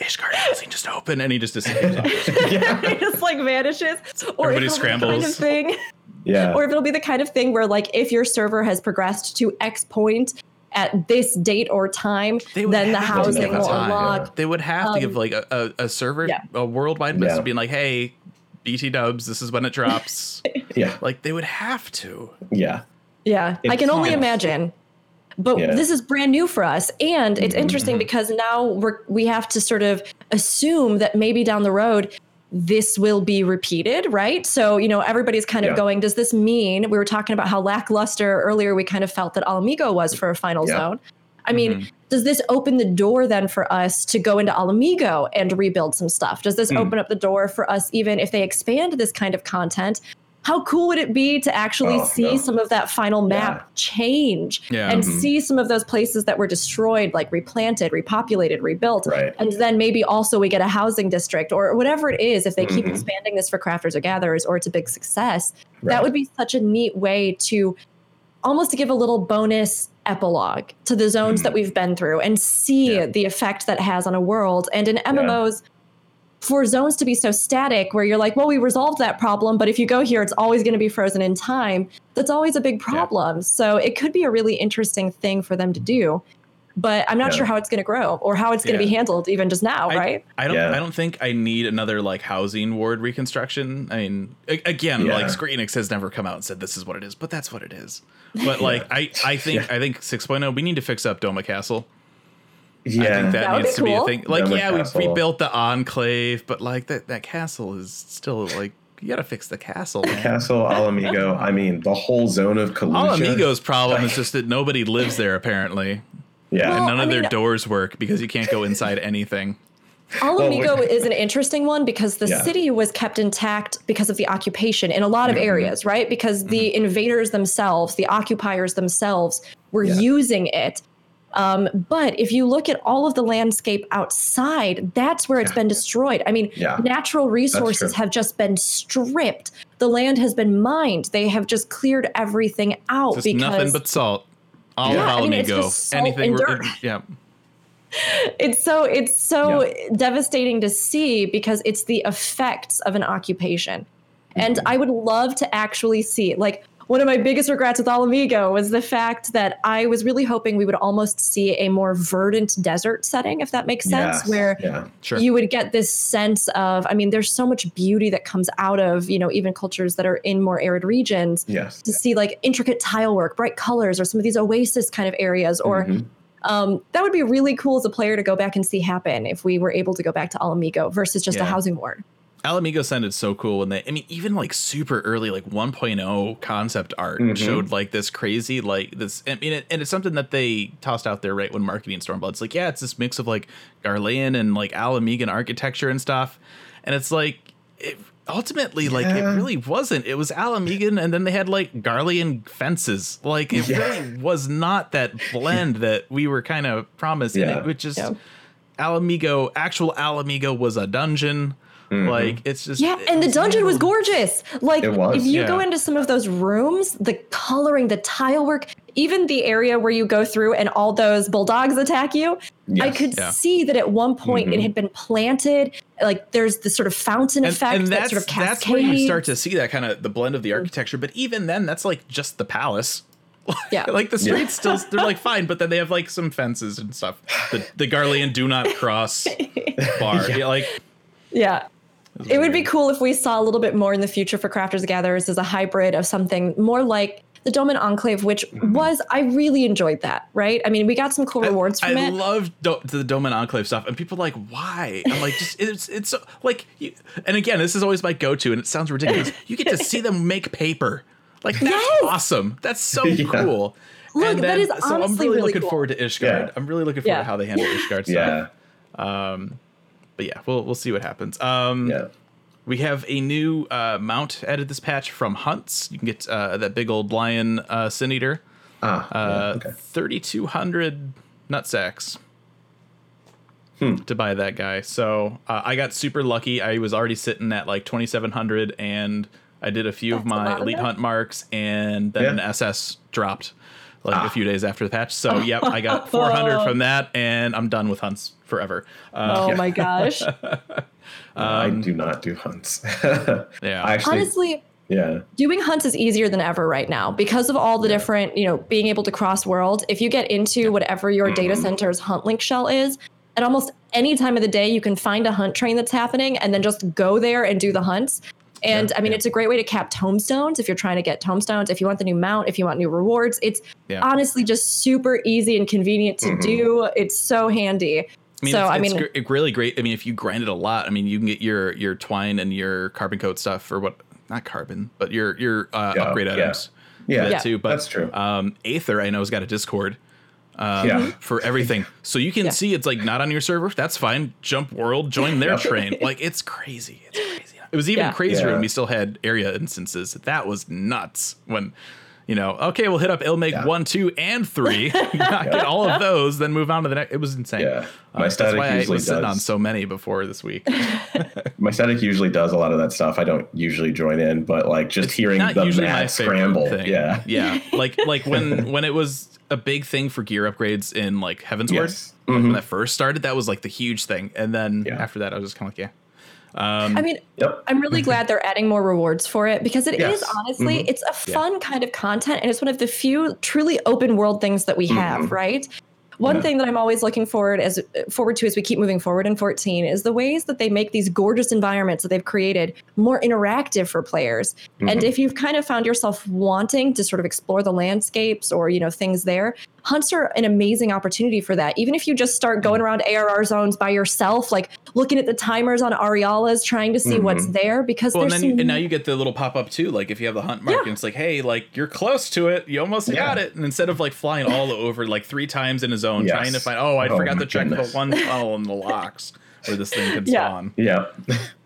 Ishgard housing just open," and he just disappears. off.
it just like vanishes or
Everybody
if it'll be the kind of thing
yeah.
or if it'll be the kind of thing where like if your server has progressed to x point at this date or time then the housing will
time.
unlock
They would have to give like a, a, a server,
Um, yeah.
a worldwide
Yeah.
message being like, "Hey, BT Dubs, this is when it drops."
yeah,
like they would have to.
yeah,
Yeah, I can only
fine.
imagine. But
Yeah.
this is brand new for us, and it's
Mhm,
interesting because now we're we have to sort of assume that maybe down the road this will be repeated, right? So you know everybody's kind of
Yeah.
going. Does this mean we were talking about how lackluster earlier? We kind of felt that Ala Mhigo was for a final
Yeah.
zone. I mean,
Mhm.
Does this open the door then for us to go into Ala Mhigo and rebuild some stuff? Does this
Mm.
open up the door for us even if they expand this kind of content? How cool would it be to actually
Oh,
see
no.
some of that final map
Yeah.
change
Yeah.
and
Mhm.
see some of those places that were destroyed, like replanted, repopulated, rebuilt?
right.
And then maybe also we get a housing district or whatever it is, if they keep
Mhm.
expanding this for crafters or gatherers or it's a big success,
right.
that would be such a neat way to almost to give a little bonus epilogue to the zones that hmm. we've been through and see
Yeah.
the effect that has on a world. And in MMOs, for zones to be so static, where you're like, well, we resolved that problem, but if you go here, it's always going to be frozen in time. That's always a big problem. So it could be a really interesting thing for them to do. But I'm not
Yeah.
sure how it's going to grow or how it's going to
Yeah.
be handled even just now,
I-
right?
I don't.
Yeah.
I don't think I need another like housing ward reconstruction. I mean, a- again,
Yeah.
like Square Enix has never come out and said this is what it is, but that's what it is. But like, I, I think,
Yeah.
I think 6.0, we need to fix up Doma Castle. Yeah, I
yeah,
think that,
That
needs
be
to be a thing. Like,
Doma
yeah,
Castle.
we rebuilt the enclave, but like that, that castle is still like you got to fix the castle. Man.
Castle Ala Mhigo. I mean, the whole zone of Kholusia.
Ala Mhigo's problem is just that nobody lives there apparently,
Yeah,
and none of
I
their
mean-
doors work because you can't go inside anything.
Ala Mhigo
we-
is an interesting one because the
Yeah.
city was kept intact because of the occupation in a lot of
Mhm.
areas, right? Because the invaders themselves, the occupiers themselves, were
Yeah.
using it. Um, but if you look at all of the landscape outside, that's where it's
Yeah.
been destroyed. I mean,
Yeah.
natural resources have just been stripped. The land has been mined. They have just cleared everything out
Just
because
nothing but salt. All
Yeah, I mean, just salt
Anything.
and
we're-
dirt.
Yeah.
it's so it's so devastating to see because it's the effects of an occupation and mm-hmm. i would love to actually see like one of my biggest regrets with Ala Mhigo was the fact that I was really hoping we would almost see a more verdant desert setting, if that makes sense,
Yes,
where
yeah.
Sure.
you would get this sense of, I mean, there's so much beauty that comes out of, you know, even cultures that are in more arid regions
Yes.
to see like intricate tile work, bright colors, or some of these oasis kind of areas, or
Mhm.
um, that would be really cool as a player to go back and see happen if we were able to go back to Ala Mhigo versus just a housing ward.
Ala Mhigo sounded so cool when they I mean even like super early like 1.0 concept art
Mhm.
showed like this crazy like this I mean it, and it's something that they tossed out there right when marketing Stormblood. It's like yeah, it's this mix of like Garlean and like Ala Mhigan architecture and stuff. And it's like it ultimately like it really wasn't. It was Ala Mhigan and then they had like Garlean fences. Like it
Yeah.
really was not that blend that we were kind of promised. And
Yeah.
it would just
Yeah.
Ala Mhigo, actual Ala Mhigo was a dungeon.
Mhm.
Like it's just
Yeah, and the dungeon was gorgeous. Like
It was,
if you go into some of those rooms, the coloring, the tile work, even the area where you go through and all those bulldogs attack you, I could
Yeah.
see that at one point it
Mhm.
had been planted. Like there's this sort of fountain
and,
effect
and
that
that's
sort of cascades.
that's where you start to see that kind of the blend of the architecture. But even then, that's like just the palace.
Yeah.
like the
Yeah.
streets still they're like fine, but then they have like some fences and stuff. The the Garlean do not cross bar. Yeah, like
Yeah. It would be cool if we saw a little bit more in the future for Crafters Gatherers as a hybrid of something more like the Doman Enclave, which mm-hmm. was, I really enjoyed that, right? I mean, we got some cool rewards
I
from it.
I love do- the Doman Enclave stuff, and people are like, why? I'm like, just it's it's so, like, you, and again, this is always my go-to, and it sounds ridiculous. You get to see them make paper, like that's
Yes!
awesome. That's so
Yeah.
cool.
Look,
and
that is
so I'm really,
really
looking
cool.
forward to Ishgard.
Yeah.
I'm really looking forward
Yeah.
to how they handle Ishgard stuff.
Yeah.
But yeah, we'll we'll see what happens. Um,
Yeah.
we have a new uh, mount added this patch from Hunts. You can get uh, that big old lion uh, sin eater.
Ah.
Uh,
yeah, okay.
3,200 nutsacks
Hmm.
to buy that guy. So uh, I got super lucky. I was already sitting at like 2,700 and I did a few of
That's a
my
lot of
elite hunt marks and then
Yeah.
an SS dropped like
Ah.
a few days after the patch. So yep, I got 400 from that and I'm done with hunts forever. Uh,
oh my gosh.
I do not do hunts.
Yeah.
I actually.
Honestly,
yeah.
doing hunts is easier than ever right now because of all the different, you know, being able to cross world. If you get into whatever your data
Mm-hmm.
center's hunt link shell is, at almost any time of the day, you can find a hunt train that's happening and then just go there and do the hunts. And
Yeah,
I mean,
yeah.
it's a great way to cap tomestones if you're trying to get tomestones, If you want the new mount, if you want new rewards, it's
Yeah.
honestly just super easy and convenient to
Mhm.
do. It's so handy.
I mean,
so
it's,
I
it's gr- really great. I mean, if you grind it a lot, I mean, you can get your your twine and your carbon coat stuff, or what? Not carbon, but your your uh,
Yeah,
upgrade
yeah.
items.
Yeah.
that
Yeah.
too. But
That's true.
Um, Aether, I know, has got a Discord. Um,
Yeah.
for everything, so you can
Yeah.
see it's like not on your server. That's fine. Jump World, join their
Yeah.
train. Like it's crazy. It's crazy. It was even
Yeah.
crazier
Yeah.
when we still had area instances. That was nuts. When you know, okay, we'll hit up Il Mheg
Yeah.
one, two, and three. Not get all of those, then move on to the next. It was insane.
Yeah.
Uh,
My
that's
static
why I was sitting on so many before this week.
My static usually does a lot of that stuff. I don't usually join in, but like just hearing
not
the mad scramble.
thing.
Yeah.
yeah. Like like when when it was a big thing for gear upgrades in like Heavensward.
Yes.
Like,
Mhm.
When that first started, that was like the huge thing, and then
Yeah.
after that, I was just kind of like, yeah. Um,
I mean,
Yep.
I'm really glad they're adding more rewards for it because it is
Yes.
honestly,
Mhm.
it's a fun kind of content and it's one of the few truly open world things that we have,
Mhm.
right? One
Yeah.
thing that I'm always looking forward as forward to as we keep moving forward in 14 is the ways that they make these gorgeous environments that they've created more interactive for players. And
Mhm.
if you've kind of found yourself wanting to sort of explore the landscapes or you know things there, hunts are an amazing opportunity for that. Even if you just start going around ARR zones by yourself, like looking at the timers on Arialas, trying to see what's
Mhm.
there, because
well, and then you,
some
and now you get the little pop up too. Like if you have the hunt mark,
Yeah.
and it's like, hey, like you're close to it, you almost
Yeah.
got it. And instead of like flying all over like three times in a zone,
Yes.
trying to find, oh, I
Oh
forgot to check
goodness.
the one tunnel in the Lochs where this thing can
Yeah.
spawn.
Yeah.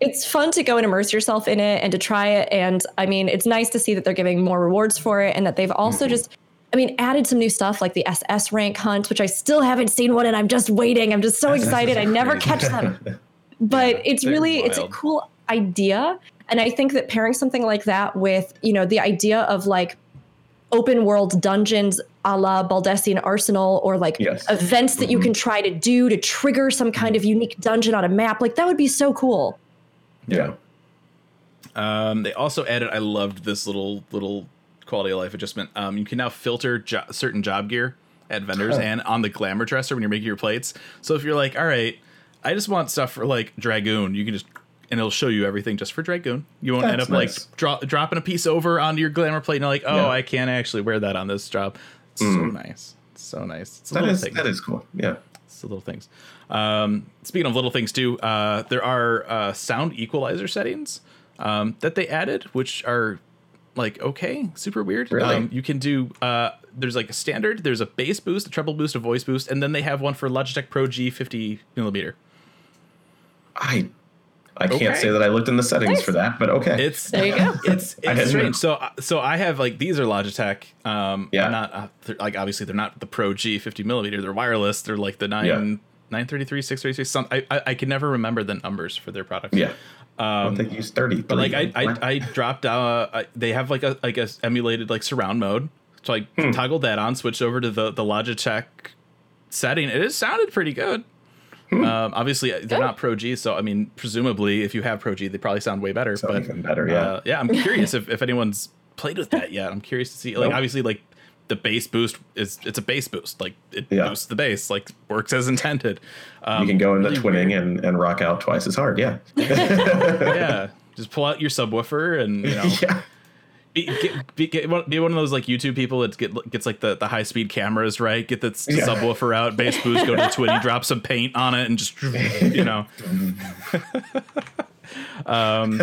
it's fun to go and immerse yourself in it and to try it. And I mean, it's nice to see that they're giving more rewards for it and that they've also
Mm-hmm.
just, I mean, added some new stuff like the SS rank hunt, which I still haven't seen one and I'm just waiting. I'm just so excited. I never catch them. But it's
they're
really, it's a cool idea. And I think that pairing something like that with, you know, the idea of like open world dungeons a la Baldesion Arsenal or like
Yes.
events that you
Mhm.
can try to do to trigger some kind of unique dungeon on a map, like that would be so cool.
Yeah.
Um, they also added. I loved this little little quality of life adjustment. Um, you can now filter jo- certain job gear at vendors and on the glamour dresser when you're making your plates. So if you're like, all right, I just want stuff for like Dragoon, you can just and it'll show you everything just for Dragoon. You won't end up
nice.
like dro- dropping a piece over onto your glamour plate and you're like, oh,
Yeah.
I can't actually wear that on this job. It's so nice. It's so nice. It's
that is
thing.
that is cool. Yeah.
It's the little things. Um, speaking of little things too, uh, there are uh, sound equalizer settings um, that they added, which are like okay, super weird.
Really?
Um, you can do. Uh, there's like a standard. There's a bass boost, a treble boost, a voice boost, and then they have one for Logitech Pro G 50 millimeter.
I I can't say that I looked in the settings
Nice.
for that, but okay.
It's
There you go.
It's it's strange.
know.
So so I have like these are Logitech. Um,
Yeah.
Not uh, like obviously they're not the Pro G 50 millimeter. They're wireless. They're like the nine.
Yeah.
933, 633, some, I, I, I can never remember the numbers for their products.
yeah. I don't think use 30.
But like I, I, I dropped uh I, they have like a like a emulated like surround mode. So I
Hmm.
toggled that on, switched over to the the Logitech setting. It is sounded pretty good.
Hmm.
Um, obviously they're
Good.
not Pro G, so I mean presumably if you have Pro G, they probably sound way better.
Sound
but
even better, yeah.
uh, yeah, I'm curious if, if anyone's played with that yet. I'm curious to see. Like
Nope.
obviously like the bass boost is it's a bass boost. Like it
Yeah.
boosts the bass, like works as intended. Um,
you can go into
really
twinning
weird.
and, and rock out twice as hard. Yeah.
yeah. Just pull out your subwoofer and you know
yeah.
be, get, be, get, one- be one of those like YouTube people that get gets like the, the high speed cameras right. Get the
Yeah.
subwoofer out, bass boost, go to the twitty, drop some paint on it, and just you know. um,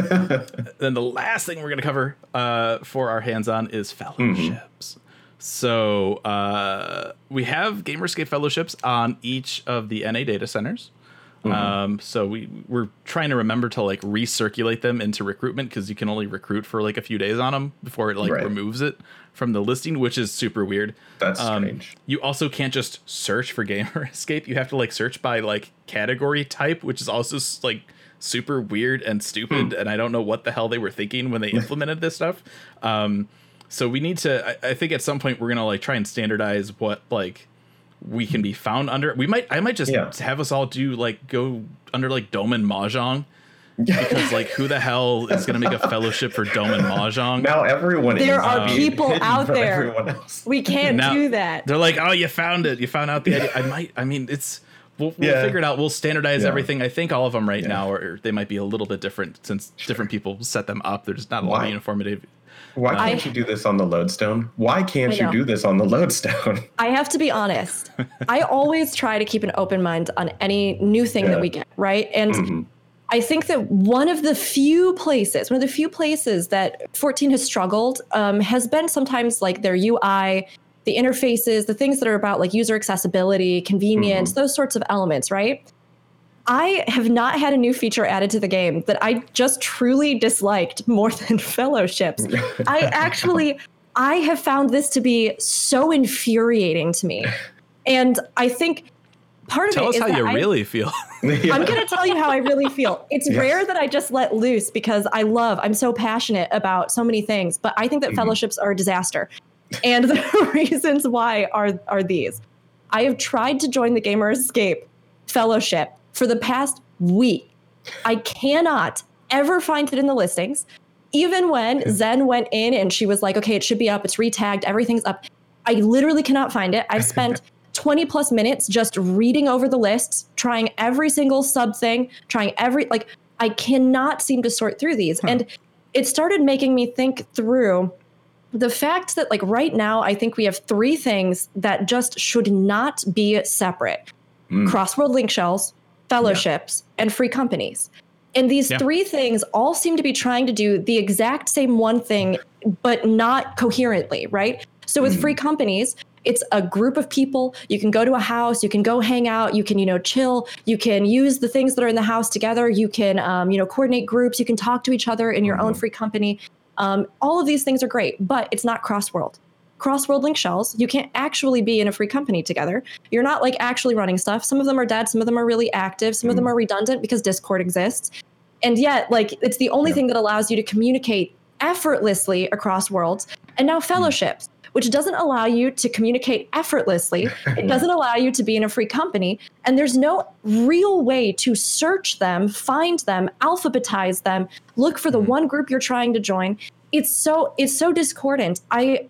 then the last thing we're gonna cover uh, for our hands on is fellowships. So uh, we have Gamer Escape fellowships on each of the NA data centers. Um, so we we're trying to remember to like recirculate them into recruitment because you can only recruit for like a few days on them before it like
Right.
removes it from the listing, which is super weird.
That's
Um,
strange.
You also can't just search for Gamer Escape. You have to like search by like category type, which is also like super weird and stupid. And I don't know what the hell they were thinking when they implemented this stuff. Um, so we need to. I, I think at some point we're gonna like try and standardize what like we can be found under. We might. I might just
Yeah.
have us all do like go under like Doman Mahjong. Because like who the hell is gonna make a fellowship for Doman Mahjong?
Now everyone
There
is
are
being
people out there.
Everyone else.
We can't
Now-
do that.
They're like, oh, you found it. You found out the idea. I might. I mean, it's. We'll, we'll
Yeah.
figure it out. We'll standardize
Yeah.
everything. I think all of them right
Yeah.
now, or they might be a little bit different since different people set them up. There's not a lot
Why?
of uniformity.
Why can't you do this on the lodestone? Why can't you do this on the lodestone?
I have to be honest. I always try to keep an open mind on any new thing
Yeah.
that we get, right? And
Mhm.
I think that one of the few places, one of the few places that 14 has struggled um, has been sometimes like their UI, the interfaces, the things that are about like user accessibility, convenience, those sorts of elements, right? I have not had a new feature added to the game that I just truly disliked more than fellowships. I actually I have found this to be so infuriating to me. And I think part of
Tell
it
us how you
I-
really feel.
Yeah.
I'm going to tell you how I really feel. It's
Yes.
rare that I just let loose because I love, I'm so passionate about so many things, but I think that
Mhm.
fellowships are a disaster. And the reasons why are are these. I have tried to join the Gamer Escape fellowship for the past week. I cannot ever find it in the listings. Even when Zen went in and she was like, okay, it should be up, it's retagged, everything's up. I literally cannot find it. I've spent 20 plus minutes just reading over the lists, trying every single sub thing, trying every, like, I cannot seem to sort through these. And it started making me think through the fact that, like, right now, I think we have three things that just should not be separate
Mm.
cross world link shells, fellowships, and free companies. And these
Yeah.
three things all seem to be trying to do the exact same one thing, but not coherently, right? So with free companies, it's a group of people. You can go to a house, you can go hang out, you can, you know, chill, you can use the things that are in the house together, you can, um, you know, coordinate groups, you can talk to each other in your own free company. Um, all of these things are great, but it's not cross world. Cross world link shells, you can't actually be in a free company together. You're not like actually running stuff. Some of them are dead, some of them are really active, some of them hmm. are redundant because Discord exists. And yet, like, it's the only thing that allows you to communicate effortlessly across worlds. And now hmm. fellowships, which doesn't allow you to communicate effortlessly. it doesn't allow you to be in a free company. And there's no real way to search them, find them, alphabetize them, look for the hmm. one group you're trying to join. It's so it's so discordant. I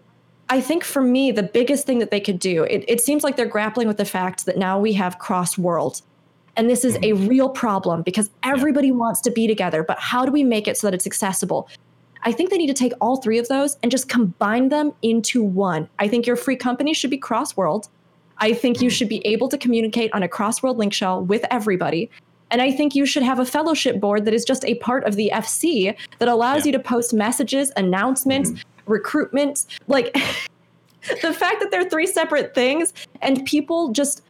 I think for me, the biggest thing that they could do, it, it seems like they're grappling with the fact that now we have cross world. And this is a mm-hmm. real problem because everybody wants to be together. But how do we make it so that it's accessible? I think they need to take all three of those and just combine them into one. I think your free company should be cross world. I think you mm-hmm. should be able to communicate on a cross world link shell with everybody. And I think you should have a fellowship board that is just a part of the FC that allows
Yeah.
you to post messages, announcements, mm-hmm. Recruitment. Like the fact that they're three separate things and people just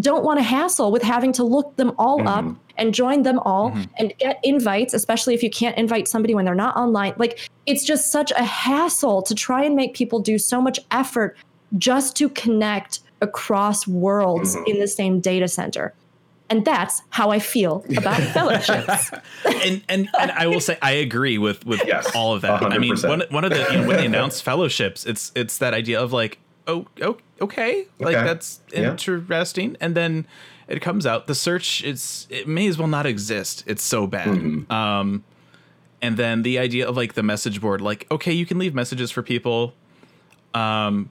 don't want to hassle with having to look them all mm-hmm. up and join them all mm-hmm. and get invites, especially if you can't invite somebody when they're not online. Like it's just such a hassle to try and make people do so much effort just to connect across worlds mm-hmm. in the same data center. And that's how I feel about fellowships.
and and and I will say I agree with with
Yes,
all of that. I mean, one one of the you know, when they announce fellowships, it's it's that idea of like, oh, oh okay, like
Okay.
that's
Yeah.
interesting, and then it comes out the search is it may as well not exist. It's so bad.
Mm-hmm.
Um, and then the idea of like the message board, like okay, you can leave messages for people, um,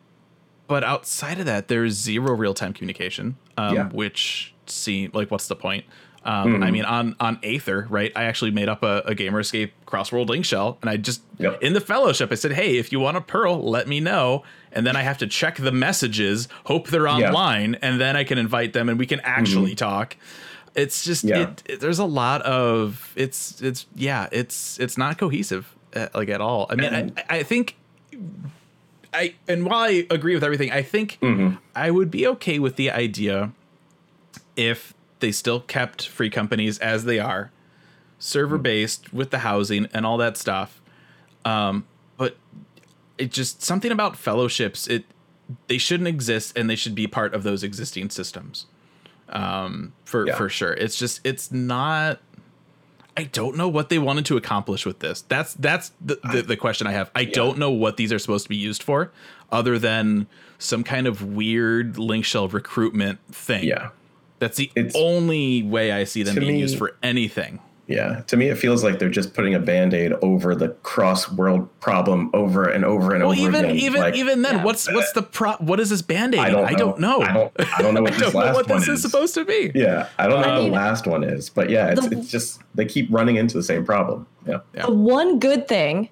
but outside of that, there's zero real time communication, um,
Yeah.
which seem like what's the point? Um, I mean, on on Aether, right? I actually made up a, a Gamer Escape Crossworld link shell, and I just
Yep.
in the fellowship, I said, "Hey, if you want a Pearl, let me know." And then I have to check the messages, hope they're
Yeah.
online, and then I can invite them, and we can actually talk. It's just
Yeah.
it, it- There's a lot of it's it's yeah it's it's not cohesive uh, like at all. I mean, I I think I and while I agree with everything, I think I would be okay with the idea if they still kept free companies as they are, server based with the housing and all that stuff. Um, but it just something about fellowships. It they shouldn't exist and they should be part of those existing systems. Um, for
Yeah.
for sure. It's just it's not. I don't know what they wanted to accomplish with this. That's that's the, the, the question I have. I don't know what these are supposed to be used for, other than some kind of weird link shell recruitment thing.
Yeah.
That's the
It's-
only way I see them being
me-
used for anything.
Yeah, to me, it feels like they're just putting a band aid over the cross world problem over and over and
Well,
over
even
again.
even
Like,
even then,
Yeah.
what's what's the pro? What is this band aid?
I don't,
I don't know.
I don't. I don't know what
I
this
don't know what
one
this is supposed to be.
Yeah, I don't know
I
what the last one is, but yeah, it's,
The-
it's just they keep running into the same problem. Yeah,
Yeah.
The one good thing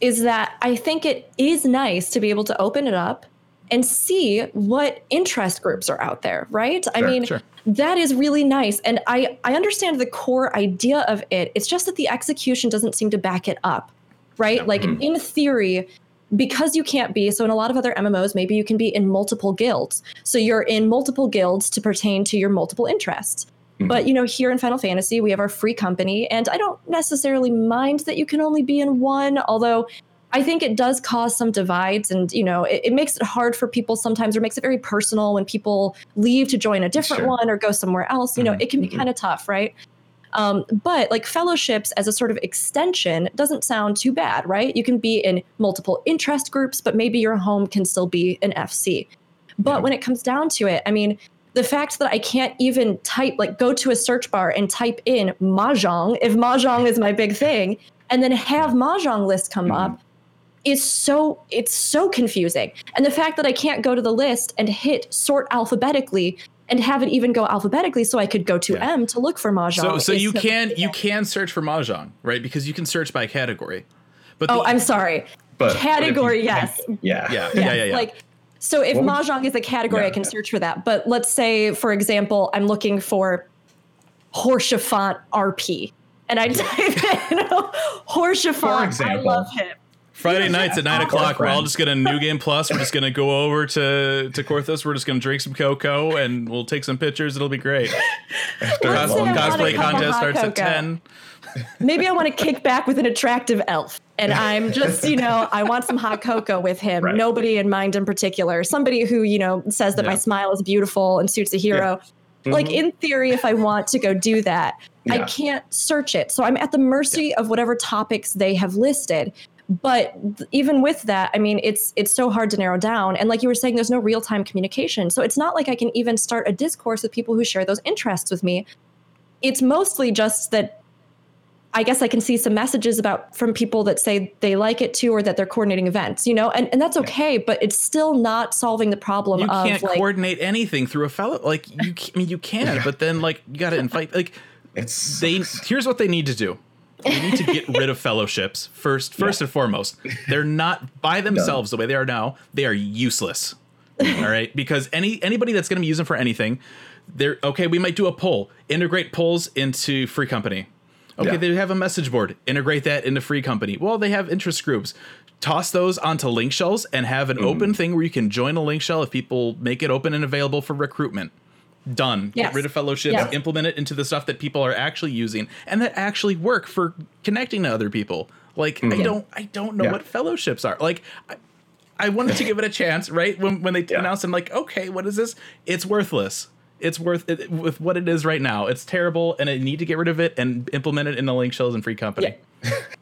is that I think it is nice to be able to open it up and see what interest groups are out there, right? I mean,
sure.
that is really nice. And I, I understand the core idea of it. It's just that the execution doesn't seem to back it up, right? Like
Mm-hmm.
in theory, because you can't be, so in a lot of other MMOs, maybe you can be in multiple guilds. So you're in multiple guilds to pertain to your multiple interests.
Mm-hmm.
But you know, here in Final Fantasy, we have our free company, and I don't necessarily mind that you can only be in one, although I think it does cause some divides, and you know, it, it makes it hard for people sometimes, or makes it very personal when people leave to join a different
Sure.
one or go somewhere else. You know, mm-hmm. it can be mm-hmm. kind of tough, right? Um, but like fellowships as a sort of extension doesn't sound too bad, right? You can be in multiple interest groups, but maybe your home can still be an FC. But when it comes down to it, I mean, the fact that I can't even type, like go to a search bar and type in Mahjong, if Mahjong is my big thing, and then have Mahjong lists come up mm-hmm. Is so it's so confusing. And the fact that I can't go to the list and hit sort alphabetically and have it even go alphabetically so I could go to M to look for Mahjong.
So so you
so
can you can search for mahjong, right? Because you can search by category. But
Oh,
the-
I'm sorry.
but
Category,
but if
yes.
Yeah,
yeah,
Yeah,
yeah, yeah, yeah.
Like, so if
What would-
mahjong is a category,
Yeah,
I can
yeah.
search for that. But let's say, for example, I'm looking for Haurchefant RP, and I type in Haurchefant. I love him.
Friday nights at nine o'clock, we're all just gonna new game plus. We're just gonna go over to to Coerthas. We're just gonna drink some cocoa and we'll take some pictures. It'll be great.
Let's
Cos-
say I want a
cosplay contest
hot
starts at ten.
Maybe I want to kick back with an attractive elf, and I'm just, you know, I want some hot cocoa with him.
Right.
Nobody in mind in particular. Somebody who, you know, says that my smile is beautiful and suits a hero. Mm-hmm. Like in theory, if I want to go do that, I can't search it. So I'm at the mercy of whatever topics they have listed. But even with that i mean it's it's so hard to narrow down and like you were saying there's no real-time communication so it's not like i can even start a discourse with people who share those interests with me it's mostly just that I guess I can see some messages about from people that say they like it too or that they're coordinating events, you know, and, and that's okay, but it's still not solving the problem
You
of
can't
like
coordinate anything through a fellow. Like you, I mean, you can, but then like you got to invite. Like
It's
they here's what they need to do. They need to get rid of fellowships first. First and foremost, they're not by themselves the way they are now. They are useless. All right, because any anybody that's going to be using for anything, they're okay. We might do a poll. Integrate polls into free company. Okay,
Yeah.
they have a message board. Integrate that into free company. Well, they have interest groups. Toss those onto link shells and have an hmm. open thing where you can join a link shell if people make it open and available for recruitment. Done.
Yes.
Get rid of fellowships.
Yeah.
Implement it into the stuff that people are actually using and that actually work for connecting to other people. Like I mm-hmm. don't, I don't know
Yeah.
what fellowships are. Like I, I wanted to give it a chance, right? When when they
Yeah.
announced, I'm like, okay, what is this? It's worthless. It's worth it with what it is right now. It's terrible, and I need to get rid of it and implement it in the link shells and free company.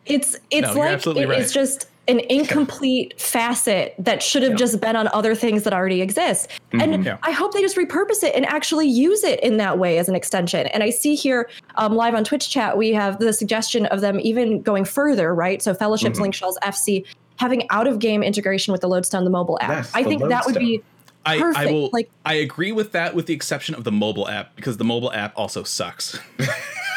It's it's
No,
like it-
right.
it's just an incomplete facet that should have just been on other things that already exist. And
Yeah.
I hope they just repurpose it and actually use it in that way as an extension. And I see here um, live on Twitch chat, we have the suggestion of them even going further, right? So fellowships, link shells, FC, having out of game integration with the Lodestone, the mobile app.
Yes,
I think that would be
I, I
Perfect,
will.
like-
I agree with that, with the exception of the mobile app, because the mobile app also sucks.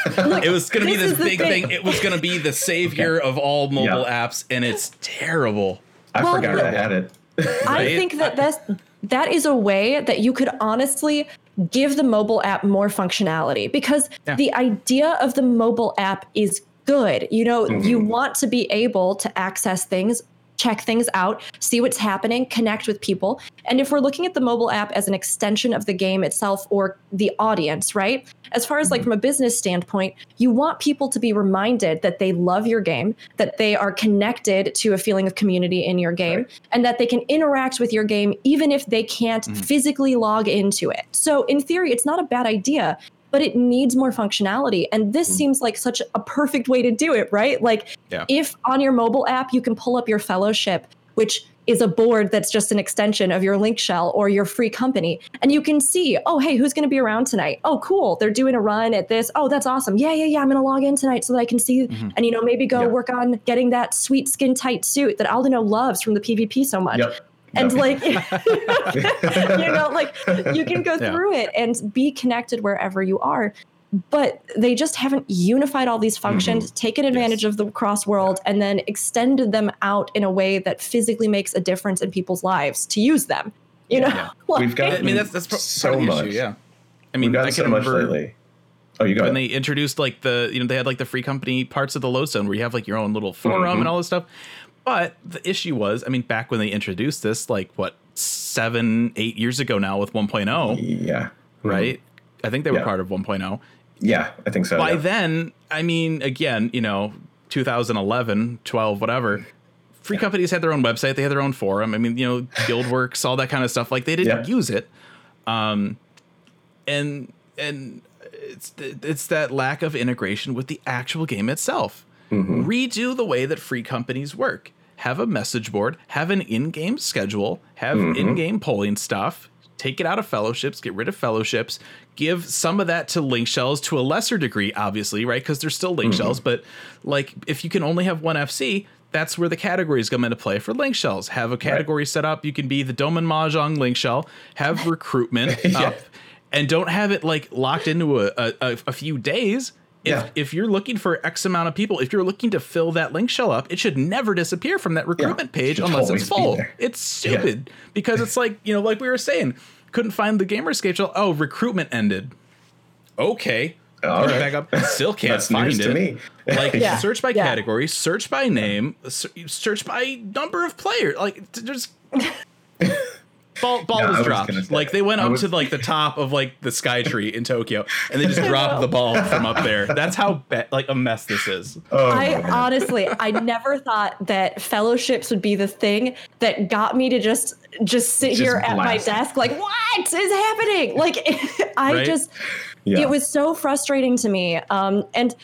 it was going to be
this
this
the
big
thing.
thing. It was going to be the savior of all mobile
Yeah.
apps, and it's terrible.
I
Well,
forgot
but-
I had it.
I think that that's, that is a way that you could honestly give the mobile app more functionality because
Yeah.
the idea of the mobile app is good. You know, you mm-hmm. want to be able to access things, check things out, see what's happening, connect with people. And if we're looking at the mobile app as an extension of the game itself or the audience, right? As far as like mm-hmm. from a business standpoint, you want people to be reminded that they love your game, that they are connected to a feeling of community in your game, and that they can interact with your game even if they can't mm. physically log into it. So in theory, it's not a bad idea. But it needs more functionality. And this mm. seems like such a perfect way to do it, right? Like,
Yeah.
if on your mobile app you can pull up your fellowship, which is a board that's just an extension of your link shell or your free company, and you can see, oh, hey, who's going to be around tonight? Oh, cool. They're doing a run at this. Oh, that's awesome. Yeah, yeah, yeah. I'm going to log in tonight so that I can see mm-hmm. and, you know, maybe go work on getting that sweet skin tight suit that Aldino loves from the PvP so much.
Yep.
And
Yep.
like, you know, like you can go
Yeah.
through it and be connected wherever you are. But they just haven't unified all these functions, taken advantage of the cross world, and then extended them out in a way that physically makes a difference in people's lives to use them. You know,
Yeah.
Like-
We've got-
I mean, that's that's pro-
So
part of the
much.
issue. Yeah. I
We've
mean,
gotten
I
so
can
much
remember
lately. Oh, you got
when
it.
they introduced like the you know they had like the free company parts of the Lodestone where you have like your own little forum
Mhm.
and all this stuff. But the issue was, I mean, back when they introduced this, like what seven, eight years ago now with 1.0,
Yeah.
right? I think they were
Yeah.
part of 1.0.
Yeah, I think so.
By
yeah.
then, I mean, again, you know, 2011, 12, whatever. Free companies had their own website, they had their own forum. I mean, you know, Guildworks, all that kind of stuff. Like they didn't
Yeah.
use it, um, and and it's th- it's that lack of integration with the actual game itself.
Mm-hmm.
Redo the way that free companies work. Have a message board, have an in-game schedule, have
Mm-hmm.
in-game polling stuff. Take it out of fellowships, get rid of fellowships, give some of that to link shells to a lesser degree, obviously, right? Because there's still link
Mm-hmm.
shells, but like if you can only have one FC, that's where the categories come into play for link shells. Have a category set up. You can be the Doman Mahjong link shell, have recruitment
Yeah.
up, and don't have it like locked into a, a, a few days. If,
Yeah.
if you're looking for X amount of people, if you're looking to fill that link shell up, it should never disappear from that recruitment page
should
unless it's full. It's stupid because it's like, you know, like we were saying, couldn't find the gamer schedule. Oh, recruitment ended. Okay.
All
Put it back up. Still can't
That's
find
news
it.
to me.
Like
Yeah.
search by
Yeah.
category, search by name, search by number of players. Like t- just ball ball
Yeah,
was
was
dropped.
gonna
like they went up
was-
to like the top of like the sky tree in Tokyo, and they just dropped the ball from up there. That's how ba- like a mess this is.
Oh,
I
man.
honestly, I never thought that fellowships would be the thing that got me to just just sit
Just
here at my desk like, what is happening? Like, I
Right?
just,
Yeah.
it was so frustrating to me. Um, and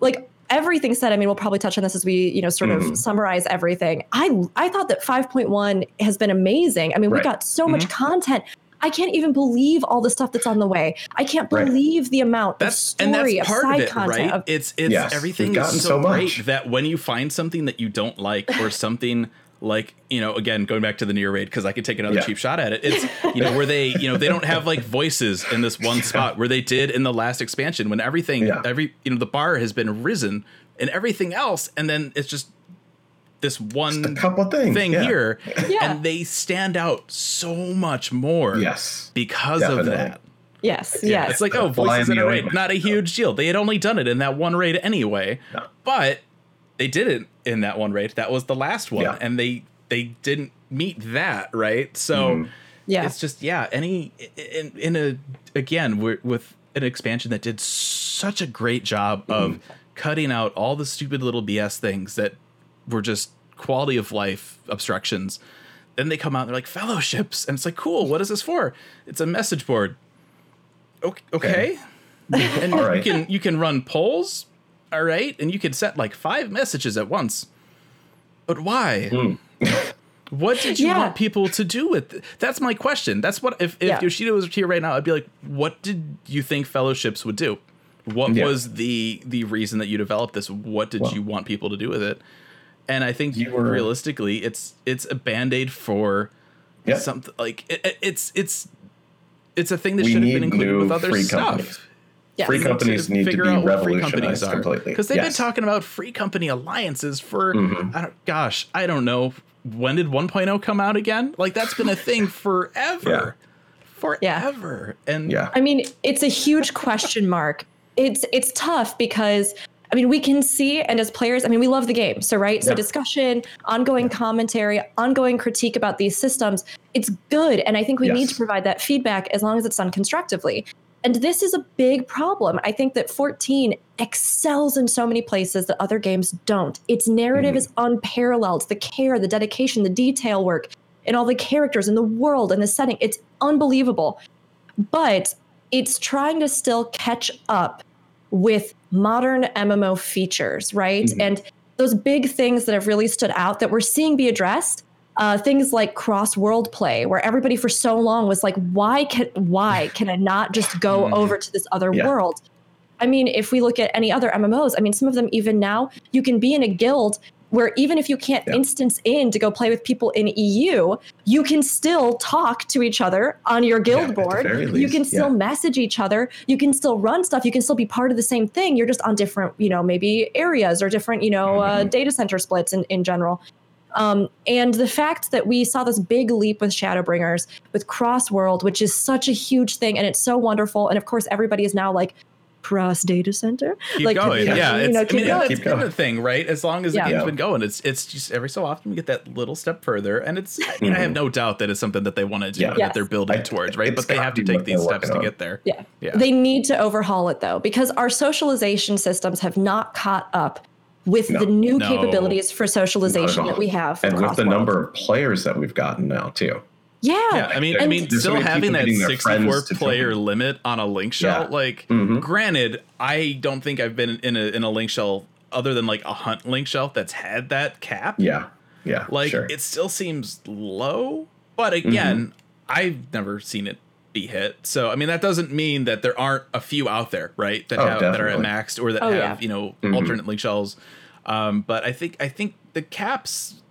like, everything said, I mean, we'll probably touch on this as we, you know, sort
Mhm.
of summarize everything. I I thought that 5.1 has been amazing. I mean, we got so much content. I can't even believe all the stuff that's on the way. I can't
Right.
believe the amount
That's
of
and
story
that's
of
part
side
of it,
content.
right?
Of,
it's it's
Yes,
everything is
gotten
so,
so
great
much.
that when you find something that you don't like or something like you know again going back to the NieR raid because I could take another
Yeah.
cheap shot at it. It's you know where they you know they don't have like voices in this one spot where they did in the last expansion when everything
Yeah.
every you know the bar has been risen and everything else and then it's just this one
a couple things
thing
yeah.
here
Yeah.
and they stand out so much more
Yes.
because of that.
yes,
Yeah,
yes.
it's like, oh, voices
in
in a raid, not a huge deal. They had only done it in that one raid anyway,
No.
but they did it in that one raid. That was the last one,
Yeah.
and they they didn't meet that right. So
Mhm.
yeah.
it's just yeah. Any in, in a again we're, with an expansion that did such a great job of
Mm-hmm.
cutting out all the stupid little BS things that were just quality of life obstructions. Then they come out and they're like fellowships, and it's like cool. What is this for? It's a message board. Okay, okay. and
All right.
you can you can run polls, all right, and you can set like five messages at once. But why?
Hmm.
What did you
Yeah.
want people to do with it? That's my question. That's what if, if
Yeah.
Yoshida was here right now, I'd be like, what did you think fellowships would do? What
Yeah.
was the the reason that you developed this? What did
Well-
you want people to do with it? And I think
You were-
realistically, it's it's a band aid for
Yeah.
something like it, it- it's it's it's a thing that
We
should have been included with other stuff.
companies.
Yes.
Free companies
to
need to be
out free companies
revolutionized
are.
completely.
Because they've been talking about free company alliances for,
mm-hmm.
I don't, gosh, I don't know. When did 1.0 come out again? Like that's been a thing forever, Yeah. forever. And
Yeah.
I mean, it's a huge question mark. It's it's tough because I mean, we can see, and as players, I mean, we love the game. So, right? So, discussion, ongoing commentary, ongoing critique about these systems, it's good. And I think we need to provide that feedback as long as it's done constructively. And this is a big problem. I think that 14 excels in so many places that other games don't. Its narrative
Mhm.
is unparalleled. The care, the dedication, the detail work, and all the characters and the world and the setting. It's unbelievable but it's trying to still catch up with modern MMO features, right?
Mhm.
And those big things that have really stood out that we're seeing be addressed. Uh, things like cross world play, where everybody for so long was like, "Why can why can I not just go
Mhm.
over to this other
Yeah.
world?" I mean, if we look at any other MMOs, I mean, some of them even now you can be in a guild where even if you can't
Yeah.
instance in to go play with people in EU, you can still talk to each other on your guild
the
board. You can still
yeah.
message each other. You can still run stuff. You can still be part of the same thing. You're just on different, you know, maybe areas or different, you know, uh,
Mhm.
data center splits in, in general. Um, and the fact that we saw this big leap with Shadowbringers, with Cross World, which is such a huge thing, and it's so wonderful. And of course, everybody is now like cross data center.
keep
like,
going.
you
Yeah,
know,
it's, I
keep
mean,
going.
it's
Keep
been
going.
a thing, right? As long as
Yeah.
the game's
Yeah.
been going, it's it's just every so often we get that little step further, and it's. I mean, I have no doubt that it's something that they want to do,
Yeah.
that
Yes.
they're building
I-
towards, right? But they have to take these steps to get there.
Yeah.
Yeah.
They need to overhaul it though, because our socialization systems have not caught up with
No.
the new
No.
capabilities for socialization that we have.
and with the
cross-world.
number of players that we've gotten now too.
Yeah.
Yeah, I mean, I mean,
there's so
still having that
getting
64 player
join.
limit on a link shell,
Yeah.
like,
Mhm.
granted, I don't think I've been in a in a link shell other than like a hunt link shell that's had that cap.
Yeah. Yeah.
like
sure.
it still seems low, but
Mm-hmm.
again, I've never seen it be hit. So I mean, that doesn't mean that there aren't a few out there, right? That
Oh,
have that are at maxed or that
Oh,
have
yeah.
you know
Mhm.
alternate link shells. Um, but I think I think the caps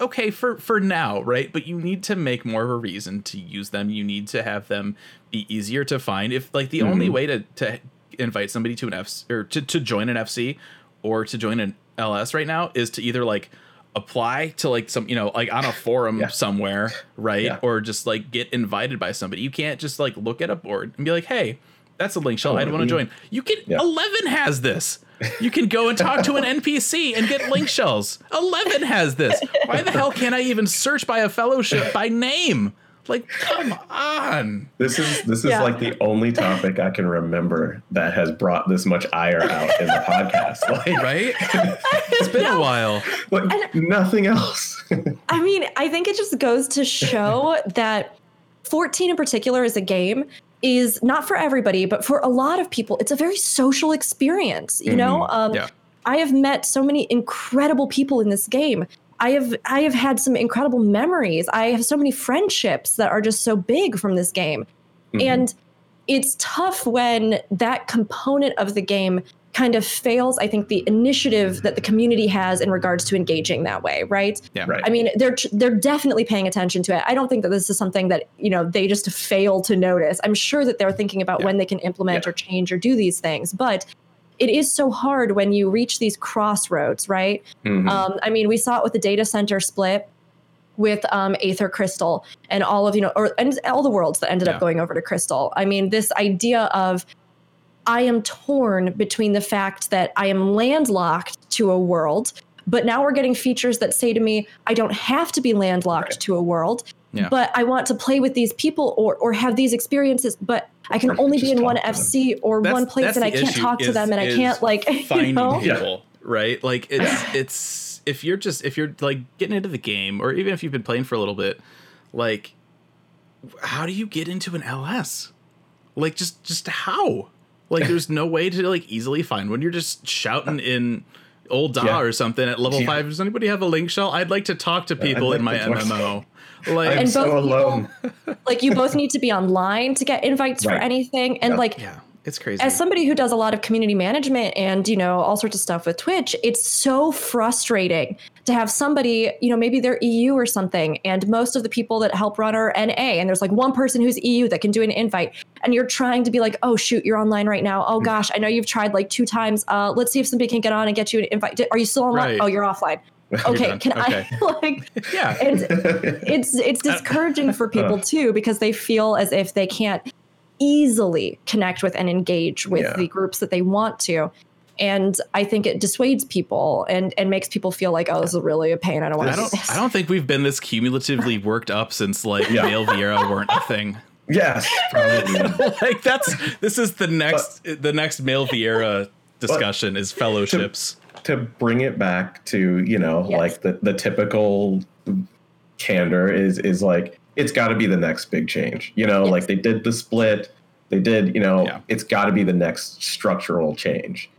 okay for for now, right? But you need to make more of a reason to use them. You need to have them be easier to find. If like the only
Mhm.
way to to invite somebody to an F or to to join an FC or to join an LS right now is to either like apply to like some you know like on a forum
Yeah.
somewhere right
Yeah.
or just like get invited by somebody you can't just like look at a board and be like hey that's a link shell
Oh,
i don't want to
mm.
join you can
Yeah.
11 has this you can go and talk to an npc and get link shells 11 has this why the hell can't i even search by a fellowship by name like come on
This is this is
Yeah.
like the only topic I can remember that has brought this much ire out in the podcast. Like,
right it's been a while
like nothing else.
I mean, I think it just goes to show that 14 in particular is a game is not for everybody, but for a lot of people, it's a very social experience. You know, um,
Yeah.
I have met so many incredible people in this game. I have I have had some incredible memories. I have so many friendships that are just so big from this game.
Mhm.
And it's tough when that component of the game kind of fails, I think, the initiative that the community has in regards to engaging that way, right?
Yeah.
Right.
I mean, they're they're definitely paying attention to it. I don't think that this is something that you know they just fail to notice. I'm sure that they're thinking about
Yeah.
when they can implement
Yeah.
or change or do these things, but it is so hard when you reach these crossroads, right?
Mhm.
Um, I mean, we saw it with the data center split with um, Aether Crystal and all of you know, or and all the worlds that ended
Yeah.
up going over to Crystal. I mean, this idea of I am torn between the fact that I am landlocked to a world, but now we're getting features that say to me, I don't have to be landlocked
Right.
to a world,
Yeah.
but I want to play with these people or or have these experiences, but I can only be in one
talk to them.
FC or
That's-
one place and I can't
issue
talk to them and I can't like you
finding
know?
People, right? Like it's it's if you're just if you're like getting into the game, or even if you've been playing for a little bit, like how do you get into an LS? Like just just how? Like there's no way to like easily find one. You're just shouting in Ul'dah
Yeah.
or something at level
Yeah.
five. Does anybody have a link shell? I'd like to talk to people
like
in my
to talk-
MMO. Like
I'm
And
so
both people-
alone.
like you both need to be online to get invites for anything and
Yeah.
like
yeah, it's crazy.
as somebody who does a lot of community management and you know all sorts of stuff with twitch it's so frustrating to have somebody you know maybe they're eu or something and most of the people that help run are na and there's like one person who's eu that can do an invite and you're trying to be like oh shoot you're online right now oh gosh i know you've tried like two times uh, let's see if somebody can get on and get you an invite are you still online
Right.
oh you're offline okay can
Okay.
i like
yeah,
and it's it's discouraging for people too because they feel as if they can't easily connect with and engage with
Yeah.
the groups that they want to and i think it dissuades people and and makes people feel like oh this is really a pain i don't want
I
to do
don't.
this
I don't think we've been this cumulatively worked up since like
Yeah.
male Viera weren't a thing.
yes, probably.
like that's this is the next the next male Viera discussion is fellowships.
to bring it back to you know
Yes.
like the the typical candor is is like it's got to be the next big change you know
Yes.
like they did the split they did you know
Yeah.
it's got to be the next structural change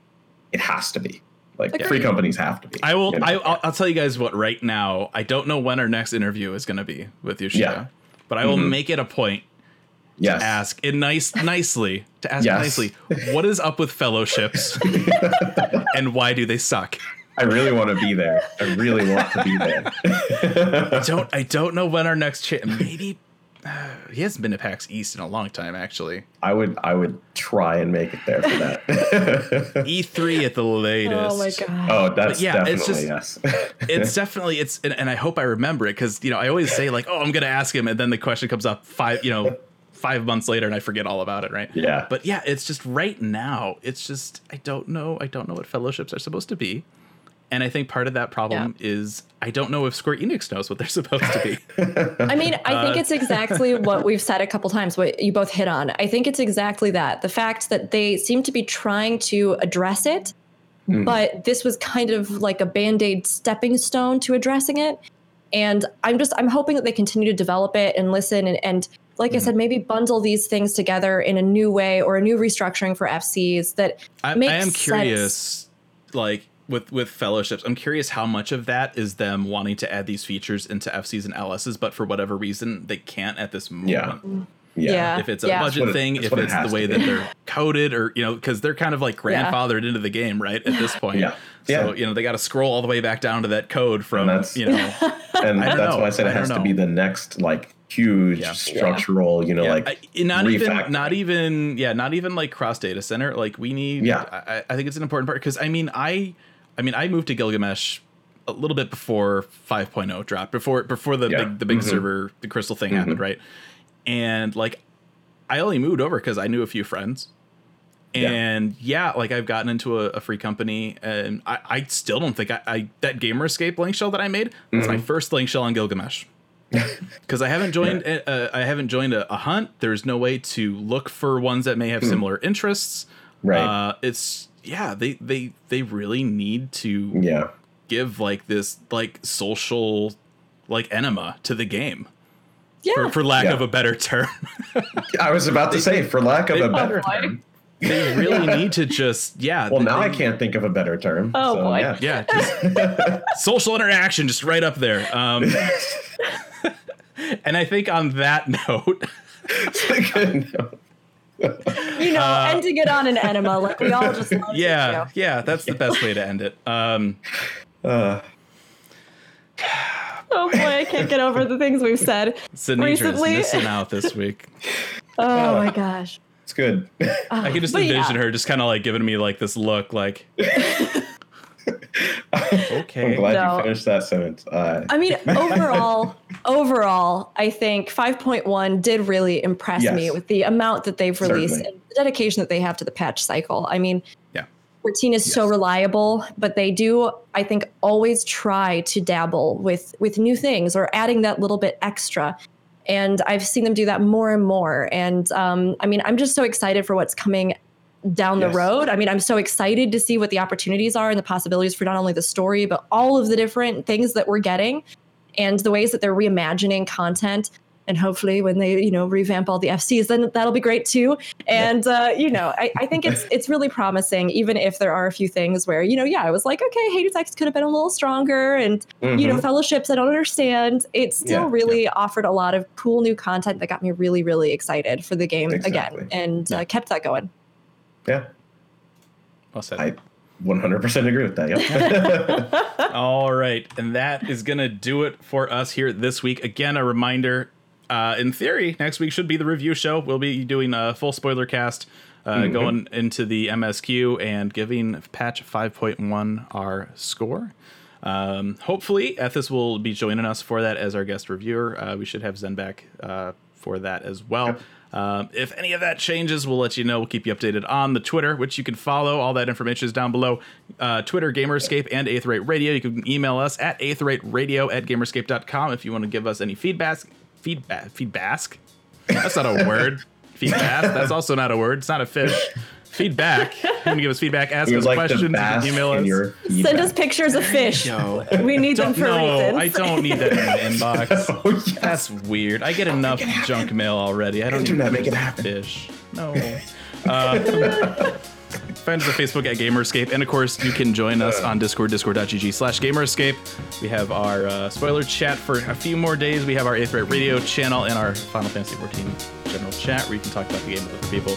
it has to be like
Agreed.
free companies have to be
I will.
you know?
I, I'll, I'll tell you guys what. Right now, I don't know when our next interview is going to be with Yoshida,
Yeah.
but I will
Mhm.
make it a point
yes
to ask in nice, nicely to ask
Yes.
nicely what is up with fellowships and why do they suck.
i really want to be there i really want to be there
I don't. I don't know when our next cha- maybe. Uh, he hasn't been to PAX East in a long time, actually.
i would i would try and make it there for that
E3 at the latest.
oh my god
oh that's
yeah, it's
definitely
just-
yes
it's definitely it's and, and I hope I remember it because you know I always say like oh I'm gonna ask him and then the question comes up five you know five months later and I forget all about it right
Yeah.
but yeah it's just right now it's just I don't know I don't know what fellowships are supposed to be and I think part of that problem is I don't know if Square Enix knows what they're supposed to be
I mean, I
Uh,
think it's exactly what we've said a couple times, what you both hit on. I think it's exactly that. The fact that they seem to be trying to address it,
Mhm.
but this was kind of like a band aid stepping stone to addressing it. And I'm just, I'm hoping that they continue to develop it and listen and, and like I mm-hmm. said, maybe bundle these things together in a new way or a new restructuring for FCs that
I, I
makes
am
sense.
curious like with with fellowships i'm curious how much of that is them wanting to add these features into fcs and ls's but for whatever reason they can't at this moment
Yeah. yeah
Yeah.
if it's a
Yeah.
budget
it-
thing, if
what it
it's the way that they're coded, or you know, because they're kind of like
Yeah.
grandfathered into the game, right? At this point,
Yeah.
So you know, they got to scroll all the way back down to that code from
that's-
you know,
and that's
know.
why I said
I
it has to be the next like huge
Yeah.
structural, you know,
yeah,
like
I- not even, not even, yeah, not even like cross data center. Like we need,
Yeah.
I, I- think it's an important part because I mean, I, I mean, I moved to Gilgamesh a little bit before 5.0 dropped, before before the
Yeah.
big the big
Mhm.
server, the crystal thing happened, right? And like, I only moved over because I knew a few friends. And yeah, like I've gotten into a, a free company, and I, I still don't think I, I that Gamer Escape link shell that I made. That's my
Mhm.
first link shell on Gilgamesh because I haven't joined uh, I haven't joined a, a hunt. There's no way to look for ones that may have similar interests.
right.
Uh, it's yeah, they they they really need to
yeah.
give like this like social like enema to the game
yeah.
for, for lack
Yeah.
of a better term.
I was about to say, for lack of
they-
a better
Oh,
term.
they really need to just yeah.
Well, now
they-
I can't think of a better term.
Oh, boy.
Yeah.
Yeah, just social interaction, just right up there. Um, and I think on that note,
You know, ending it on an enema, like we all just love to
yeah,
do.
yeah, that's the best way to end it. Um,
Uh,
Oh boy, I can't get over the things we've said.
Sinidra's
Recently-
missing out this week.
Oh my gosh.
it's good.
I can just envision
yeah.
her just kind of like giving me like this look, like,
I'm
okay,
glad
No.
you finished that sentence. Uh,
I mean, overall, overall, I think 5.1 did really impress
Yes.
me with the amount that they've released
Certainly.
and the dedication that they have to the patch cycle. I mean,
yeah,
14 is so reliable, but they do, I think, always try to dabble with with new things or adding that little bit extra. And I've seen them do that more and more. And um, I mean, I'm just so excited for what's coming down the road. I mean, I'm so excited to see what the opportunities are and the possibilities for not only the story, but all of the different things that we're getting and the ways that they're reimagining content. And hopefully, when they you know revamp all the FCs, then that'll be great too. And uh, you know, I, I think it's it's really promising, even if there are a few things where you know, yeah, I was like, okay, Hades X could have been a little stronger, and you know,
mhm.
fellowships I don't understand. It still
Yeah,
really offered a lot of cool new content that got me really really excited for the game
Exactly.
again, and uh, kept that going.
Yeah,
well said.
I 100% agree with that. Yep.
All right, and that is gonna do it for us here this week. Again, a reminder. Uh, in theory, next week should be the review show. We'll be doing a full spoiler cast, uh, going into the MSQ and giving patch 5.1 our score. Um, hopefully, Ethis will be joining us for that as our guest reviewer. Uh, we should have Zen back uh, for that as well. Um, if any of that changes, we'll let you know. We'll keep you updated on the Twitter, which you can follow. All that information is down below. Uh, Twitter, Gamer Escape, and Aetheryte Radio. You can email us at aetheryteradio at gamerescape.com if you want to give us any feedback. Feedback. Feedback. That's not a word. Feedback. That's also not a word. It's not a fish. Feedback. You want to give us feedback, ask
We
us
like
questions, you can email us.
Send us pictures of fish.
Yo.
We need them
Don't,
for
no,
reasons.
I don't need that in my inbox.
Oh, yes.
That's weird. I get enough junk mail already. I don't
Internet,
need
make it happen.
fish. No. Uh, find us on Facebook at Gamer Escape, and of course, you can join us on Discord, discord.gg slash GamerEscape. We have our uh, spoiler chat for a few more days. We have our Aetheryte Radio channel and our Final Fantasy 14 general chat where you can talk about the game with other people.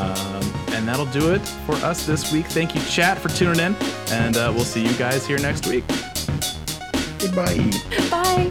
Um, and that'll do it for us this week. Thank you, chat, for tuning in, and uh, we'll see you guys here next week.
Goodbye.
Bye.